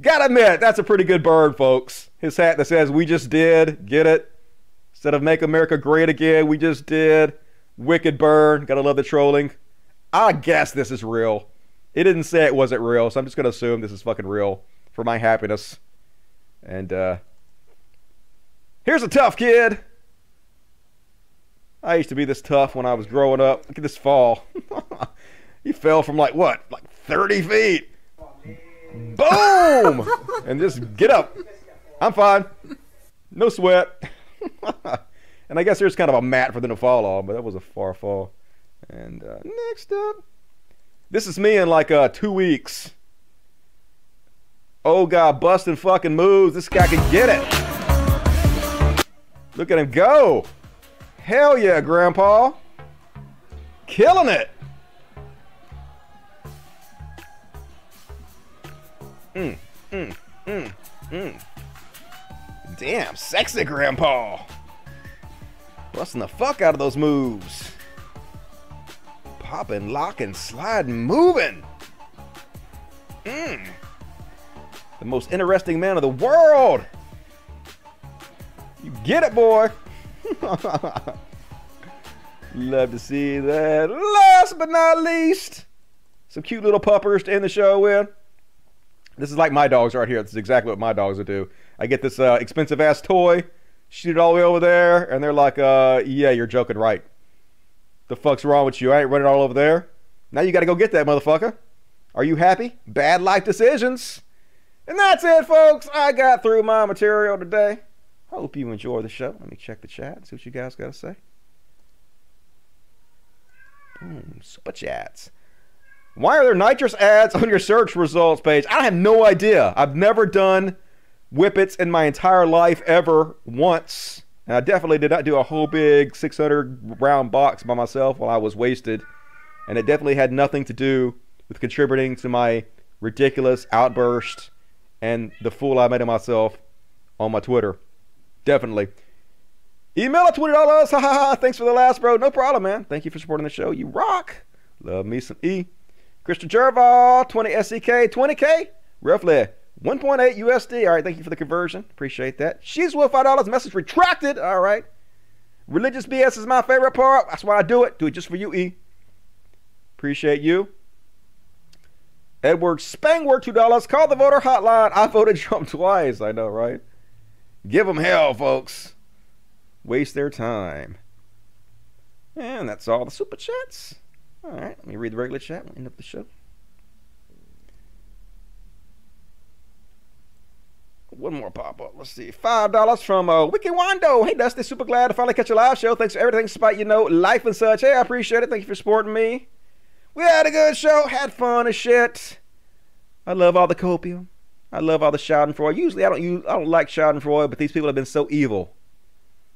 Gotta admit, that's a pretty good bird, folks. His hat that says, We just did. Get it? Instead of Make America Great Again, we just did. Wicked bird. Gotta love the trolling. I guess this is real. It didn't say it wasn't real, so I'm just gonna assume this is fucking real for my happiness. And, uh, here's a tough kid. I used to be this tough when I was growing up. Look at this fall. <laughs> he fell from like what? Like 30 feet. Boom! <laughs> and just get up. I'm fine. No sweat. <laughs> and I guess there's kind of a mat for them to fall on, but that was a far fall. And uh, next up, this is me in like uh, two weeks. Oh god, busting fucking moves. This guy can get it. Look at him go. Hell yeah, Grandpa. Killing it. Mm, mm, mm, mm. Damn, sexy grandpa. Busting the fuck out of those moves. Popping, locking, sliding, moving. Mm. The most interesting man of the world. You get it, boy. <laughs> Love to see that. Last but not least, some cute little puppers to end the show with. This is like my dogs right here. This is exactly what my dogs would do. I get this uh, expensive ass toy, shoot it all the way over there, and they're like, uh, yeah, you're joking, right? The fuck's wrong with you? I ain't running all over there. Now you got to go get that motherfucker. Are you happy? Bad life decisions. And that's it, folks. I got through my material today. Hope you enjoy the show. Let me check the chat, and see what you guys got to say. Boom, super chats. Why are there nitrous ads on your search results page? I have no idea. I've never done whippets in my entire life ever once. And I definitely did not do a whole big 600 round box by myself while I was wasted. And it definitely had nothing to do with contributing to my ridiculous outburst and the fool I made of myself on my Twitter. Definitely. Email at Twitter dollars. Ha ha ha. Thanks for the last, bro. No problem, man. Thank you for supporting the show. You rock. Love me some E. Christian Jerval, 20 SEK, 20K, roughly 1.8 USD. All right, thank you for the conversion. Appreciate that. She's worth $5. Message retracted. All right. Religious BS is my favorite part. That's why I do it. Do it just for you, E. Appreciate you. Edward Spangler, $2. Call the voter hotline. I voted <laughs> Trump twice. I know, right? Give them hell, folks. Waste their time. And that's all the super chats. All right, let me read the regular chat. We'll end up the show. One more pop up. Let's see. Five dollars from uh, Wiki Wando. Hey, Dusty, super glad to finally catch a live show. Thanks for everything, despite you know life and such. Hey, I appreciate it. Thank you for supporting me. We had a good show. Had fun and shit. I love all the copium. I love all the Schadenfreude. Usually, I don't use, I don't like Schadenfreude, but these people have been so evil.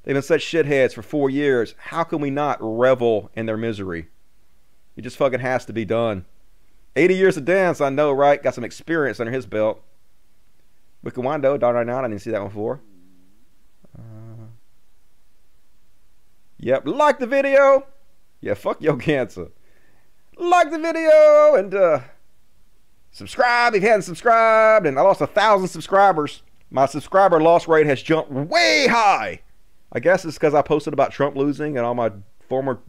They've been such shitheads for four years. How can we not revel in their misery? It just fucking has to be done. 80 years of dance, I know, right? Got some experience under his belt. Wikawando, Darn Out, I didn't see that one before. Uh, yep, like the video. Yeah, fuck your cancer. Like the video and uh, subscribe if you hadn't subscribed. And I lost a thousand subscribers. My subscriber loss rate has jumped way high. I guess it's because I posted about Trump losing and all my former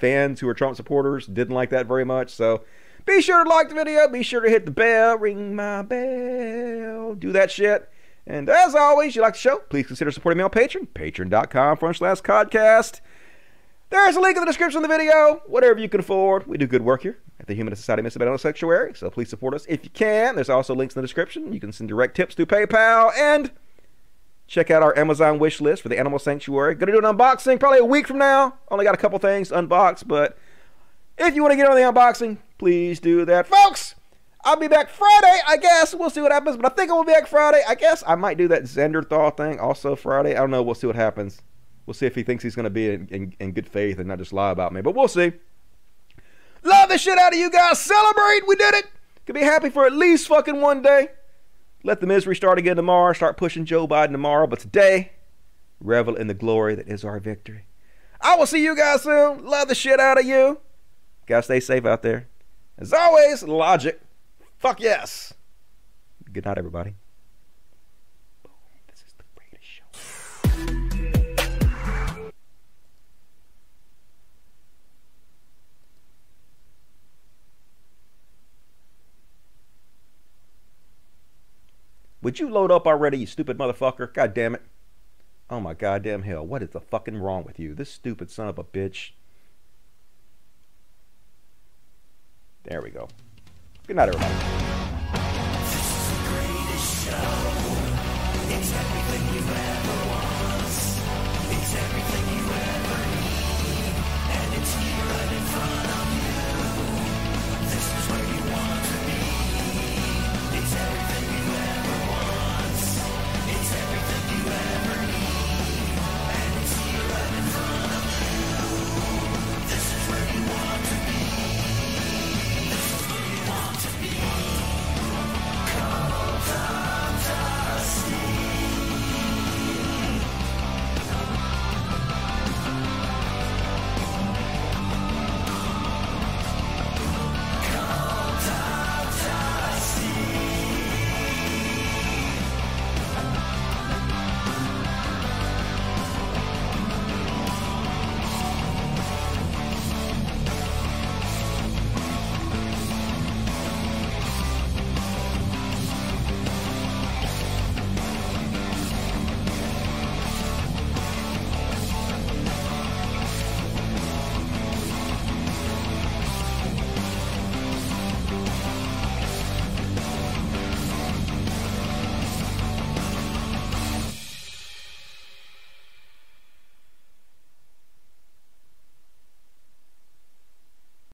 fans who are Trump supporters didn't like that very much. So be sure to like the video. Be sure to hit the bell. Ring my bell. Do that shit. And as always, you like the show, please consider supporting me on Patreon. Patreon.com front slash podcast. There's a link in the description of the video. Whatever you can afford. We do good work here at the Humanist Society of Miscellaneous Sanctuary. So please support us if you can. There's also links in the description. You can send direct tips through PayPal. And check out our Amazon wish list for the Animal Sanctuary. Gonna do an unboxing probably a week from now. Only got a couple things to unbox, but if you want to get on the unboxing, please do that. Folks, I'll be back Friday, I guess. We'll see what happens, but I think I will be back Friday. I guess I might do that Zenderthal thing also Friday. I don't know. We'll see what happens. We'll see if he thinks he's going to be in, in, in, good faith and not just lie about me, but we'll see. Love the shit out of you guys. Celebrate. We did it. Could be happy for at least fucking one day. Let the misery start again tomorrow. Start pushing Joe Biden tomorrow. But today, revel in the glory that is our victory. I will see you guys soon. Love the shit out of you. Gotta stay safe out there. As always, logic. Fuck yes. Good night, everybody. Would you load up already, you stupid motherfucker? God damn it. Oh my goddamn hell. What is the fucking wrong with you? This stupid son of a bitch. There we go. Good night, everybody.